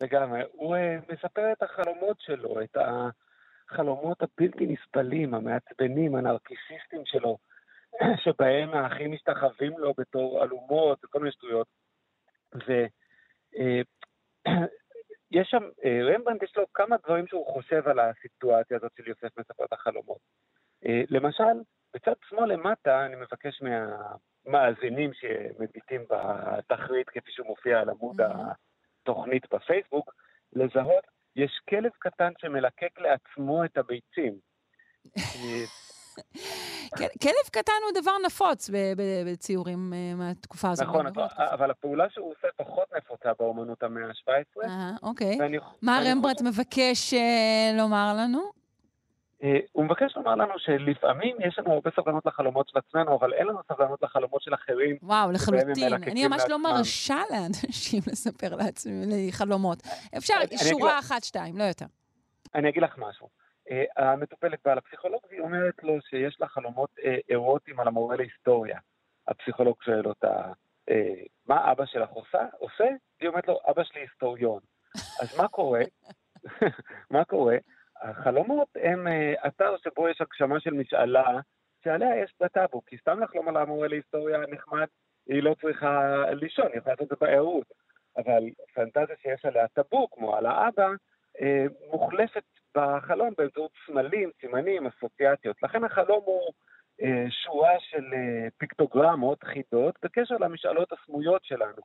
לגמרי. הוא uh, מספר את החלומות שלו, את החלומות הבלתי נסבלים, המעצבנים, הנרקיסיסטים שלו. שבהם האחים משתחווים לו בתור אלומות וכל מיני שטויות. ויש שם, אה, רמברנט יש לו כמה דברים שהוא חושב על הסיטואציה הזאת של יוסף מספר את החלומות. אה, למשל, בצד שמאל למטה אני מבקש מהמאזינים שמביטים בתכרית כפי שהוא מופיע על עמוד התוכנית בפייסבוק, לזהות, יש כלב קטן שמלקק לעצמו את הביצים. כלב קטן הוא דבר נפוץ בציורים אה, מהתקופה הזאת. נכון, אבל הפעולה שהוא עושה פחות נפוצה באומנות המאה ה-17. אוקיי. מה רמברט מבקש אה, לומר לנו? אה, הוא מבקש לומר לנו שלפעמים יש לנו הרבה סבלנות לחלומות של עצמנו, אבל אין לנו סבלנות לחלומות של אחרים. וואו, לחלוטין. אני ממש לא מרשה לאנשים לספר לעצמי חלומות. אפשר שורה אחת, שתיים, לא יותר. אני אגיד לך משהו. אה, המטופלת בעל הפסיכולוג, היא אומרת לו שיש לה חלומות אה, אירוטיים על המורה להיסטוריה. הפסיכולוג שואל אותה, מה אבא שלך עושה? עושה? היא אומרת לו, אבא שלי היסטוריון. אז מה קורה? מה קורה? החלומות הם אתר שבו יש הגשמה של משאלה שעליה יש בטאבו, כי סתם לחלום על המורה להיסטוריה נחמד, היא לא צריכה לישון, היא יכולה לעשות את זה בערות. אבל פנטזיה שיש עליה טאבו, כמו על האבא, מוחלפת בחלום באמצעות סמלים, סימנים, אסוציאציות. לכן החלום הוא uh, שורה של uh, פיקטוגרמות, חידות, בקשר למשאלות הסמויות שלנו.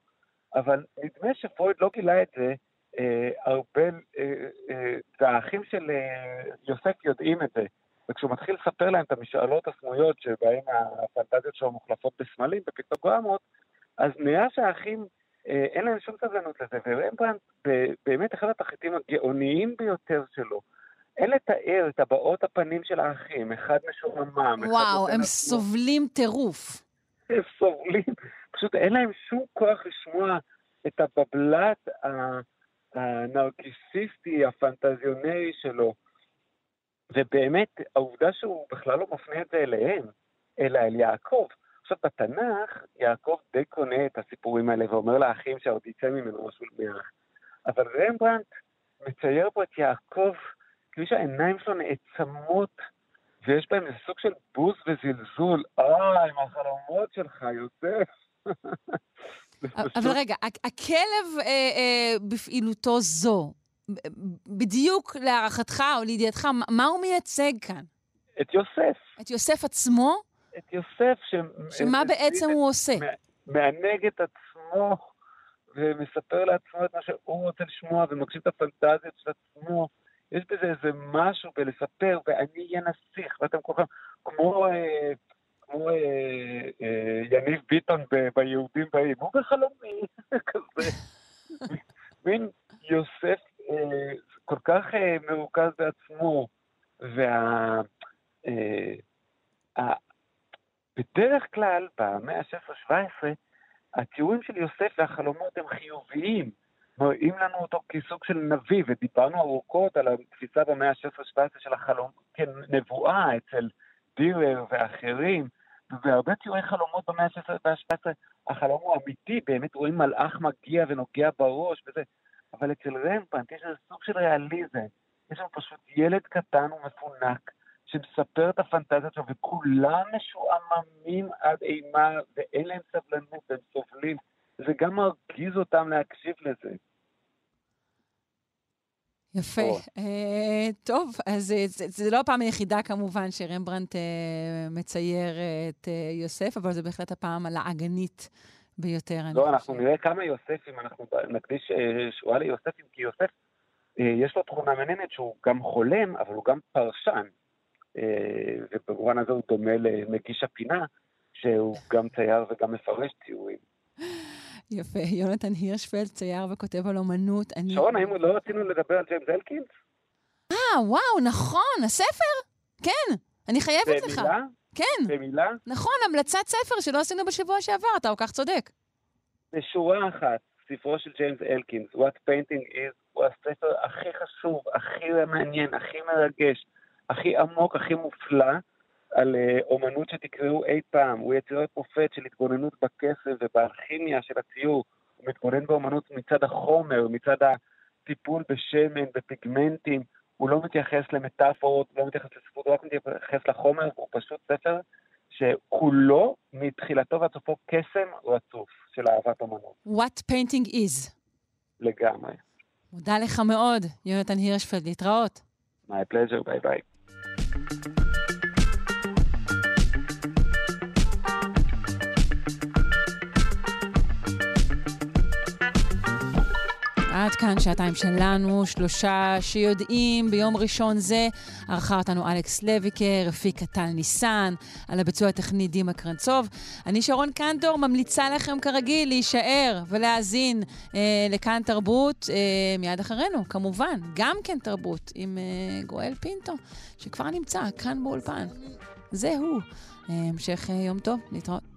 אבל נדמה שפרויד לא גילה את זה אה, הרבה, אה, אה, והאחים של יוסף יודעים את זה. וכשהוא מתחיל לספר להם את המשאלות הסמויות שבהן הפנטזיות שלו מוחלפות בסמלים, בפיקטוגרמות, אז נראה שהאחים, אין להם שום סבלנות לזה, ורמברנט באמת אחד התחליטים הגאוניים ביותר שלו. אין לתאר את הבעות הפנים של האחים, אחד משועמם, וואו, הם סובלים טירוף. הם סובלים, פשוט אין להם שום כוח לשמוע את הבבלת הנרקיסיסטי, הפנטזיונרי שלו. ובאמת, העובדה שהוא בכלל לא מפנה את זה אליהם, אלא אל יעקב. עכשיו, בתנ"ך, יעקב די קונה את הסיפורים האלה ואומר לאחים שעוד יצא ממנו משהו למערך. אבל רמברנט מצייר פה את יעקב כאילו שהעיניים שלו נעצמות, ויש בהם איזה סוג של בוז וזלזול. אה, עם החלומות שלך, יוסף. אבל רגע, הכלב אה, אה, בפעילותו זו, בדיוק להערכתך או לידיעתך, מה הוא מייצג כאן? את יוסף. את יוסף עצמו? את יוסף, ש... שמה בעצם הוא עושה? מענג את עצמו ומספר לעצמו את מה שהוא רוצה לשמוע ומקשיב את הפנטזיות של עצמו. יש בזה איזה משהו בלספר, ואני אהיה נסיך, ואתם כולכם, כמו... אה, כמו אה, אה, יניב ביטון ביהודים באים, הוא בחלומי, כזה. מין יוסף אה, כל כך מרוכז בעצמו, וה... בדרך כלל, במאה ה-16-17, הציורים של יוסף והחלומות הם חיוביים, מראים לנו אותו כסוג של נביא, ודיברנו ארוכות על התפיסה במאה ה-16-17 של החלום כנבואה אצל דירר ואחרים, ובהרבה ציורי חלומות במאה ה-16 וה-17 החלום הוא אמיתי, באמת רואים מלאך מגיע ונוגע בראש וזה, אבל אצל רמפנט יש איזה סוג של ריאליזם. יש לנו פשוט ילד קטן ומפונק שמספר את הפנטזיה שלו, וכולם משועממים עד אימה, ואין להם סבלנות, והם סובלים. זה גם מרגיז אותם להקשיב לזה. יפה. Uh, טוב, אז uh, זה, זה לא הפעם היחידה כמובן שרמברנט uh, מצייר את uh, יוסף, אבל זה בהחלט הפעם הלעגנית ביותר. לא, אנחנו נראה כמה יוספים, אנחנו נקדיש uh, שורה ליוספים, כי יוסף, uh, יש לו תכונה מעניינת שהוא גם חולם, אבל הוא גם פרשן. Uh, ובמובן הזה הוא דומה למגיש הפינה, שהוא גם צייר וגם מפרש ציורים. יפה. יונתן הירשפלד, צייר וכותב על אומנות. אני... שרון, האם לא רצינו לדבר על ג'יימס אלקינס? אה, וואו, נכון, הספר? כן, אני חייבת לך. במילה? כן. במילה? נכון, המלצת ספר שלא עשינו בשבוע שעבר, אתה כל כך צודק. בשורה אחת, ספרו של ג'יימס אלקינס, What Painting Is, הוא הספר הכי חשוב, הכי מעניין, הכי מרגש, הכי עמוק, הכי מופלא, על אה, אומנות שתקראו אי פעם. הוא יצירת מופת של התבוננות בכסף ובאלכימיה של הציור. הוא מתבונן באומנות מצד החומר, מצד הטיפול בשמן, בפיגמנטים. הוא לא מתייחס למטאפורות, לא מתייחס לספרות, הוא רק מתייחס לחומר, הוא פשוט ספר שכולו, מתחילתו ועד סופו, קסם רצוף של אהבת אמנות. What painting is. לגמרי. מודה לך מאוד, יונתן הירשפלד, להתראות. My pleasure, ביי ביי. עד כאן שעתיים שלנו, שלושה שיודעים ביום ראשון זה. ערכה אותנו אלכס לויקר, הפיקה טל ניסן, על הביצוע הטכני דימה קרנצוב. אני שרון קנטור, ממליצה לכם כרגיל להישאר ולהאזין אה, לכאן תרבות אה, מיד אחרינו, כמובן, גם כן תרבות, עם אה, גואל פינטו, שכבר נמצא כאן באולפן. זהו. אה, המשך אה, יום טוב, להתראות.